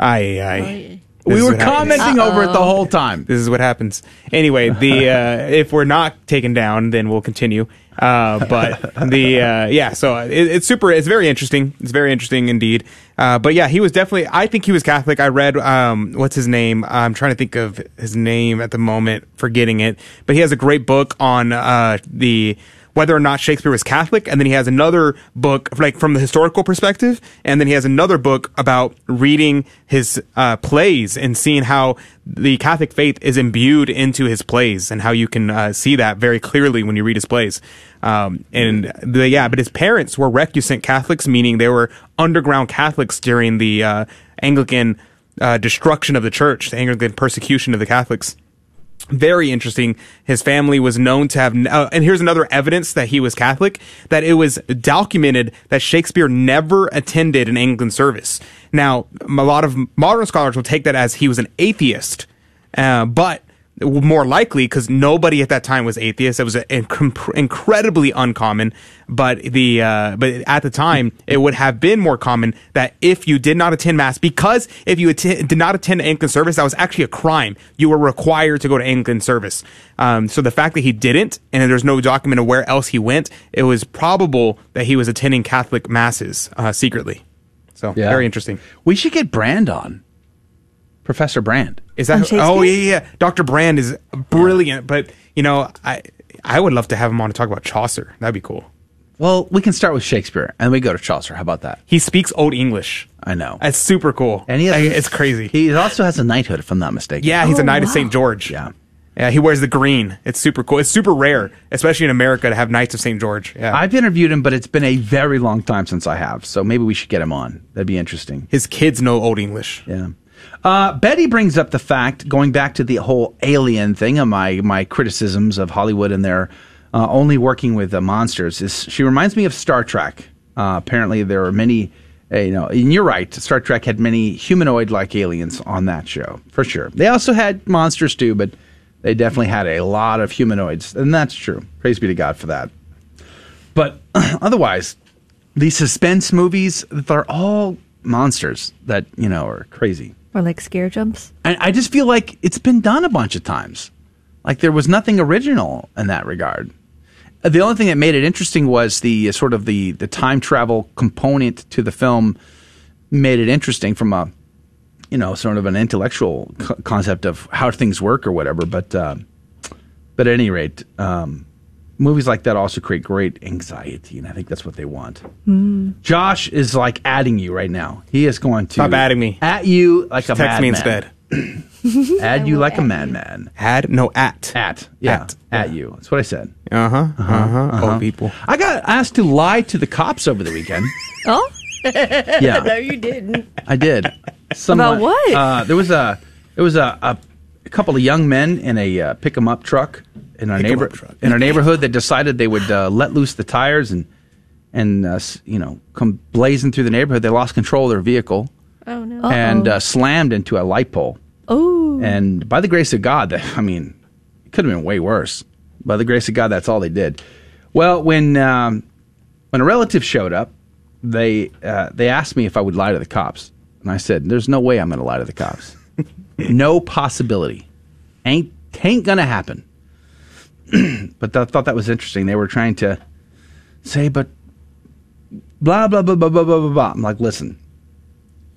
Aye, aye. This We were what happens. commenting over it the whole time. This is what happens. Anyway, the uh, if we're not taken down, then we'll continue. Uh, but the uh, yeah, so it, it's super. It's very interesting. It's very interesting indeed. Uh, but yeah, he was definitely. I think he was Catholic. I read um, what's his name. I'm trying to think of his name at the moment, forgetting it. But he has a great book on uh, the whether or not Shakespeare was Catholic, and then he has another book like from the historical perspective, and then he has another book about reading his uh, plays and seeing how the Catholic faith is imbued into his plays, and how you can uh, see that very clearly when you read his plays. Um, and the, yeah, but his parents were recusant Catholics, meaning they were underground Catholics during the uh, Anglican uh, destruction of the church, the Anglican persecution of the Catholics very interesting. His family was known to have, uh, and here's another evidence that he was Catholic, that it was documented that Shakespeare never attended an Anglican service. Now, a lot of modern scholars will take that as he was an atheist, uh, but more likely because nobody at that time was atheist. It was a, inc- incredibly uncommon, but the uh, but at the time it would have been more common that if you did not attend mass, because if you atten- did not attend Anglican service, that was actually a crime. You were required to go to Anglican service. Um, so the fact that he didn't, and there's no document of where else he went, it was probable that he was attending Catholic masses uh, secretly. So Yeah. very interesting. We should get Brand on. Professor Brand. Is that? who- oh yeah, yeah. Dr. Brand is brilliant, but you know, I I would love to have him on to talk about Chaucer. That'd be cool. Well, we can start with Shakespeare and we go to Chaucer. How about that? He speaks Old English. I know. That's super cool. And he has, Like, it's crazy. He also has a knighthood, if I'm not mistaken. Yeah, he's a oh, knight of St. George. Yeah. Yeah, he wears the green. It's super cool. It's super rare, especially in America, to have Knights of St. George. Yeah. I've interviewed him, but it's been a very long time since I have. So maybe we should get him on. That'd be interesting. His kids know Old English. Yeah. Uh, Betty brings up the fact, going back to the whole alien thing, of my my criticisms of Hollywood and their uh, only working with uh, monsters. Is she reminds me of Star Trek? Uh, apparently, there are many. Uh, you know, and you're right. Star Trek had many humanoid-like aliens on that show for sure. They also had monsters too, but they definitely had a lot of humanoids, and that's true. Praise be to God for that. But otherwise, these suspense movies, they're all monsters that you know are crazy. Or like scare jumps. And I just feel like it's been done a bunch of times. Like there was nothing original in that regard. The only thing that made it interesting was the uh, sort of the the time travel component to the film made it interesting from a you know sort of an intellectual co- concept of how things work or whatever. But uh, but at any rate, um, movies like that also create great anxiety, and I think that's what they want. Josh is like adding you right now. He is going to Stop adding me. At you like a madman. Text me madman. instead. add you like a madman. Add no at at yeah At. at, you. That's what I said. Uh huh. Uh huh. Old people. I got asked to lie to the cops over the weekend. Oh? Yeah. no, you didn't. I did. About what? Uh, there was a there was a, a, a couple of young men in a uh, pick 'em up truck in our Pick 'em neighbor truck. in our neighborhood that decided they would uh, let loose the tires and and uh, you know come blazing through the neighborhood. They lost control of their vehicle Oh no. and uh, slammed into a light pole. Oh. And by the grace of God, that, I mean, it could have been way worse. By the grace of God, that's all they did. Well, when um, when a relative showed up, they uh, they asked me if I would lie to the cops, and I said, "There's no way I'm going to lie to the cops. No possibility. Ain't ain't gonna happen." but I thought that was interesting. They were trying to say, but blah blah blah blah blah blah blah. blah. I'm like, listen,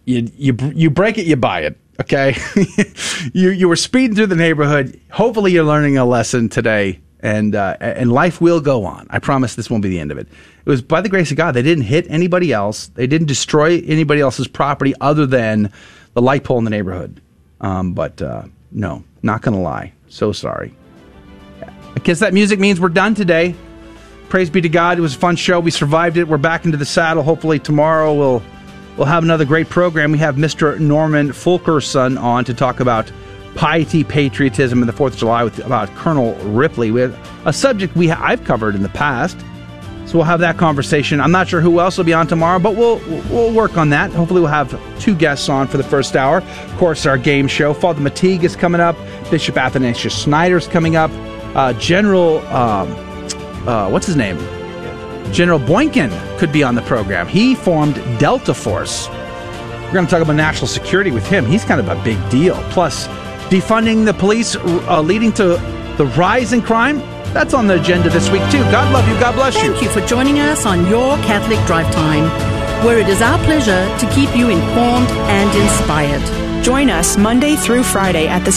you you you break it, you buy it. Okay, you you were speeding through the neighborhood. Hopefully, you're learning a lesson today, and uh, and life will go on. I promise this won't be the end of it. It was by the grace of God. They didn't hit anybody else. They didn't destroy anybody else's property other than the light pole in the neighborhood. Um, but uh, no, not going to lie. So sorry. I guess that music means we're done today. Praise be to God. It was a fun show. We survived it. We're back into the saddle. Hopefully tomorrow we'll we'll have another great program. We have Mr. Norman Fulkerson on to talk about piety, patriotism, and the Fourth of July with about Colonel Ripley. Have a subject we I've covered in the past. So we'll have that conversation. I'm not sure who else will be on tomorrow, but we'll we'll work on that. Hopefully, we'll have two guests on for the first hour. Of course, our game show. Father Mateague is coming up. Bishop Athanasius Schneider's coming up. Uh, General, um, uh, what's his name? General Boykin could be on the program. He formed Delta Force. We're going to talk about national security with him. He's kind of a big deal. Plus, defunding the police uh, leading to the rise in crime. That's on the agenda this week, too. God love you. God bless you. Thank you for joining us on Your Catholic Drive Time, where it is our pleasure to keep you informed and inspired. Join us Monday through Friday at the